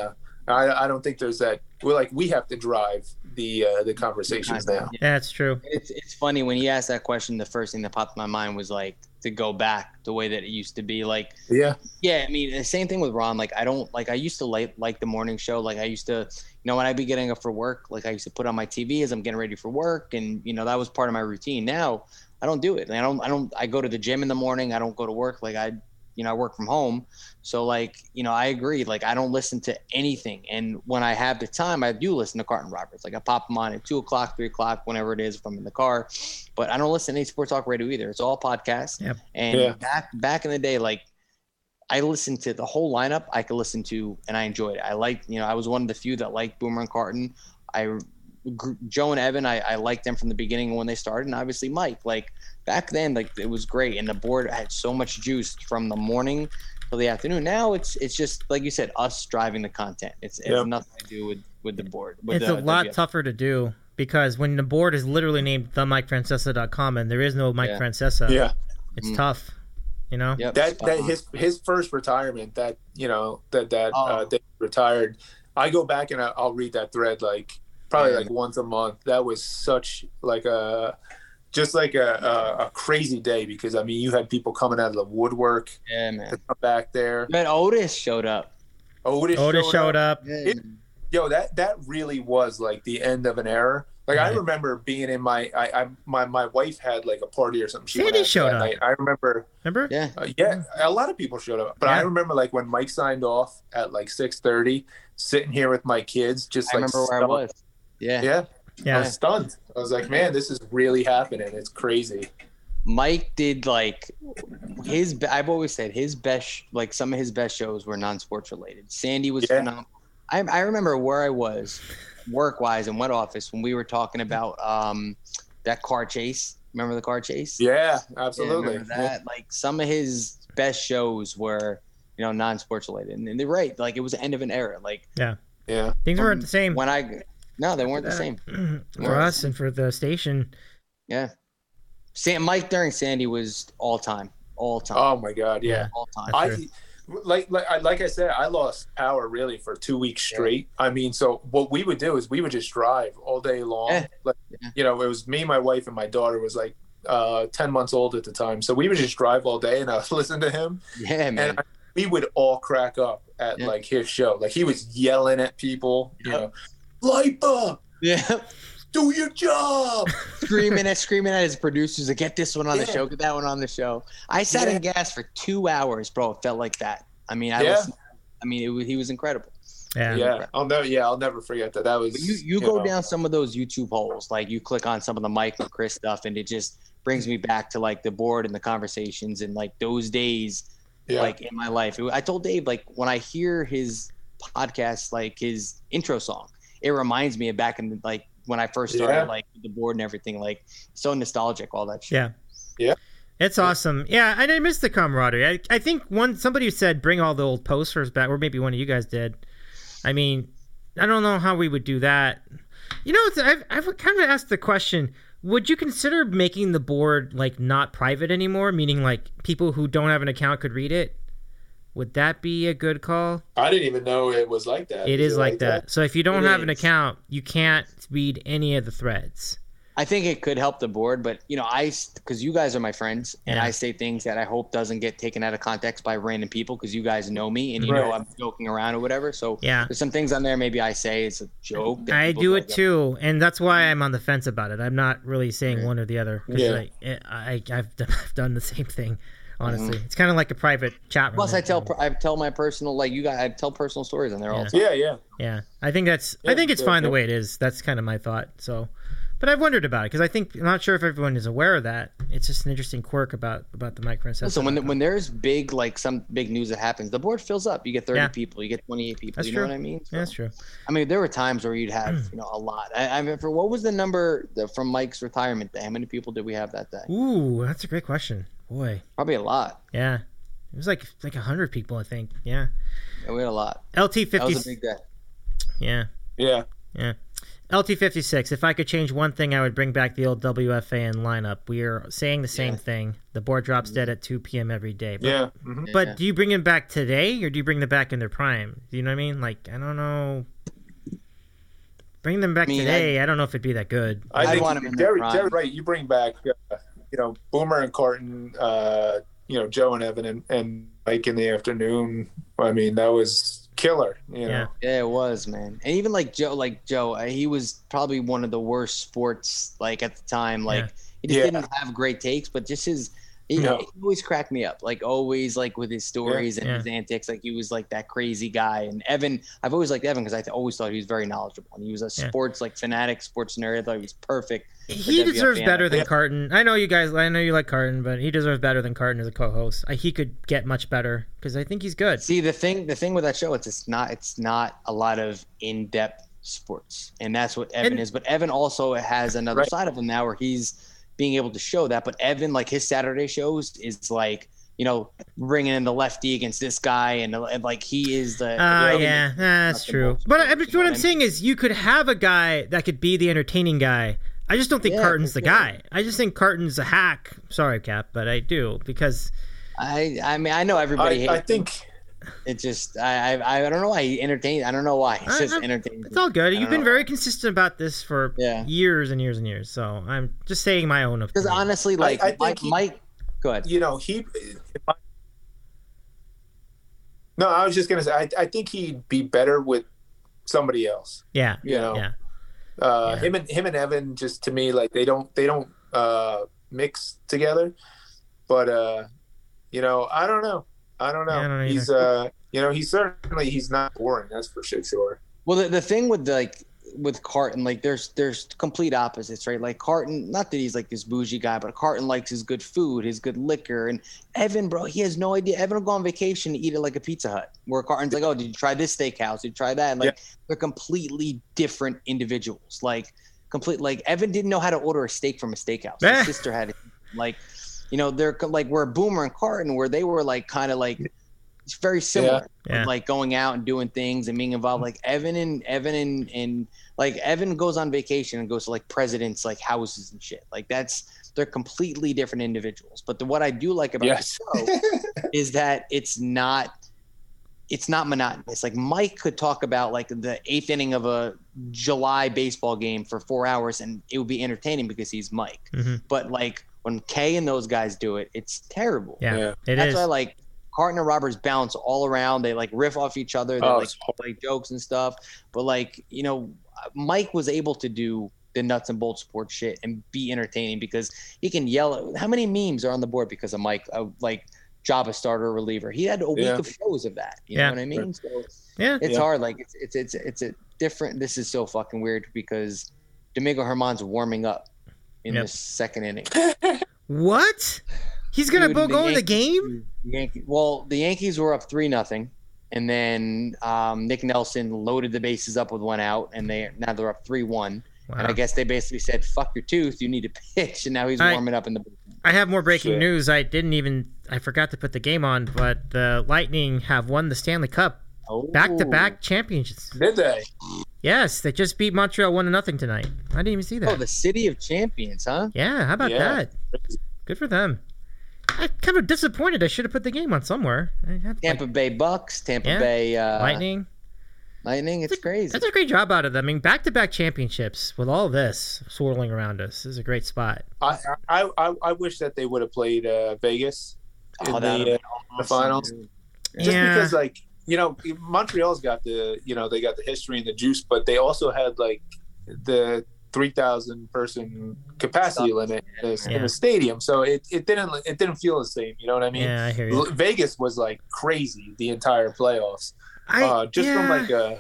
uh i i don't think there's that we're like we have to drive the uh the conversations now yeah, it's true. It's it's funny when he asked that question. The first thing that popped in my mind was like to go back the way that it used to be. Like yeah Yeah, I mean the same thing with Ron. Like I don't like I used to like like the morning show. Like I used to, you know, when I'd be getting up for work, like I used to put on my TV as I'm getting ready for work, and you know that was part of my routine. Now I don't do it. I don't. I don't. I go to the gym in the morning. I don't go to work. Like I, you know, I work from home. So like you know, I agree. Like I don't listen to anything, and when I have the time, I do listen to Carton Roberts. Like I pop them on at two o'clock, three o'clock, whenever it is, if I'm in the car. But I don't listen to any sports talk radio either. It's all podcasts. Yep. And Yeah. back back in the day, like I listened to the whole lineup. I could listen to, and I enjoyed it. I liked, you know, I was one of the few that liked Boomer and Carton. I, Joe and Evan, I, I liked them from the beginning when they started, and obviously Mike. Like back then, like it was great, and the board had so much juice from the morning till the afternoon. Now it's it's just like you said, us driving the content. It's it has nothing to do with with the board. With It's the, a lot the- tougher to do because when the board is literally named themikefrancesa.com and there is no Mike Yeah. Francesa, yeah it's Mm. tough. You know? Yep, that that on. his his first retirement that you know that that Oh. uh they retired I go back and I- I'll read that thread like probably Yeah. like once a month. That was such like a just like a, a, a crazy day because I mean you had people coming out of the woodwork Yeah, to man. come back there. Man, Otis showed up. Otis, Otis showed up. Yeah, It- Yo, that that really was like the end of an era. Like I remember being in my I, I my my wife had like a party or something. She Sandy showed up. Night. I remember. Remember? yeah. Uh, yeah, a lot of people showed up, but I remember like when Mike signed off at like six thirty, sitting here with my kids, just I like remember where I was. Yeah. Yeah, I Yeah. was stunned. I was like, man, this is really happening. It's crazy. Mike did like his. I've always said his best, like some of his best shows were non-sports related. Sandy was Yeah. phenomenal. I, I remember where I was, work-wise, in what office when we were talking about um, that car chase. Remember the car chase? Yeah, Yeah, absolutely. remember that. Like some of his best shows were, you know, non-sports related, and, and they're right. Like it was the end of an era. Like yeah, Yeah, Things weren't the same when I, no, they weren't the same. for us and for the station. Yeah. Sam Mike during Sandy was all time, all time, Oh my God, yeah. all time. I like like I like I said, I lost power really for two weeks straight. I mean, so what we would do is we would just drive all day long. Yeah. Like Yeah. you know, it was me, my wife, and my daughter was like uh, ten months old at the time. So we would just drive all day, and I would listen to him, Yeah, man. and I, we would all crack up at Yeah. like his show. Like he was yelling at people, you Yep. know, Lipa, yeah. do your job. screaming at screaming at his producers to get this one on the show, get that one on the show. I sat in gas for two hours, bro. It felt like that. I mean, I Yeah. was, I mean, it was, he was incredible. Yeah. yeah, I'll never. Yeah, I'll never forget that. That was But you you go know, down some of those YouTube holes, like you click on some of the Mike and Chris stuff, and it just brings me back to like the board and the conversations and like those days, Yeah. like in my life. I told Dave like when I hear his podcast, like his intro song, it reminds me of back in the, like when I first started, Yeah. like the board and everything, like so nostalgic, all that shit. Yeah. Yeah. It's awesome. Yeah, I didn't miss the camaraderie. I, I think one somebody said bring all the old posters back, or maybe one of you guys did. I mean, I don't know how we would do that. You know, I've I've kind of asked the question: Would you consider making the board like not private anymore? Meaning, like people who don't have an account could read it. Would that be a good call? I didn't even know it was like that. It is like that. So if you don't It have an is. account, you can't read any of the threads. I think it could help the board, but you know, I because you guys are my friends, and Yeah. I say things that I hope doesn't get taken out of context by random people because you guys know me and you know Right. I'm joking around or whatever. So Yeah. there's some things on there maybe I say it's a joke. that I people do don't it get. too, and that's why I'm on the fence about it. I'm not really saying one or the other. 'cause Yeah. I, I, I've, done, I've done the same thing. Honestly, mm-hmm. it's kind of like a private chat room. Plus, I tell um, I tell my personal like you guys I tell personal stories on there all the time. Yeah, yeah. Yeah, I think that's. I think it's yeah, fine the way it is. That's kind of my thought. So, but I've wondered about it because I think I'm not sure if everyone is aware of that. It's just an interesting quirk about about the Mike So Listen, when when there's big like some big news that happens, the board fills up. You get 30 Yeah. people, you get 28 people. That's you true. know what I mean? yeah, that's true. I mean, there were times where you'd have mm. you know a lot. I, I mean, for what was the number that, from Mike's retirement day? How many people did we have that day? Ooh, that's a great question. Boy, Probably a lot. yeah, it was like like a hundred people, I think. Yeah, Yeah, we had a lot. LT That was fifty. a big day. Yeah. Yeah. Yeah. LT56, if I could change one thing, I would bring back the old WFA WFAN lineup. We are saying the same Yeah. thing. The board drops dead at 2 p.m. every day. But, Yeah. mhm. but Yeah. do you bring them back today or do you bring them back in their prime? Do you know what I mean? Like, I don't know. Bring them back I mean, today. I, don't know if it'd be that good. I I'd think want him in their Jerry. Jerry, right? You bring back, uh, you know, Boomer and Carton, uh, you know, Joe and Evan and, and Mike in the afternoon. I mean, that was killer. You know, Yeah. Yeah, it was, man. And even like Joe, like Joe, uh, he was probably one of the worst sports like at the time. Like Yeah. he just Yeah. didn't have great takes, but just his. He, No. he always cracked me up, like always, like with his stories and Yeah. his antics. Like he was like that crazy guy. And Evan, I've always liked Evan because I th- always thought he was very knowledgeable. And he was a Yeah. sports like fanatic, sports nerd. I thought he was perfect. He deserves better than Yeah. Carton. I know you guys, I know you like Carton, but he deserves better than Carton as a co host. I, He could get much better because I think he's good. See the thing, the thing with that show, it's it's not it's not a lot of in depth sports, and that's what Evan And- is. But Evan also has another Right. side of him now, where he's being able to show that. But Evan, like his Saturday shows, is like you know bringing in the lefty against this guy, and, and like he is the. Ah, Evan- yeah, that's true. most But I, sports, but what what I'm saying is, you could have a guy that could be the entertaining guy. I just don't think Yeah, Carton's for the sure. guy. I just think Carton's a hack. Sorry, Cap, but I do because I I mean I know everybody. I, I hates him. Think it just I, I I don't know why he entertained. I don't know why. It's I- just entertaining. It's all good. You've been know. very consistent about this for Yeah. years and years and years. So I'm just saying my own opinion. Because honestly, like I think Mike, he- Mike, go ahead. you know, he. I, No, I was just gonna say, I, I think he'd be better with somebody else. yeah, You know, yeah, uh, Yeah. him and him and Evan, just to me, like they don't they don't uh, mix together. But uh, you know, I don't know. I don't know. Yeah, I don't know he's uh, you know, he's certainly he's not boring. That's for sure. Sure. Well, the, the thing with like with Carton, like there's there's complete opposites, right? Like Carton, not that he's like this bougie guy, but Carton likes his good food, his good liquor, and Evan, bro, he has no idea. Evan will go on vacation to eat it like a Pizza Hut, where Carton's like, oh, did you try this steakhouse? Did you try that? And, like they're completely different individuals. Like complete, like Evan didn't know how to order a steak from a steakhouse. Eh. His sister had it. Like, you know, they're co- like where Boomer and Carton, where they were like kind of like it's very similar. Yeah. like going out and doing things and being involved. Like evan and evan and, and like evan goes on vacation and goes to like presidents like houses and shit. Like that's they're completely different individuals. But the, what i do like about Yes. the show is that it's not it's not monotonous. Like mike could talk about like the eighth inning of a july baseball game for four hours and it would be entertaining because he's mike. Mhm. but like when kay and those guys do it it's terrible yeah. Yeah. It that's is. why like Carton and Roberts bounce all around. They like riff off each other. They Oh, like it's hor- jokes and stuff. But like you know, Mike was able to do the nuts and bolts sports shit and be entertaining because he can yell. At, how many memes are on the board because of Mike? Uh, like Joba starter reliever. He had a week Yeah. of shows of that. You Yeah. know what I mean? So yeah, it's Yeah. hard. Like it's it's it's it's a different. This is so fucking weird because Domingo Germán's warming up in Yep. the second inning. what? He's gonna Dude, bo- the go in the game? Yankee, well, the Yankees were up three nothing, and then um, Nick Nelson loaded the bases up with one out, and they now they're up three one. And I guess they basically said, "Fuck your tooth, you need to pitch," and now he's All right. warming up in the. I have more breaking Shit. news. I didn't even. I forgot to put the game on, but the Lightning have won the Stanley Cup Oh. back-to-back championships. Did they? Yes, they just beat Montreal one to nothing tonight. I didn't even see that. Oh, the city of champions, huh? yeah, how about Yeah. that? Good for them. I'm kind of disappointed. I should have put the game on somewhere. I have, like, Tampa Bay Bucks, Tampa Yeah. Bay uh, Lightning. Lightning. It's crazy. That's a great job out of them. I mean, back-to-back championships with all this swirling around us this is a great spot. I I I, I wish that they would have played uh, Vegas in Oh, that'd the, uh, been the finals. dude. just Yeah. because like you know Montreal's got the you know they got the history and the juice, but they also had like the three thousand person capacity limit in the, Yeah. stadium, so it, it didn't it didn't feel the same. You know what I mean? Yeah, I hear you. Vegas was like crazy the entire playoffs, I, uh, just from like a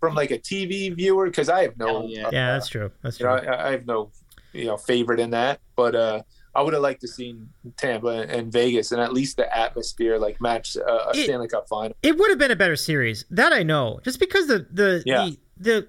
from like a TV viewer because I have no Hell yeah. Yeah, uh, that's true. That's you true. know I, I have no you know favorite in that, but uh, I would have liked to seen Tampa and Vegas and at least the atmosphere like match uh, a It- Stanley Cup final. It would have been a better series. That I know. Just because the the Yeah. the, the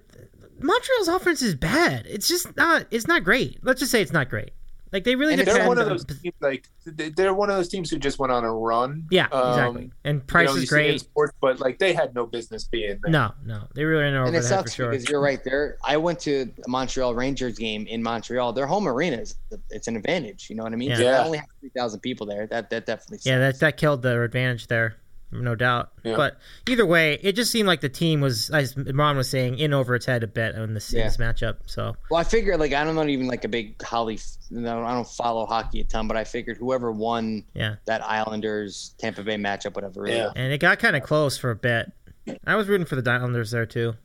Montreal's offense is bad. It's just not. It's not great. Let's just say it's not great. Like they really And depend They're one of those teams like they- they're one of those teams who just went on a run. Yeah, Um, exactly. And you Price know, is see in great. sports, but like they had no business being there. No, no, they really ran over and the it head for sucks sure. because you're right there. I went to a Montreal Rangers game in Montreal. Their home arena is it's an advantage. You know what I mean? Yeah. So Yeah. they only have three thousand people there. That that definitely. Sucks. Yeah, that that killed their advantage there, no doubt. Yeah. But either way, it just seemed like the team was, as Ron was saying, in over its head a bit in this, in Yeah. this matchup. So Well, I figured like I'm not know even like a big Holly. You I don't follow hockey a ton, but I figured whoever won yeah, that Islanders Tampa Bay matchup, whatever. Really. Yeah. and it got kind of close for a bit. I was rooting for the Islanders there too.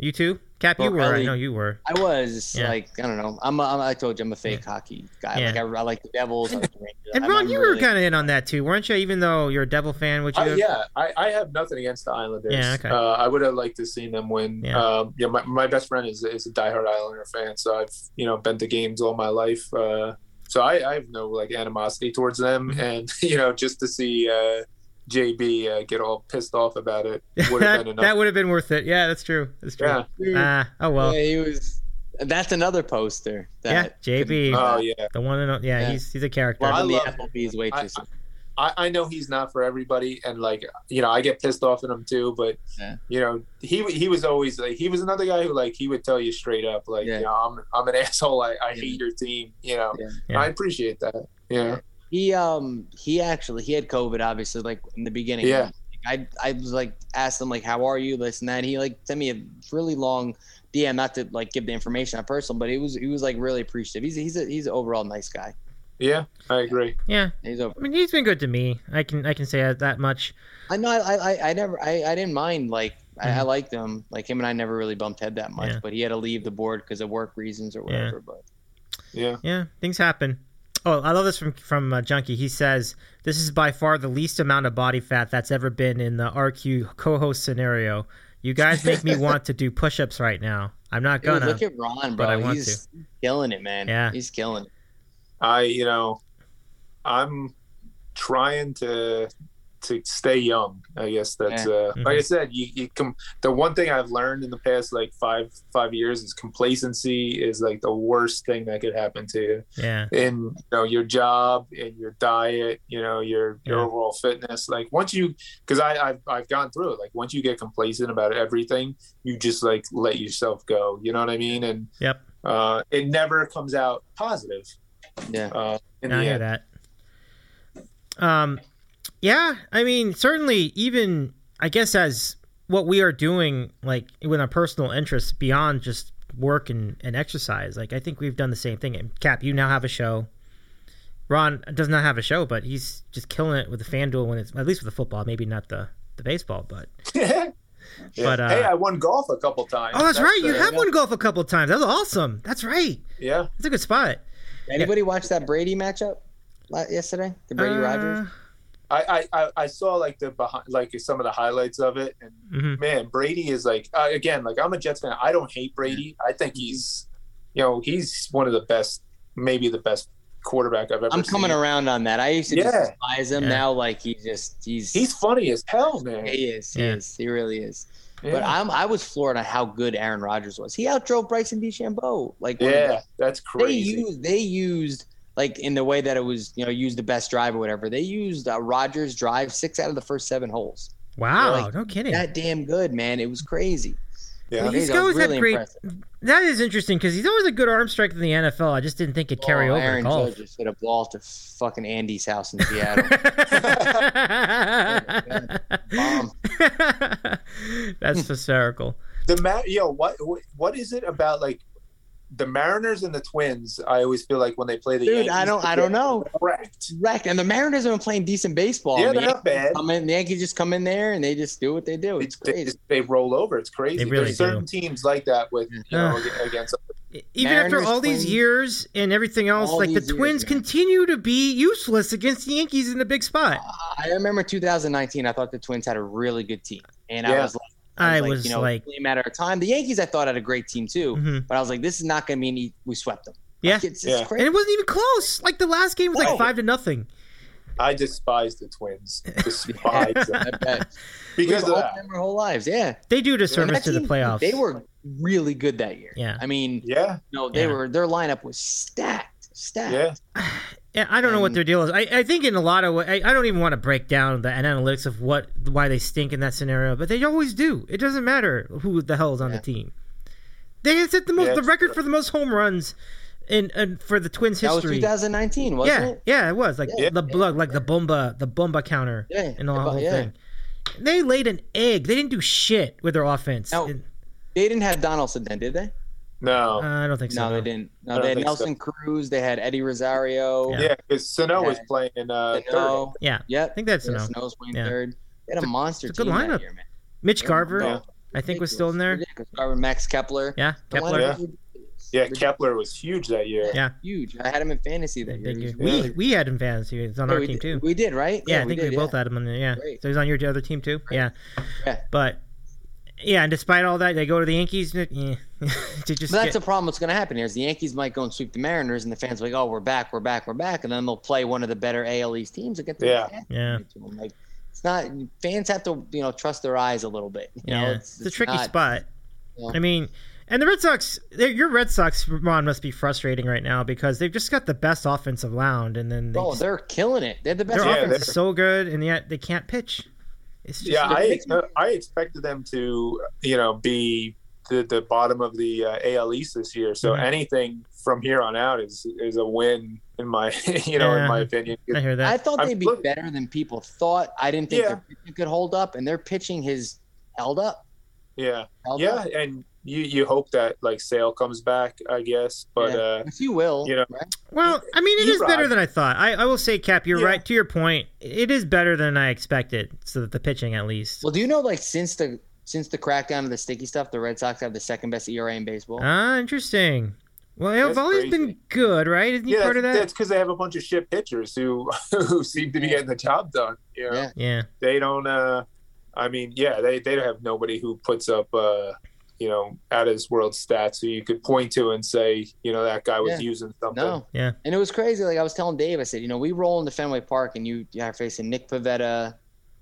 You too, Cap? You Well, were. I know you were. I was Yeah. like I don't know. I'm, a, I'm I told you I'm a fake hockey guy. Yeah. Like I, I like the Devils. I like the Rangers. And Ron, I'm you really- were kind of in on that too, weren't you? Even though you're a Devil fan, would you? I, yeah, I, I have nothing against the Islanders. Yeah, okay. uh, I would have liked to seen them win. Yeah. Um, yeah, my, my best friend is is a diehard Islander fan, so I've you know been to games all my life. Uh, so I, I have no like animosity towards them, Mm-hmm. and you know just to see uh, JB uh, get all pissed off about it would have been enough. that would have been worth it. Yeah, that's true. That's true. yeah. Ah, oh well. Yeah, he was. That's another poster. Yeah, JB, Oh yeah. the one and o- yeah, Yeah. he's he's a character. Well, I Loving the love- Applebee's waitress. I, I know he's not for everybody, and like you know, I get pissed off at him too. But Yeah. you know, he he was always like he was another guy who like he would tell you straight up, like Yeah. you know, I'm I'm an asshole. I, I Yeah. hate your team. You know, Yeah. Yeah. I appreciate that. Yeah, He um he actually he had COVID obviously like in the beginning. Yeah. I I was like asked him like how are you this and that. He like sent me a really long DM, not to like give the information on personal, but he was he was like really appreciative. He's he's a, he's an overall nice guy. Yeah, I agree. Yeah, He's a, I mean he's been good to me. I can I can say that- that much. I know I I, I never I, I didn't mind like I, I liked him like him and I never really bumped head that much, Mm-hmm. Yeah. but he had to leave the board because of work reasons or Yeah. whatever. But Yeah. Yeah, things happen. Oh, I love this from from uh, Junkie. He says this is by far the least amount of body fat that's ever been in the RQ co-host scenario. You guys make me want to do push-ups right now. I'm not gonna. look at Ron, but I want He's killing it, man. Yeah. he's killing it. I, you know, I'm trying to to stay young. I guess that's Yeah. uh, Mhm. like I said. You, you come. The one thing I've learned in the past like five five years is complacency is like the worst thing that could happen to you yeah, in you know your job and your diet. You know your your Yeah. overall fitness. Like once you, because I I've I've gone through it. Like once you get complacent about everything, you just like let yourself go. You know what I mean? And yep. uh, it never comes out positive. Yeah. Uh, in I the hear end. that. Um, yeah, I mean, certainly, even I guess as what we are doing, like with our personal interests beyond just work and, and exercise, like I think we've done the same thing. And Cap, you now have a show. Ron does not have a show, but he's just killing it with the FanDuel when it's at least with the football, maybe not the the baseball, but Yeah. But, uh, hey, I won golf a couple times. oh, that's, right, you uh, have won golf a couple times. That's awesome. That's right. Yeah, it's a good spot. Anybody watch that Brady matchup yesterday? The Brady Uh, Rodgers. I, I I- I saw like the behind like some of the highlights of it, and mhm. man, Brady is like uh, again like I'm a Jets fan. I don't hate Brady. I think he's you know he's one of the best, maybe the best quarterback I've ever. I'm coming seen. around on that. I used to just Yeah. despise him. Yeah. Now, like he just he's He's funny as hell, man. he is he Yeah. is he really is. Yeah, But I'm I was floored on how good Aaron Rodgers was. He outdrove Bryson DeChambeau. Like one of yeah, that's the- they crazy. used they used like in the way that it was you know used the best drive or whatever. They used uh, Rodgers drive six out of the first seven holes. Wow, Like, no kidding. That damn good man. It was crazy. yeah, Well, he's He's always really had great. impressive. That is interesting because he's always a good arm striker in the NFL. I just didn't think it'd carry Oh, over Aaron to golf. Judge just hit a ball to fucking Andy's house in Seattle. That's hysterical. the ma- yo what what- what is it about like the Mariners and the Twins? I always feel like when they play the Dude, Yankees, I don't- I don't know. Correct. Wrecked. And the Mariners have been playing decent baseball. Yeah, The they're not bad. Come in, the Yankees just come in there and they just do what they do. It's They, crazy. they roll over. It's crazy. They really There's certain teams like that with you know against. Even after Mariners, all these years and everything else, like the these years, Twins continue to be useless against the Yankees in the big spot. I remember 2019. I thought the Twins had a really good team, and I was like, I like, was you know, like, it's only a matter of time. The Yankees, I thought, had a great team too, mhm. but I was like, this is not going to mean we swept them. yeah, Like, it's, Yeah. it's and it wasn't even close. Like the last game was like No. five to nothing. I despise the Twins. Despise them because We've of all that. been our whole lives. Yeah, They do And disservice that to the team, playoffs. They were really good that year. Yeah. I mean, Yeah, no, they Yeah. were. Their lineup was stacked, stacked. yeah. Yeah, I don't know what their deal is. I, I think in a lot of ways, I, I don't even want to break down the analytics of what why they stink in that scenario, but they always do. It doesn't matter who the hell is on Yeah. the team. They set the most Yeah, the record for the most home runs in, in for the Twins That was history. 2019, wasn't yeah, it? yeah, it was like Yeah. the blood, like the bomba, the bomba counter, Yeah, and the yeah, whole thing. They laid an egg. They didn't do shit with their offense. No. And- They didn't have Donaldson then, did they? No, uh, I don't think so. No, they didn't. I No, they had think so. Nelson Cruz. They had Eddie Rosario. Yeah. yeah, because Sano was playing uh, third. Sano. Yeah, Yep. I think that's yeah, enough. Sano's playing Yeah. third. They had a monster it's a good team lineup. that year, man. Mitch Yeah. Garver, Yeah. I think, was still in there. Ridiculous. Garver, Max Kepler. Yeah, Kepler. Yeah. Yeah, Kepler was huge that year. Yeah. huge. I had him in fantasy that year. Thank He We really- we had him fantasy. It's on Yeah, our team did, too. We did, right? Yeah, I think we, did, both yeah. had him on there. Yeah, Great. so he's on your other team too. Yeah, Yeah. but yeah, and despite all that, they go to the Yankees. Yeah, to just But that's get, the problem. What's going to happen here is the Yankees might go and sweep the Mariners, and the fans are like, "Oh, we're back, we're back, we're back," and then they'll play one of the better AL East teams against. Yeah. Yeah. Like it's not fans have to you know trust their eyes a little bit. You know, yeah, it's, it's, a tricky not- spot. Yeah. I mean, and the Red Sox, your Red Sox, Ron, must be frustrating right now because they've just got the best offensive round, and then they Oh, just- they're killing it. They're the best. their Yeah, offense they're- is so good, and yet they can't pitch. It's just Yeah, I makes me- I expected them to you know be the, the bottom of the uh, AL East this year. So Mhm. anything from here on out is is a win in my you know Yeah. in my opinion. I hear that. I thought I'm they'd be look- better than people thought. I didn't think Yeah. their pitching could hold up, and their pitching has held up. Yeah, Held yeah, up. and you you hope that like Sale comes back, I guess. But Yeah. uh, Which you will. you know, right? Well, I mean, it is E-Rod. better than I thought. I, I will say, Cap, you're Yeah. right. To your point, it is better than I expected. So that the pitching, at least. Well, do you know like since the since the crackdown of the sticky stuff, the Red Sox have the second best ERA in baseball. Ah, interesting. Well, they've That's always crazy. been good, right? Isn't he yeah, part of that? that's because they have a bunch of shit pitchers who who seem to be getting the job done. You know? Yeah. Yeah. they don't. uh I mean, yeah, they they don't have nobody who puts up. uh you know, out of this world stats, who you could point to and say, you know, that guy was Yeah. using something. No. Yeah. And it was crazy. Like I was telling Dave, I said, you know, we roll into Fenway Park and you are facing Nick Pivetta,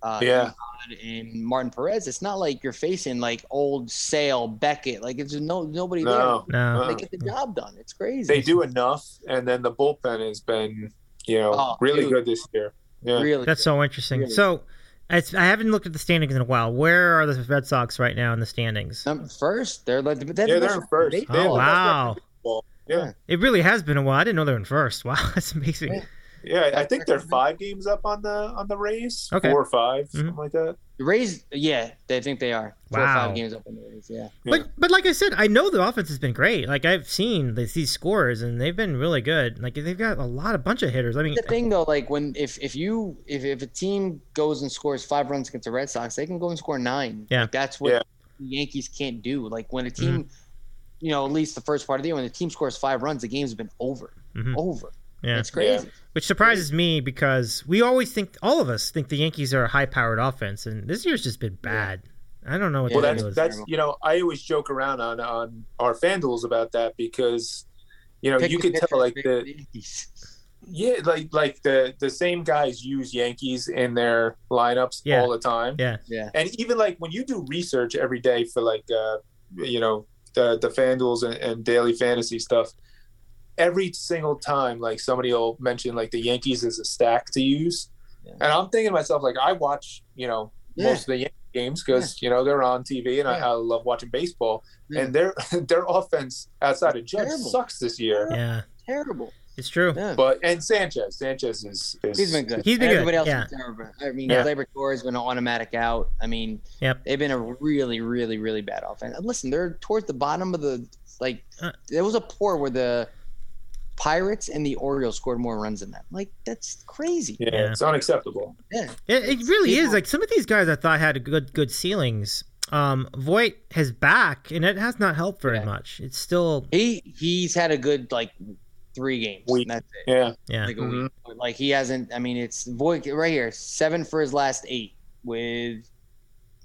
uh, Yeah. E-Rod, and Martin Perez. It's not like you're facing like old Sale, Beckett. Like it's no nobody No, there. No. They get the job done. It's crazy. they do enough, and then the bullpen has been, you know, Oh, really dude. good this year. Yeah, Really. That's so interesting. Really. So, it's, I haven't looked at the standings in a while. Where are the Red Sox right now in the standings? Um, first, they're like they're, yeah, they're in first. They Oh, wow. record in baseball. Yeah, It really has been a while. I didn't know they were in first. Wow, that's amazing. Yeah. Yeah. I think they're five games up on the on the Rays. Okay. four or 5 Mhm. something like that. The Rays, yeah, they think they are. Four or five games up on the Rays, yeah. But but like I said, I know the offense has been great. Like I've seen these, these scores, and they've been really good. Like they've got a lot of bunch of hitters. I mean, The thing though, like when if if you if, if a team goes and scores five runs against the Red Sox, they can go and score nine. Yeah. Like, that's what Yeah. the Yankees can't do. Like when a team, Mm-hmm. you know, at least the first part of the year, when the team scores five runs, the game's been over, Mhm. over. Yeah. It's crazy. Which surprises me because we always think all of us think the Yankees are a high-powered offense, and this year's just been bad. I don't know what Yeah, Well, that's that's you know, I always joke around on on our FanDuels about that because, you know, Pick you the could tell like the Yankees. yeah, like like the the same guys use Yankees in their lineups Yeah. all the time. Yeah, Yeah. and even like when you do research every day for like uh you know the the fanduels and, and daily fantasy stuff every single time like somebody will mention like the yankees as a stack to use Yeah. and i'm thinking to myself like i watch you know Yeah. most of the Yankee games because you know they're on tv and I, Yeah. I love watching baseball Yeah. and their their offense outside of judge sucks this year yeah, Terrible. it's true. Yeah. but and sanchez sanchez is, is He's been good. He's been And good, Everybody else yeah. terrible. I mean, Yeah. Gleyber Torres has been an automatic out. I mean, Yep. they've been a really, really, really bad offense. And Listen, they're towards the bottom of the like. Uh. there was a pour where the Pirates and the Orioles scored more runs than them. Like that's crazy. yeah, Yeah. it's unacceptable Yeah. It, it really is. People- Like some of these guys, I thought had good good ceilings. Um, Voit has back, and it has not helped very Yeah. much. It's still, He he's had a good like three games. Week. That's it. yeah yeah, Like a Mhm. week. Like he hasn't. I mean, it's Voit right here, seven for his last eight with,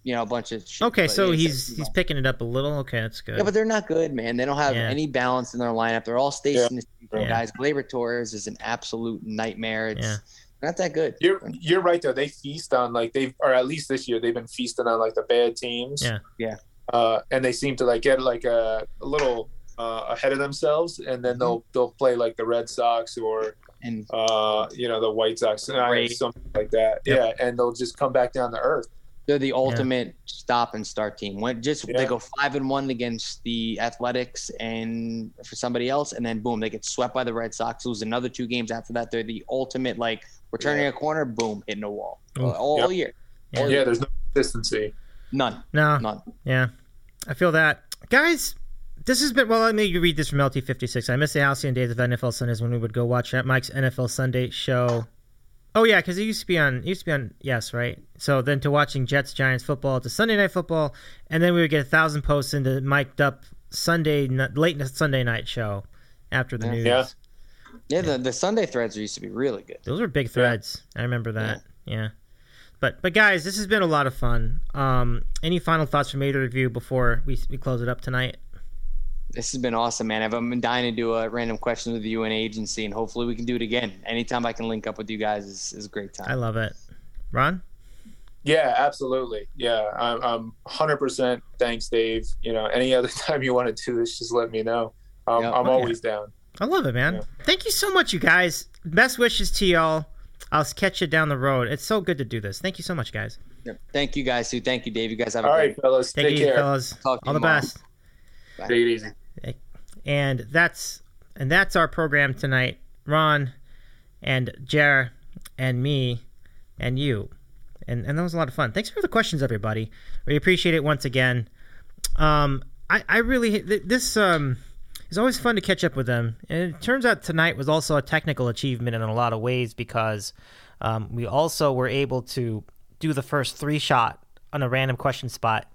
you know, a bunch of. Shit, okay. So yeah, he's seven- he's picking it up a little. Okay, that's good. Yeah, but they're not good, man. They don't have Yeah. any balance in their lineup. They're all stationary Yeah. guys. Gleyber Torres is an absolute nightmare. It's Yeah. not that good. You're you're right though. They feast on like they've or at least this year they've been feasting on like the bad teams. Yeah. Yeah. Uh, and they seem to like get like a, a little uh, ahead of themselves, and then they'll they'll play like the Red Sox or And uh, you know the White Sox, and something like that. Yep. Yeah, and they'll just come back down to earth. They're the ultimate stop and start team. When just Yeah. they go five and one against the Athletics and for somebody else, and then boom, they get swept by the Red Sox. Lose another two games after that. They're the ultimate like we're turning a corner, boom, hitting a wall Oof. all, all year. Yeah. All Yeah, year. there's no consistency. None, no, none. Yeah, I feel that, guys. This has been well. Let me read this from LT56. I miss the halcyon days of NFL Sundays when we would go watch Mike's NFL Sunday show. Oh yeah, because it used to be on. It used to be on. Yes, right. So then to watching Jets Giants football to Sunday night football, and then we would get a thousand posts into mic'd up Sunday n- late Sunday night show after the Yeah. news. Yeah. Yeah, the, the Sunday threads used to be really good. Those were big threads. I remember that. Yeah. But but guys, this has been a lot of fun. Um, any final thoughts from either of you before we we close it up tonight? This has been awesome, man. I've been dying to do a random question with you and agency, and hopefully we can do it again. Anytime I can link up with you guys is, is a great time. I love it. Ron? Yeah, absolutely. Yeah, I'm, I'm 100% thanks, Dave. You know, any other time you want to do this, just let me know. Um, Yeah. I'm Oh, yeah. always down. I love it, man. Yeah. Thank you so much, you guys. Best wishes to y'all. I'll catch you down the road. It's so good to do this. Thank you so much, guys. Yep. Thank you guys too. Thank you, Dave. You guys have a All great right, fellas. Take, Take care. fellas. Talk to All you the tomorrow. best. Take it easy. And that's and that's our program tonight. Ron and Jer and me and you. And and that was a lot of fun. Thanks for the questions, everybody. We appreciate it once again. Um, I I really th- this um. It's always fun to catch up with them. And it turns out tonight was also a technical achievement in a lot of ways because um, we also were able to do the first three shot on a random question spot.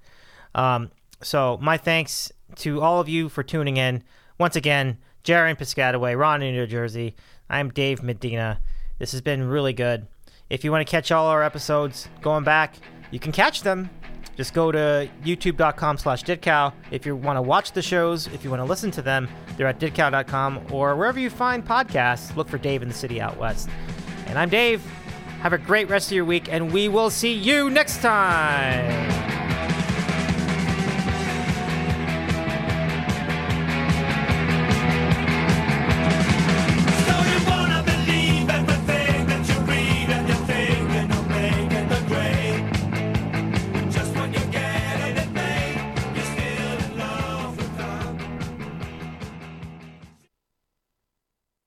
Um, so my thanks to all of you for tuning in. Once again, Gerry Piscataway, Ron in New Jersey. I'm Dave Medina. This has been really good. If you want to catch all our episodes going back, you can catch them. Just go to youtube.com slash DITCOW. If you want to watch the shows, if you want to listen to them, they're at DITCOW.com or wherever you find podcasts, look for Dave in the City Out West. And I'm Dave. Have a great rest of your week, and we will see you next time.